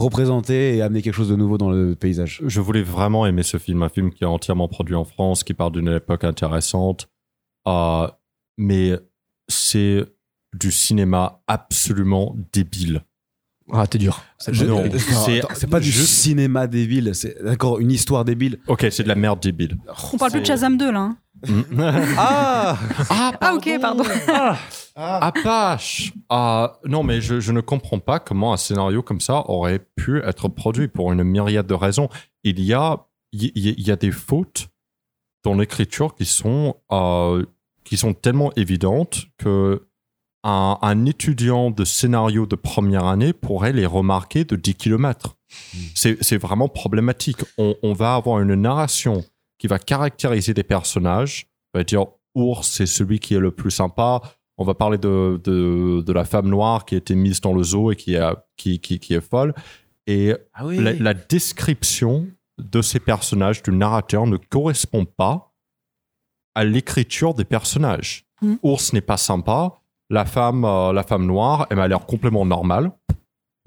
représenter et amener quelque chose de nouveau dans le paysage
Je voulais vraiment aimer ce film, un film qui est entièrement produit en France, qui parle d'une époque intéressante, euh, mais c'est du cinéma absolument débile.
Ah, t'es dur. C'est pas
c'est
du
juste-
cinéma débile, c'est d'accord une histoire débile.
Ok, c'est de la merde débile.
On parle plus de Shazam 2 là. hein.
Ah
ah,
Ah, ok, pardon.
Ah, Apache Ah, Non, mais je, je ne comprends pas comment un scénario comme ça aurait pu être produit pour une myriade de raisons. Il y a, il y, a des fautes dans l'écriture qui sont, euh, qui sont tellement évidentes que un, un étudiant de scénario de première année pourrait les remarquer de 10 km. C'est c'est vraiment problématique. On, on va avoir une narration qui va caractériser des personnages. On va dire, Ours, c'est celui qui est le plus sympa. On va parler de, de, de la femme noire qui a été mise dans le zoo et qui, a, qui, qui, qui est folle. Et
Ah oui.
la, la description de ces personnages du narrateur ne correspond pas à l'écriture des personnages.
Mhm.
Ours n'est pas sympa. La femme, euh, la femme noire, elle m'a l'air complètement normale. Elle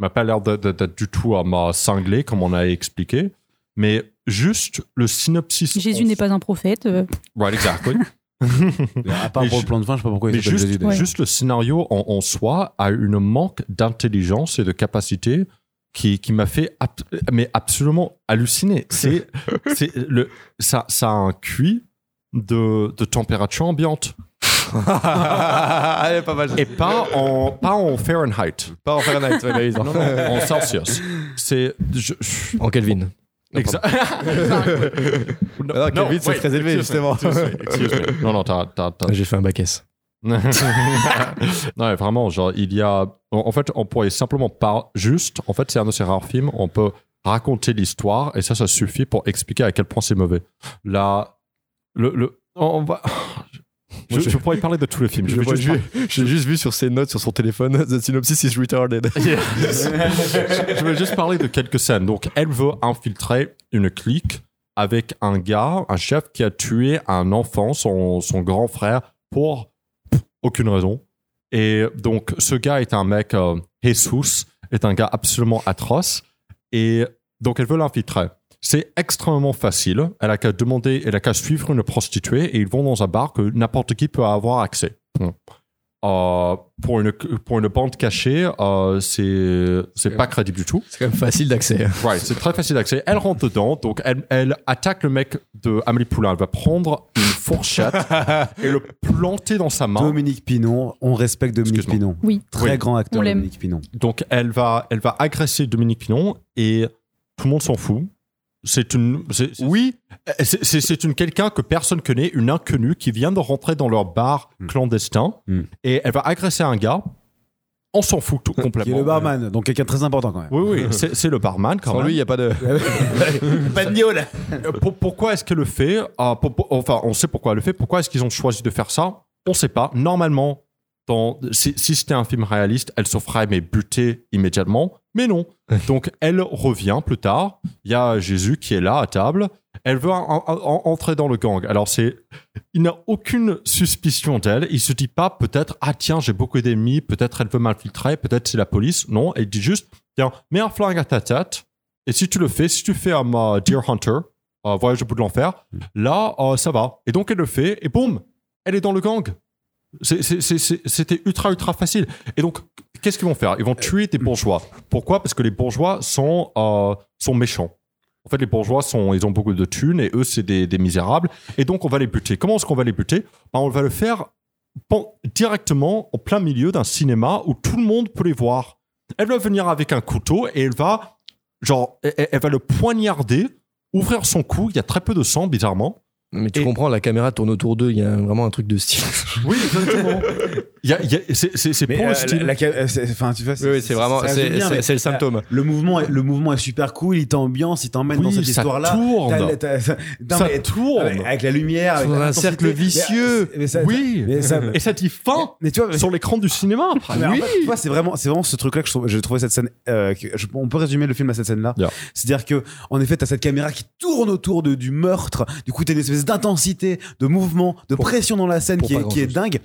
m'a pas l'air d'être du tout à m'a cinglé, comme on a expliqué. Mais juste le synopsis.
Jésus n'est pas un prophète. euh,
Right, exactly.
à part
Mais
pour le plan de fin, je sais pas pourquoi il
Mais juste,
Jésus.
Ouais.
juste le scénario en, en soi a une manque d'intelligence et de capacité qui, qui m'a fait ab- mais absolument halluciner. C'est, c'est le, ça, ça a un QI de, de température ambiante
Allez, pas mal.
et pas en, pas en Fahrenheit,
pas en Fahrenheit, ouais, bah,
non, non, en Celsius. C'est,
En Kelvin.
Exa-
Alors, Kelvin, c'est très élevé, justement.
Non, non, t'as, t'as-
J'ai fait un bac S.
non, mais vraiment, genre, il y a. En fait, on pourrait simplement pas. Juste, en fait, c'est un de ces rares films, on peut raconter l'histoire et ça, ça suffit pour expliquer à quel point c'est mauvais. Là, le. le on va. Je,
je-
je pourrais parler de tous les films. Je
Je
vais
vois-
juste
J'ai j'ai juste vu sur ses notes sur son téléphone The synopsis is retarded.
je vais juste parler de quelques scènes. Donc, elle veut infiltrer une clique avec un gars, un chef qui a tué un enfant, son, son grand frère, pour aucune raison. Et donc, ce gars est un mec, euh, Jesus, est un gars absolument atroce. Et donc, elle veut l'infiltrer. C'est extrêmement facile. Elle a qu'à demander, elle a qu'à suivre une prostituée et ils vont dans un bar que n'importe qui peut avoir accès. Euh, pour, une, pour une bande cachée, euh, c'est c'est pas crédible du tout.
C'est quand même facile d'accès.
Right, c'est très facile d'accès. Elle rentre dedans, donc elle, elle attaque le mec de Amélie Poulain. Elle va prendre une fourchette et le planter dans sa main.
Dominique Pinon, on respecte Dominique. Pinon.
Oui.
Très
Oui.
grand acteur,
On l'aime.
Dominique Pinon.
Donc elle va, elle va agresser Dominique Pinon et tout le monde s'en fout. C'est une, c'est- c'est-
Oui,
c'est c'est- c'est une quelqu'un que personne connaît, une inconnue qui vient de rentrer dans leur bar
Mm.
clandestin
Mm.
et elle va agresser un gars. On s'en fout tout
Qui
complètement.
est le barman, donc quelqu'un de très important quand même.
Oui, oui, c'est c'est le barman quand
sans
même.
lui, il n'y a pas de.
Euh, pour- pourquoi est-ce qu'elle le fait? Ah, pour- pour- Enfin, on sait pourquoi elle le fait. Pourquoi est-ce qu'ils ont choisi de faire ça? On ne sait pas. Normalement, dans, si, si c'était un film réaliste, elle se ferait mais buter immédiatement. Mais non. Donc, elle revient plus tard. Il y a Jésus qui est là à table. Elle veut en- en- en- entrer dans le gang. Alors, c'est, il n'a aucune suspicion d'elle. Il se dit pas peut-être, ah tiens, j'ai beaucoup d'ennemis. Peut-être elle veut m'infiltrer. Peut-être c'est la police. Non, elle dit juste, tiens, mets un flingue à ta tête. Et si tu le fais, si tu fais un Deer Hunter, euh, Voyage au bout de l'enfer, là, euh, ça va. Et donc, elle le fait, et boum, elle est dans le gang. C'était ultra, ultra facile. Et donc, qu'est-ce qu'ils vont faire? Ils vont tuer des bourgeois. Pourquoi? Parce que les bourgeois sont, euh, sont méchants. En fait, les bourgeois, sont, ils ont beaucoup de thunes, et eux, c'est des, des misérables. Et donc, on va les buter. Comment est-ce qu'on va les buter? Ben, On va le faire directement au plein milieu d'un cinéma où tout le monde peut les voir. Elle va venir avec un couteau, et elle va genre, elle, elle va le poignarder, ouvrir son cou. Il y a très peu de sang, bizarrement.
Mais tu
Et-
comprends, la caméra tourne autour d'eux, il y a vraiment un truc de style.
Oui, exactement. Il y a- il y a- c'est- c'est c'est
Mais
pour
euh,
le style.
enfin, tu vois,
Oui, oui, c'est vraiment, c'est le symptôme.
Le mouvement, est, le mouvement est super cool. Il t'ambiance, il t'emmène dans
Oui,
cette
ça
histoire-là.
tourne. Ça
mais-
tourne.
avec, avec la lumière, avec
Dans un cercle vicieux.
mais ça-
oui.
mais ça-
Et ça dit fin
mais tu vois, mais-
sur l'écran du cinéma. après.
mais en
oui.
fait, tu vois, c'est vraiment, c'est vraiment ce truc-là que je trouve, j'ai trouvé cette scène. euh, que- je- on peut résumer le film à cette scène-là.
Yeah.
C'est-à-dire que, en effet, t'as cette caméra qui tourne autour de, du meurtre. Du coup, t'as une espèce d'intensité, de mouvement, de
Pour-
pression dans la scène qui est, qui est
grand-chose.
dingue.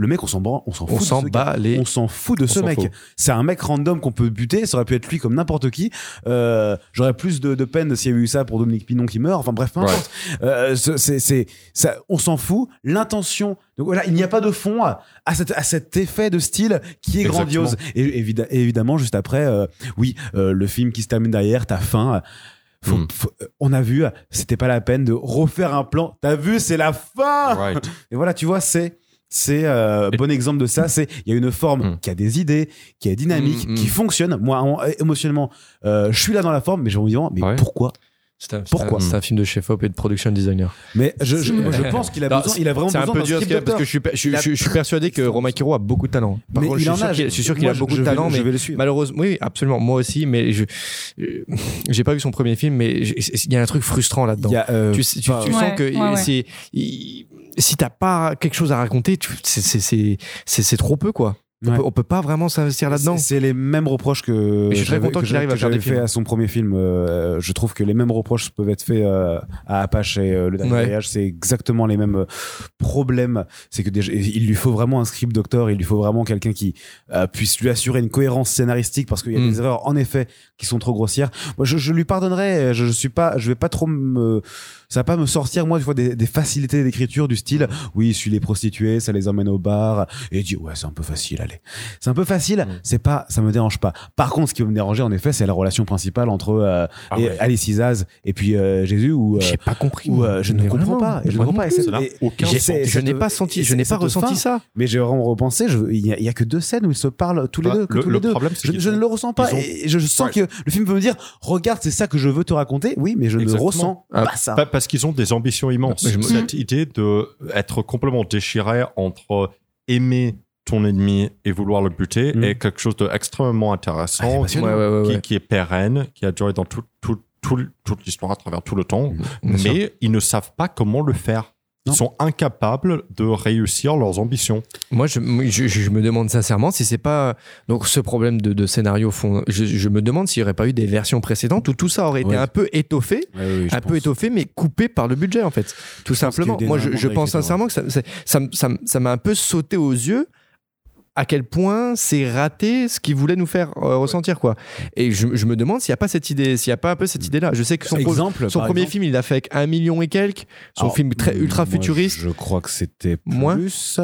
Le mec, on s'en on s'en fout.
On s'en bat les.
On s'en fout de ce mec. C'est un mec random qu'on peut buter. Ça aurait pu être lui comme n'importe qui. Euh, J'aurais plus de, de peine s'il y avait eu ça pour Dominique Pinon qui meurt. Enfin bref, peu importe. Euh, c'est, ça, on s'en fout. L'intention. Donc voilà, il n'y a pas de fond à, à, cet, à cet effet de style qui est
Exactement.
grandiose. Et, évidemment, juste après, euh, oui, le film qui se termine derrière, t'as faim. Faut-
Mm.
faut- euh, on a vu, c'était pas la peine de refaire un plan. T'as vu, c'est la fin.
Right.
Et voilà, tu vois, c'est c'est euh, bon exemple de ça. C'est il y a une forme
Mm.
qui a des idées, qui est dynamique,
Mm, mm.
qui fonctionne. Moi, en- émotionnellement, euh, je suis là dans la forme, mais j'ai envie de dire, mais
Ouais.
pourquoi
C'est un,
Pourquoi
C'est un film de chef-op et de production designer.
Mais je, je, moi, je pense qu'il a
Non,
besoin, il a vraiment
C'est un
besoin
peu dur parce que je suis, je, je- je suis persuadé que Romain Quiro a beaucoup de talent. Par
Mais
contre,
il
je
en
sûr
a.
je suis sûr qu'il a beaucoup
je
de
vais-
talent,
je
mais
vais le suivre.
malheureusement, oui, absolument. Moi aussi, mais je j'ai pas vu son premier film, mais il y a un truc frustrant là-dedans.
Il y a, euh,
tu tu,
pas-
tu
Ouais,
sens que
ouais, ouais.
il- si t'as pas quelque chose à raconter, tu- c'est c'est c'est c'est c'est trop peu quoi. On,
Ouais.
peut, on peut pas vraiment s'investir là-dedans.
C'est les mêmes reproches que
Mais je suis très
j'avais-
content
que
qu'il arrive à
que
faire
j'avais
des
fait
films.
à son premier film. Euh, je trouve que les mêmes reproches peuvent être faits euh, à Apache et euh, le dernier
Ouais.
voyage. C'est exactement les mêmes problèmes. C'est que déjà, il lui faut vraiment un script doctor. Il lui faut vraiment quelqu'un qui euh, puisse lui assurer une cohérence scénaristique parce qu'il y a
Mm.
des erreurs en effet qui sont trop grossières. Moi, je, je lui pardonnerai. Je, je suis pas, je vais pas trop me, ça va pas me sortir moi, tu vois, des, des facilités d'écriture du style. Oui, il suit les prostituées, ça les emmène au bar et il dit ouais, c'est un peu facile. Allez, c'est un peu facile.
Mm.
C'est pas, ça me dérange pas. Par contre, ce qui va me déranger en effet, c'est la relation principale entre euh,
Ah
et
ouais.
Alice Isaz et puis euh, Jésus ou euh,
J'ai pas compris. moi.
euh, je ne comprends
vraiment,
pas. Je ne comprends pas.
Je n'ai pas senti, je n'ai pas ressenti ça.
Mais j'ai vraiment repensé. Je, il y, a, il y a que deux scènes où ils se parlent tous les
Bah,
deux. que
le-
tous
le
les deux.
problème, c'est
Je, je ne le ressens pas. Et je sens que le film veut me dire regarde, c'est ça que je veux te raconter. Oui, mais je
Exactement.
ne ressens
Ah,
pas ça.
Pa- Parce qu'ils ont des ambitions immenses.
Me-
Cette idée de être complètement déchiré entre aimer ton ennemi et vouloir le buter
Mm.
est quelque chose d'extrêmement
Ah,
intéressant.
Ouais, ouais, ouais,
qui,
ouais.
qui est pérenne, qui a duré dans tout, tout, tout- toute l'histoire à travers tout le temps.
Sûr.
mais ils ne savent pas comment le faire. Ils sont incapables de réussir leurs ambitions.
Moi, je, je, je me demande sincèrement si c'est pas donc ce problème de, de scénario fond. Je, je me demande s'il n'y aurait pas eu des versions précédentes où tout ça aurait été
Ouais.
un peu étoffé,
Ouais, oui, je
un peu étoffé, mais coupé par le budget en fait, tout simplement. Moi, je, pense sincèrement que ça, c'est- ça, ça, ça m'a un peu sauté aux yeux à quel point c'est raté ce qu'il voulait nous faire euh, ressentir quoi. Et je, je me demande s'il n'y a pas cette idée, s'il n'y a pas un peu cette idée là. Je sais que son, pro- premier
exemple.
film il a fait avec un million et quelques. Son
Alors,
film très ultra
moi,
futuriste.
Je crois que c'était plus,
Moins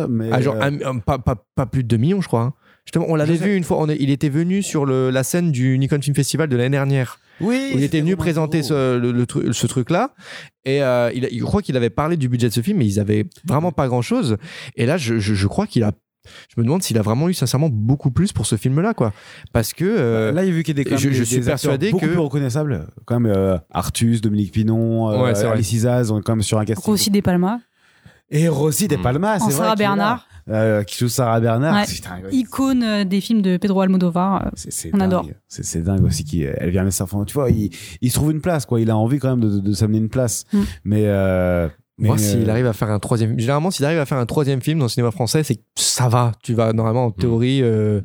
mais
Ah, genre
euh,
un- un- pas, pas, pas plus de 2 millions, je crois. hein. Justement, on l'avait vu une fois. On est- il était venu sur le- la scène du Nikon Film Festival de l'année dernière.
oui,
où il était venu présenter ce, le- le tru- ce truc-là. Et euh, il, je crois qu'il avait parlé du budget de ce film, mais ils avaient vraiment pas grand-chose. Et là, je, je- je crois qu'il a. Je me demande s'il a vraiment eu sincèrement beaucoup plus pour ce film-là, quoi. Parce que. euh,
Là, il y a vu qu'il y a des, quand
je-
des-
suis
des acteurs
persuadé
beaucoup
que-
plus reconnaissables. Quand même, euh, Artus, Dominique Pinon, euh,
Ouais.
Alice Isaz, on est quand même sur un casting.
Rossi De Palma,
Et Rossi De
Mm.
Palma, c'est vrai.
Sarah. Bernard,
Euh, qui joue Sarah Bernard.
Ouais.
Putain, ouais,
icône euh, des films de Pedro Almodovar. On
dingue.
adore.
C'est dingue aussi qu'elle vient mettre ça. Enfin, tu vois, il, il se trouve une place, quoi. Il a envie quand même de, de, de s'amener une place.
Mm.
Mais, euh, mais,
Voir s'il
euh,
arrive à faire un troisième. Généralement, s'il arrive à faire un troisième film dans le cinéma français, c'est que ça va. Tu vas normalement en théorie. euh,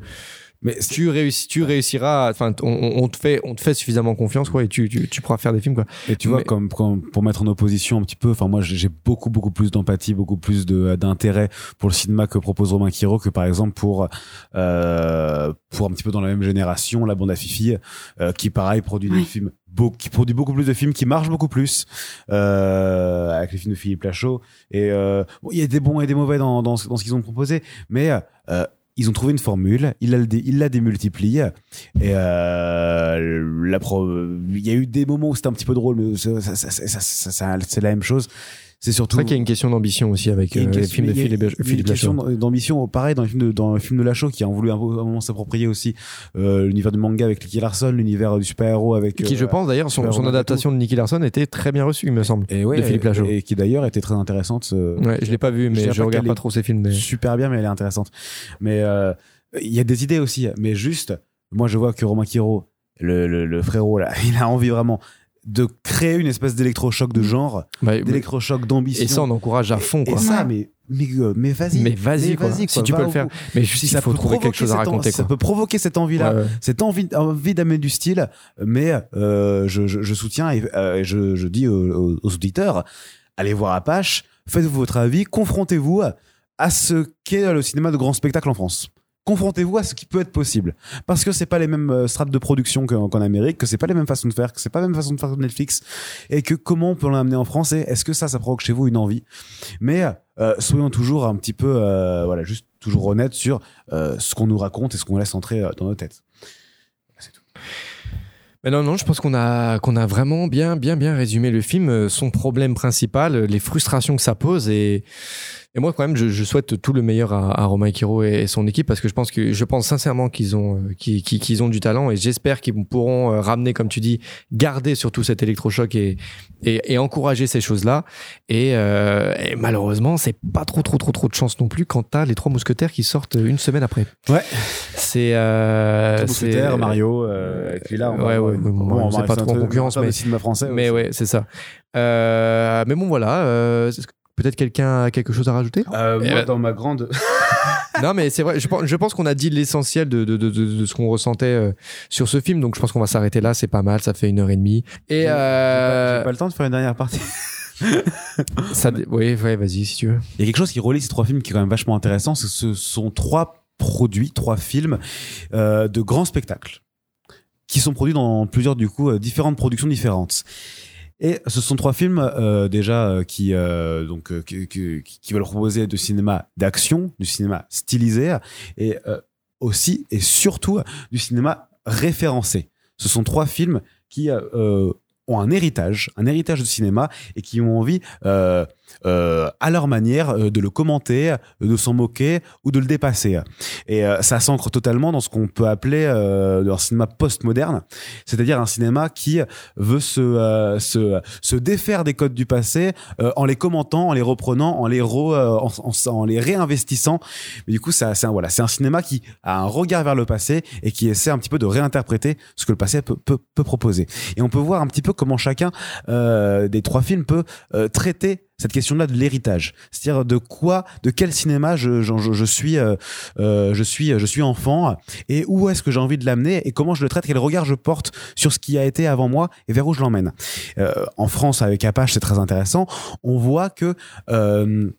mais
tu réussis, tu réussiras. Enfin, on, te fait, on te fait suffisamment confiance, quoi, et tu, tu, tu pourras faire des films, quoi.
Et tu vois,
Mais-
comme, comme pour mettre en opposition un petit peu, enfin moi j'ai beaucoup beaucoup plus d'empathie, beaucoup plus de d'intérêt pour le cinéma que propose Romain Quiro que par exemple pour euh, pour un petit peu dans la même génération, la bande à Fifi, euh, qui pareil produit des films, beau- qui produit beaucoup plus de films, qui marchent beaucoup plus euh, avec les films de Philippe Lachaud. Et euh, bon, il y a des bons et des mauvais dans dans, ce- dans ce qu'ils ont proposé, mais euh, ils ont trouvé une formule, il la, démultiplie et euh, il y a eu des moments où c'était un petit peu drôle, mais c'est la même chose. C'est
C'est
surtout.
vrai qu'il y a une question d'ambition aussi avec euh, les films de Philippe,
il y a une
Philippe
question
Lachaud.
d'ambition, pareil dans le film de, dans le film de Lachaud qui a voulu un, un moment s'approprier aussi euh, l'univers du manga avec Nicky Larson, l'univers du super-héros avec.
Qui, je
euh,
pense d'ailleurs, son, adaptation de Nicky Larson était très bien reçue, il me semble.
et ouais,
de Philippe Lachaud.
Et qui d'ailleurs était très intéressante. euh,
Ouais, je l'ai pas vu, mais je,
pas
regarde pas trop ses films. Mais...
super bien, mais elle est intéressante. Mais euh, il y a des idées aussi. Mais juste, moi, je vois que Romain Quiro, le, le, le frérot, là, il a envie vraiment de créer une espèce d'électrochoc de genre,
Bah,
d'électrochoc d'ambition.
et ça, on encourage à fond,
Et
quoi.
ça,
Ouais.
mais, mais, euh, mais vas-y.
Mais vas-y, quoi. Si
quoi,
tu peux le faire. Mais juste,
Si
il
ça
faut
peut
trouver quelque
provoquer
chose à
en-
raconter,
Ça peut provoquer cette envie-là,
Ouais, ouais.
cette envie, envie d'amener du style, mais euh, je, je, je soutiens et euh, je, je dis aux, aux- aux auditeurs, allez voir Apache, faites-vous votre avis, confrontez-vous à ce qu'est le cinéma de grand spectacle en France. Confrontez-vous à ce qui peut être possible. Parce que c'est pas les mêmes euh, strates de production qu'en Amérique, que c'est pas les mêmes façons de faire, que c'est pas la même façon de faire que Netflix, et que comment on peut l'amener en France et est-ce que ça, ça provoque chez vous une envie? Mais euh, soyons toujours un petit peu, euh, voilà, juste toujours honnêtes sur euh, ce qu'on nous raconte et ce qu'on laisse entrer dans nos têtes.
Mais non, non, je pense qu'on a, qu'on a vraiment bien, bien, bien résumé le film, son problème principal, les frustrations que ça pose. Et, et moi, quand même, je, je souhaite tout le meilleur à, à Romain Quiro et, et son équipe parce que je pense que, je pense sincèrement qu'ils ont, euh, qu'ils, qu'ils- ont du talent et j'espère qu'ils pourront euh, ramener, comme tu dis, garder surtout cet électrochoc et, et, et encourager ces choses-là. Et, euh, et malheureusement, c'est pas trop, trop, trop, trop de chance non plus quand t'as les trois mousquetaires qui sortent une semaine après.
Ouais.
C'est, euh,
Mario, euh, et puis là, on va-
Ouais, ouais,
bon,
bon,
on
c'est
va
pas trop en concurrence, mais-
cinéma français.
Mais ouais, c'est ça. Euh, mais bon, voilà. euh, Peut-être quelqu'un a quelque chose à rajouter?
Euh,
Eh
moi,
ben-
dans ma grande.
Non, mais c'est vrai. Je pense, je pense qu'on a dit l'essentiel de, de, de, de, de ce qu'on ressentait euh, sur ce film. Donc, je pense qu'on va s'arrêter là. C'est pas mal. Ça fait une heure et demie. Et
J'ai pas-
euh,
j'ai pas le temps de faire une dernière partie.
ça, oui, ouais, vas-y si tu veux.
Il y a quelque chose qui relie ces trois films qui est quand même vachement intéressant, c'est que ce sont trois produits, trois films euh, de grands spectacles qui sont produits dans plusieurs du coup différentes productions différentes. Et ce sont trois films euh, déjà euh, qui euh, donc euh, qui, qui, qui veulent proposer du cinéma d'action, du cinéma stylisé et euh, aussi et surtout du cinéma référencé. Ce sont trois films qui ont un héritage, un héritage de cinéma et qui ont envie euh, euh, à leur manière euh, de le commenter, de s'en moquer ou de le dépasser. Et euh, ça s'ancre totalement dans ce qu'on peut appeler euh, un cinéma postmoderne, c'est-à-dire un cinéma qui veut se, euh, se, se défaire des codes du passé euh, en les commentant, en les reprenant, en les, re- euh, en, en- en les réinvestissant. Mais du coup, c'est un, voilà, un cinéma qui a un regard vers le passé et qui essaie un petit peu de réinterpréter ce que le passé peut, peut, peut proposer. Et on peut voir un petit peu comment chacun euh, des trois films peut euh, traiter cette question-là de l'héritage, c'est-à-dire de quoi, de quel cinéma je, je, je- suis, euh, euh, je suis, je suis enfant, et où est-ce que j'ai envie de l'amener, et comment je le traite, quel regard je porte sur ce qui a été avant moi, et vers où je l'emmène. Euh, en France, avec Apache, c'est très intéressant. On voit que euh,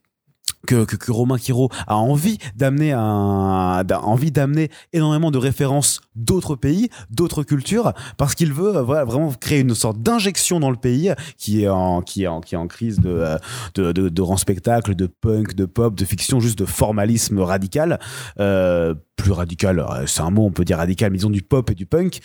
que, que, que Romain Quiro a envie d'amener un, d'amener énormément de références d'autres pays, d'autres cultures, parce qu'il veut euh, voilà, vraiment créer une sorte d'injection dans le pays qui est en, qui est en, qui est en crise de, euh, de, de, de spectacle, de punk, de pop, de fiction, juste de formalisme radical, euh, plus radical, euh, c'est un mot, on peut dire radical, mais disons du pop et du punk,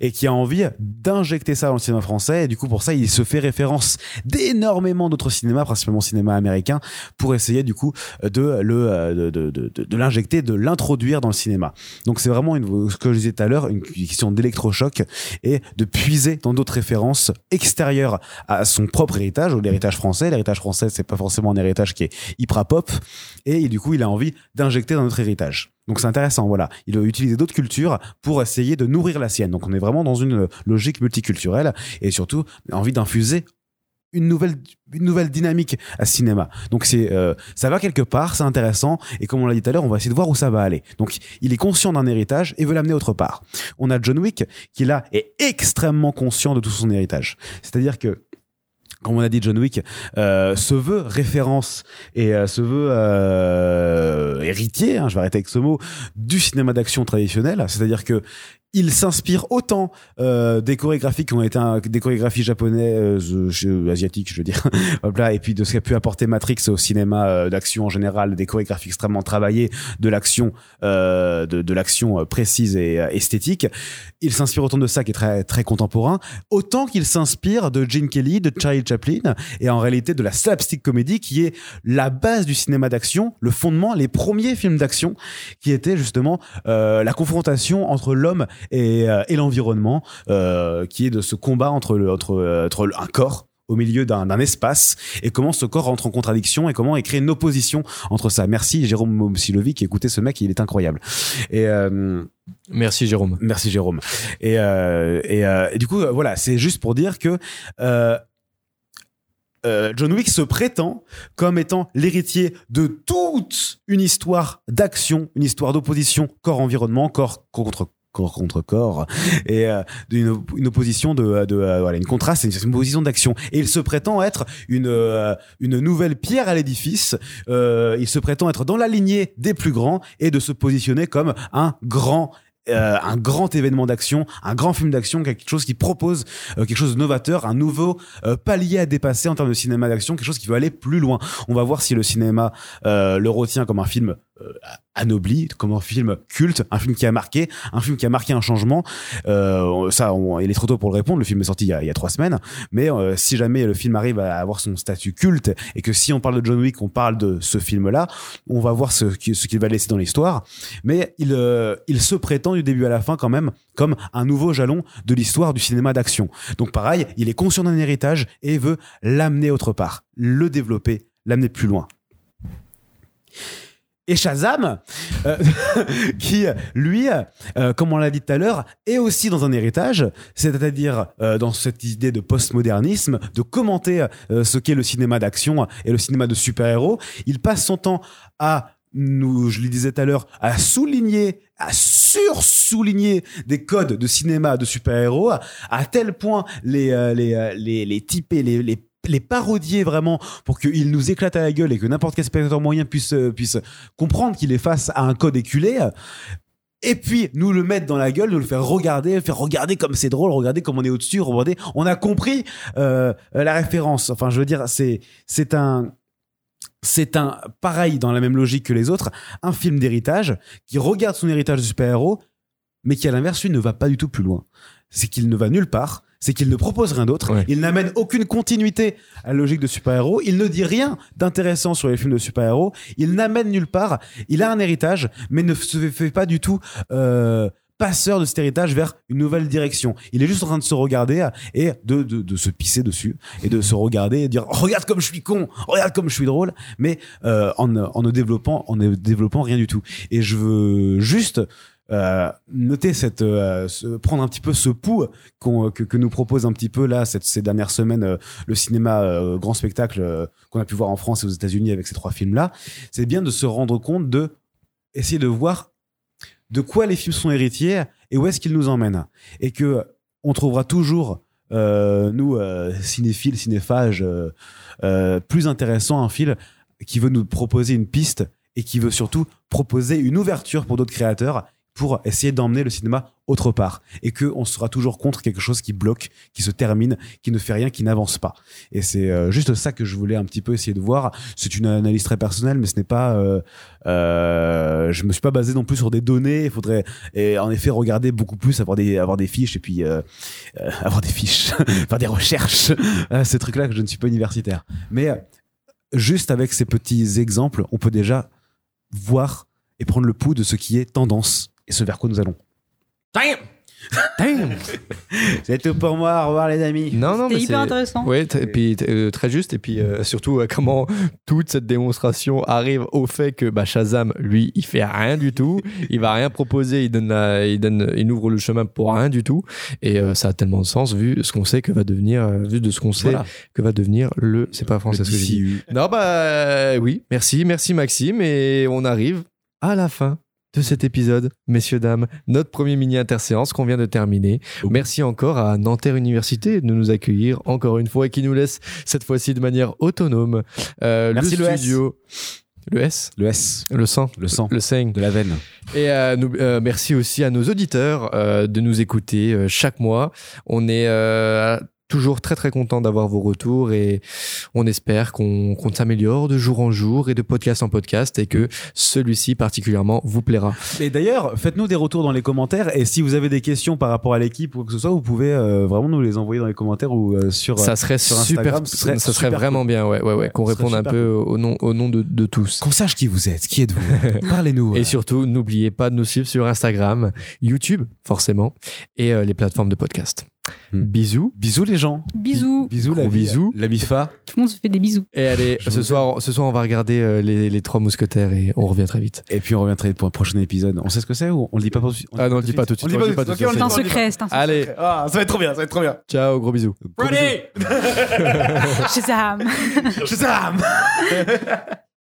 et qui a envie d'injecter ça dans le cinéma français, et du coup pour ça il se fait référence d'énormément d'autres cinémas, principalement cinéma américain, pour essayer du coup de le euh, de, de, de, de- de l'injecter, de l'introduire dans le cinéma. Donc c'est vraiment une, ce que je disais tout à l'heure, une question d'électrochoc et de puiser dans d'autres références extérieures à son propre héritage, ou l'héritage français. L'héritage français, c'est pas forcément un héritage qui est hyper pop, et du coup il a envie d'injecter dans notre héritage. Donc c'est intéressant, voilà. Il va utiliser d'autres cultures pour essayer de nourrir la sienne. Donc on est vraiment dans une logique multiculturelle et surtout envie d'infuser une nouvelle une nouvelle dynamique à ce cinéma. Donc c'est euh, ça va quelque part, c'est intéressant et comme on l'a dit tout à l'heure, on va essayer de voir où ça va aller. Donc il est conscient d'un héritage et veut l'amener autre part. On a John Wick qui là est extrêmement conscient de tout son héritage. C'est-à-dire que comme on a dit, John Wick euh, se veut référence et euh, se veut euh, héritier, hein, je vais arrêter avec ce mot, du cinéma d'action traditionnel. C'est-à-dire que il s'inspire autant euh, des chorégraphies qui ont été des chorégraphies japonaises, euh, asiatiques, je veux dire, Hop là, et puis de ce qu'a pu apporter Matrix au cinéma euh, d'action en général, des chorégraphies extrêmement travaillées, de l'action, euh, de, de l'action euh, précise et esthétique. Il s'inspire autant de ça qui est très très contemporain, autant qu'il s'inspire de Gene Kelly, de Charlie Chaplin, et en réalité de la slapstick comédie qui est la base du cinéma d'action, le fondement, les premiers films d'action qui étaient justement la confrontation entre l'homme et, euh, et l'environnement, euh, qui est de ce combat entre, le, entre, euh, entre un corps au milieu d'un espace et comment ce corps rentre en contradiction et comment il crée une opposition entre ça. Merci Jérôme Momsilovic, écoutez ce mec, il est incroyable. Et euh,
Merci Jérôme.
Merci Jérôme. Et, euh, et, euh, et du coup, voilà, c'est juste pour dire que euh, John Wick se prétend comme étant l'héritier de toute une histoire d'action, une histoire d'opposition corps-environnement, corps contre contre corps et euh, d'une une opposition de, de euh, voilà une contraste une, une opposition d'action et il se prétend être une euh, une nouvelle pierre à l'édifice euh, il se prétend être dans la lignée des plus grands et de se positionner comme un grand euh, un grand événement d'action, un grand film d'action, quelque chose qui propose euh, quelque chose de novateur, un nouveau euh, palier à dépasser en termes de cinéma d'action, quelque chose qui veut aller plus loin. On va voir si le cinéma le retient comme un film anobli, comme un film culte, un film qui a marqué, un film qui a marqué un changement. Euh, ça, on- il est trop tôt pour le répondre. Le film est sorti il y a, trois semaines, mais euh, si jamais le film arrive à avoir son statut culte et que si on parle de John Wick, on parle de ce film-là, on va voir ce qui- ce qu'il va laisser dans l'histoire. Mais il, euh, il se prétend du début à la fin quand même comme un nouveau jalon de l'histoire du cinéma d'action. Donc pareil, il est conscient d'un héritage et veut l'amener autre part, le développer, l'amener plus loin. Et Shazam, euh, qui lui, euh, comme on l'a dit tout à l'heure, est aussi dans un héritage, c'est-à-dire euh, dans cette idée de postmodernisme, de commenter ce qu'est le cinéma d'action et le cinéma de super-héros. Il passe son temps à nous, je le disais tout à l'heure, à souligner, à sur-souligner des codes de cinéma de super-héros, à, tel point les, les, les, les, les les parodier vraiment pour qu'ils nous éclatent à la gueule et que n'importe quel spectateur moyen puisse, euh, puisse comprendre qu'il est face à un code éculé. Et puis nous le mettre dans la gueule, nous le faire regarder, faire regarder comme c'est drôle, regarder comme on est au-dessus, regarder. On a compris euh, la référence. Enfin, je veux dire, c'est c'est un c'est un pareil dans la même logique que les autres, un film d'héritage qui regarde son héritage de super-héros, mais qui à l'inverse lui ne va pas du tout plus loin. C'est qu'il ne va nulle part. C'est qu'il ne propose rien d'autre.
Ouais.
Il n'amène aucune continuité à la logique de super-héros. Il ne dit rien d'intéressant sur les films de super-héros. Il n'amène nulle part. Il a un héritage, mais ne se fait pas du tout euh, passeur de cet héritage vers une nouvelle direction. Il est juste en train de se regarder et de, de, de se pisser dessus et de se regarder et dire regarde comme je suis con, regarde comme je suis drôle, mais euh, en, en ne développant en ne développant rien du tout. Et je veux juste euh, noter cette euh, prendre un petit peu ce pouls qu'on- que, nous propose un petit peu là cette, ces dernières semaines euh, le cinéma euh, grand spectacle euh, qu'on a pu voir en France et aux États-Unis avec ces trois films là c'est bien de se rendre compte de essayer de voir de quoi les films sont héritiers et où est-ce qu'ils nous emmènent. Et que on trouvera toujours euh, nous euh, cinéphiles cinéphages euh, euh, plus intéressant un film qui veut nous proposer une piste et qui veut surtout proposer une ouverture pour d'autres créateurs pour essayer d'emmener le cinéma autre part et que on sera toujours contre quelque chose qui bloque, qui se termine, qui ne fait rien, qui n'avance pas. Et c'est euh, juste ça que je voulais un petit peu essayer de voir. C'est une analyse très personnelle, mais ce n'est pas. Euh, euh, je me suis pas basé non plus sur des données. Il faudrait en effet regarder beaucoup plus, avoir des avoir des fiches et puis euh, euh, avoir des fiches, faire des recherches. Ces trucs-là que je ne suis pas universitaire. Mais juste avec ces petits exemples, on peut déjà voir et prendre le pouls de ce qui est tendance et ce vers quoi nous allons.
Damn
C'est tout pour moi. Au revoir les amis.
Non, non,
C'était
mais
hyper intéressant.
Ouais, t- et puis euh, très juste, et puis euh, surtout euh, comment toute cette démonstration arrive au fait que bah, Shazam, lui, il fait rien du tout, il va rien proposer, il donne, la- il donne, il ouvre le chemin pour rien du tout, et euh, ça a tellement de sens vu ce qu'on sait que va devenir, vu de ce qu'on sait
Voilà.
que va devenir le, c'est pas français ce que j'ai dit.
DCU.
Non bah euh, oui, merci, merci Maxime, et on arrive à la fin de cet épisode, messieurs, dames, notre premier mini interséance qu'on vient de terminer. Merci encore à Nanterre Université de nous accueillir encore une fois et qui nous laisse cette fois-ci de manière autonome. Euh,
Merci,
le
le S.
studio. Le S,
Le S,
le sang,
le sang,
le saying.
de la veine.
Et euh, nous- euh, merci aussi à nos auditeurs euh, de nous écouter euh, chaque mois. On est euh, toujours très très content d'avoir vos retours et on espère qu'on s'améliore de jour en jour et de podcast en podcast et que celui-ci particulièrement vous plaira.
Et d'ailleurs, faites-nous des retours dans les commentaires. Et si vous avez des questions par rapport à l'équipe ou quoi que ce soit, vous pouvez euh, vraiment nous les envoyer dans les commentaires ou euh, sur.
Ça serait
sur
super,
serait
ça serait
super
vraiment bien, ouais, ouais, ouais, qu'on
serait
réponde un peu au nom, au nom de, de tous.
Qu'on sache qui vous êtes, qui êtes-vous. Parlez-nous.
Et surtout, n'oubliez pas de nous suivre sur Instagram, YouTube, forcément, et euh, les plateformes de podcast.
Hmm.
Bisous.
Bisous les gens.
Bisous.
Bisous
Gros
la vie.
bisous.
La Mifa.
Tout le monde se fait des bisous.
Et allez,
Je
ce soir, ce soir, on va regarder euh, les, les trois mousquetaires et on revient très vite.
Et puis on revient très vite pour un prochain épisode. On sait ce que c'est ou on le dit pas tout de suite?
Ah non, on le dit pas tout de suite,
On le dit
on le
pas
dit
tout
pas
de
tout
suite.
de
C'est un
suite.
secret, c'est un secret.
Allez,
Ah, ça va être trop bien, ça va être trop bien.
ciao, gros bisous.
Ready?
Shazam
Shazam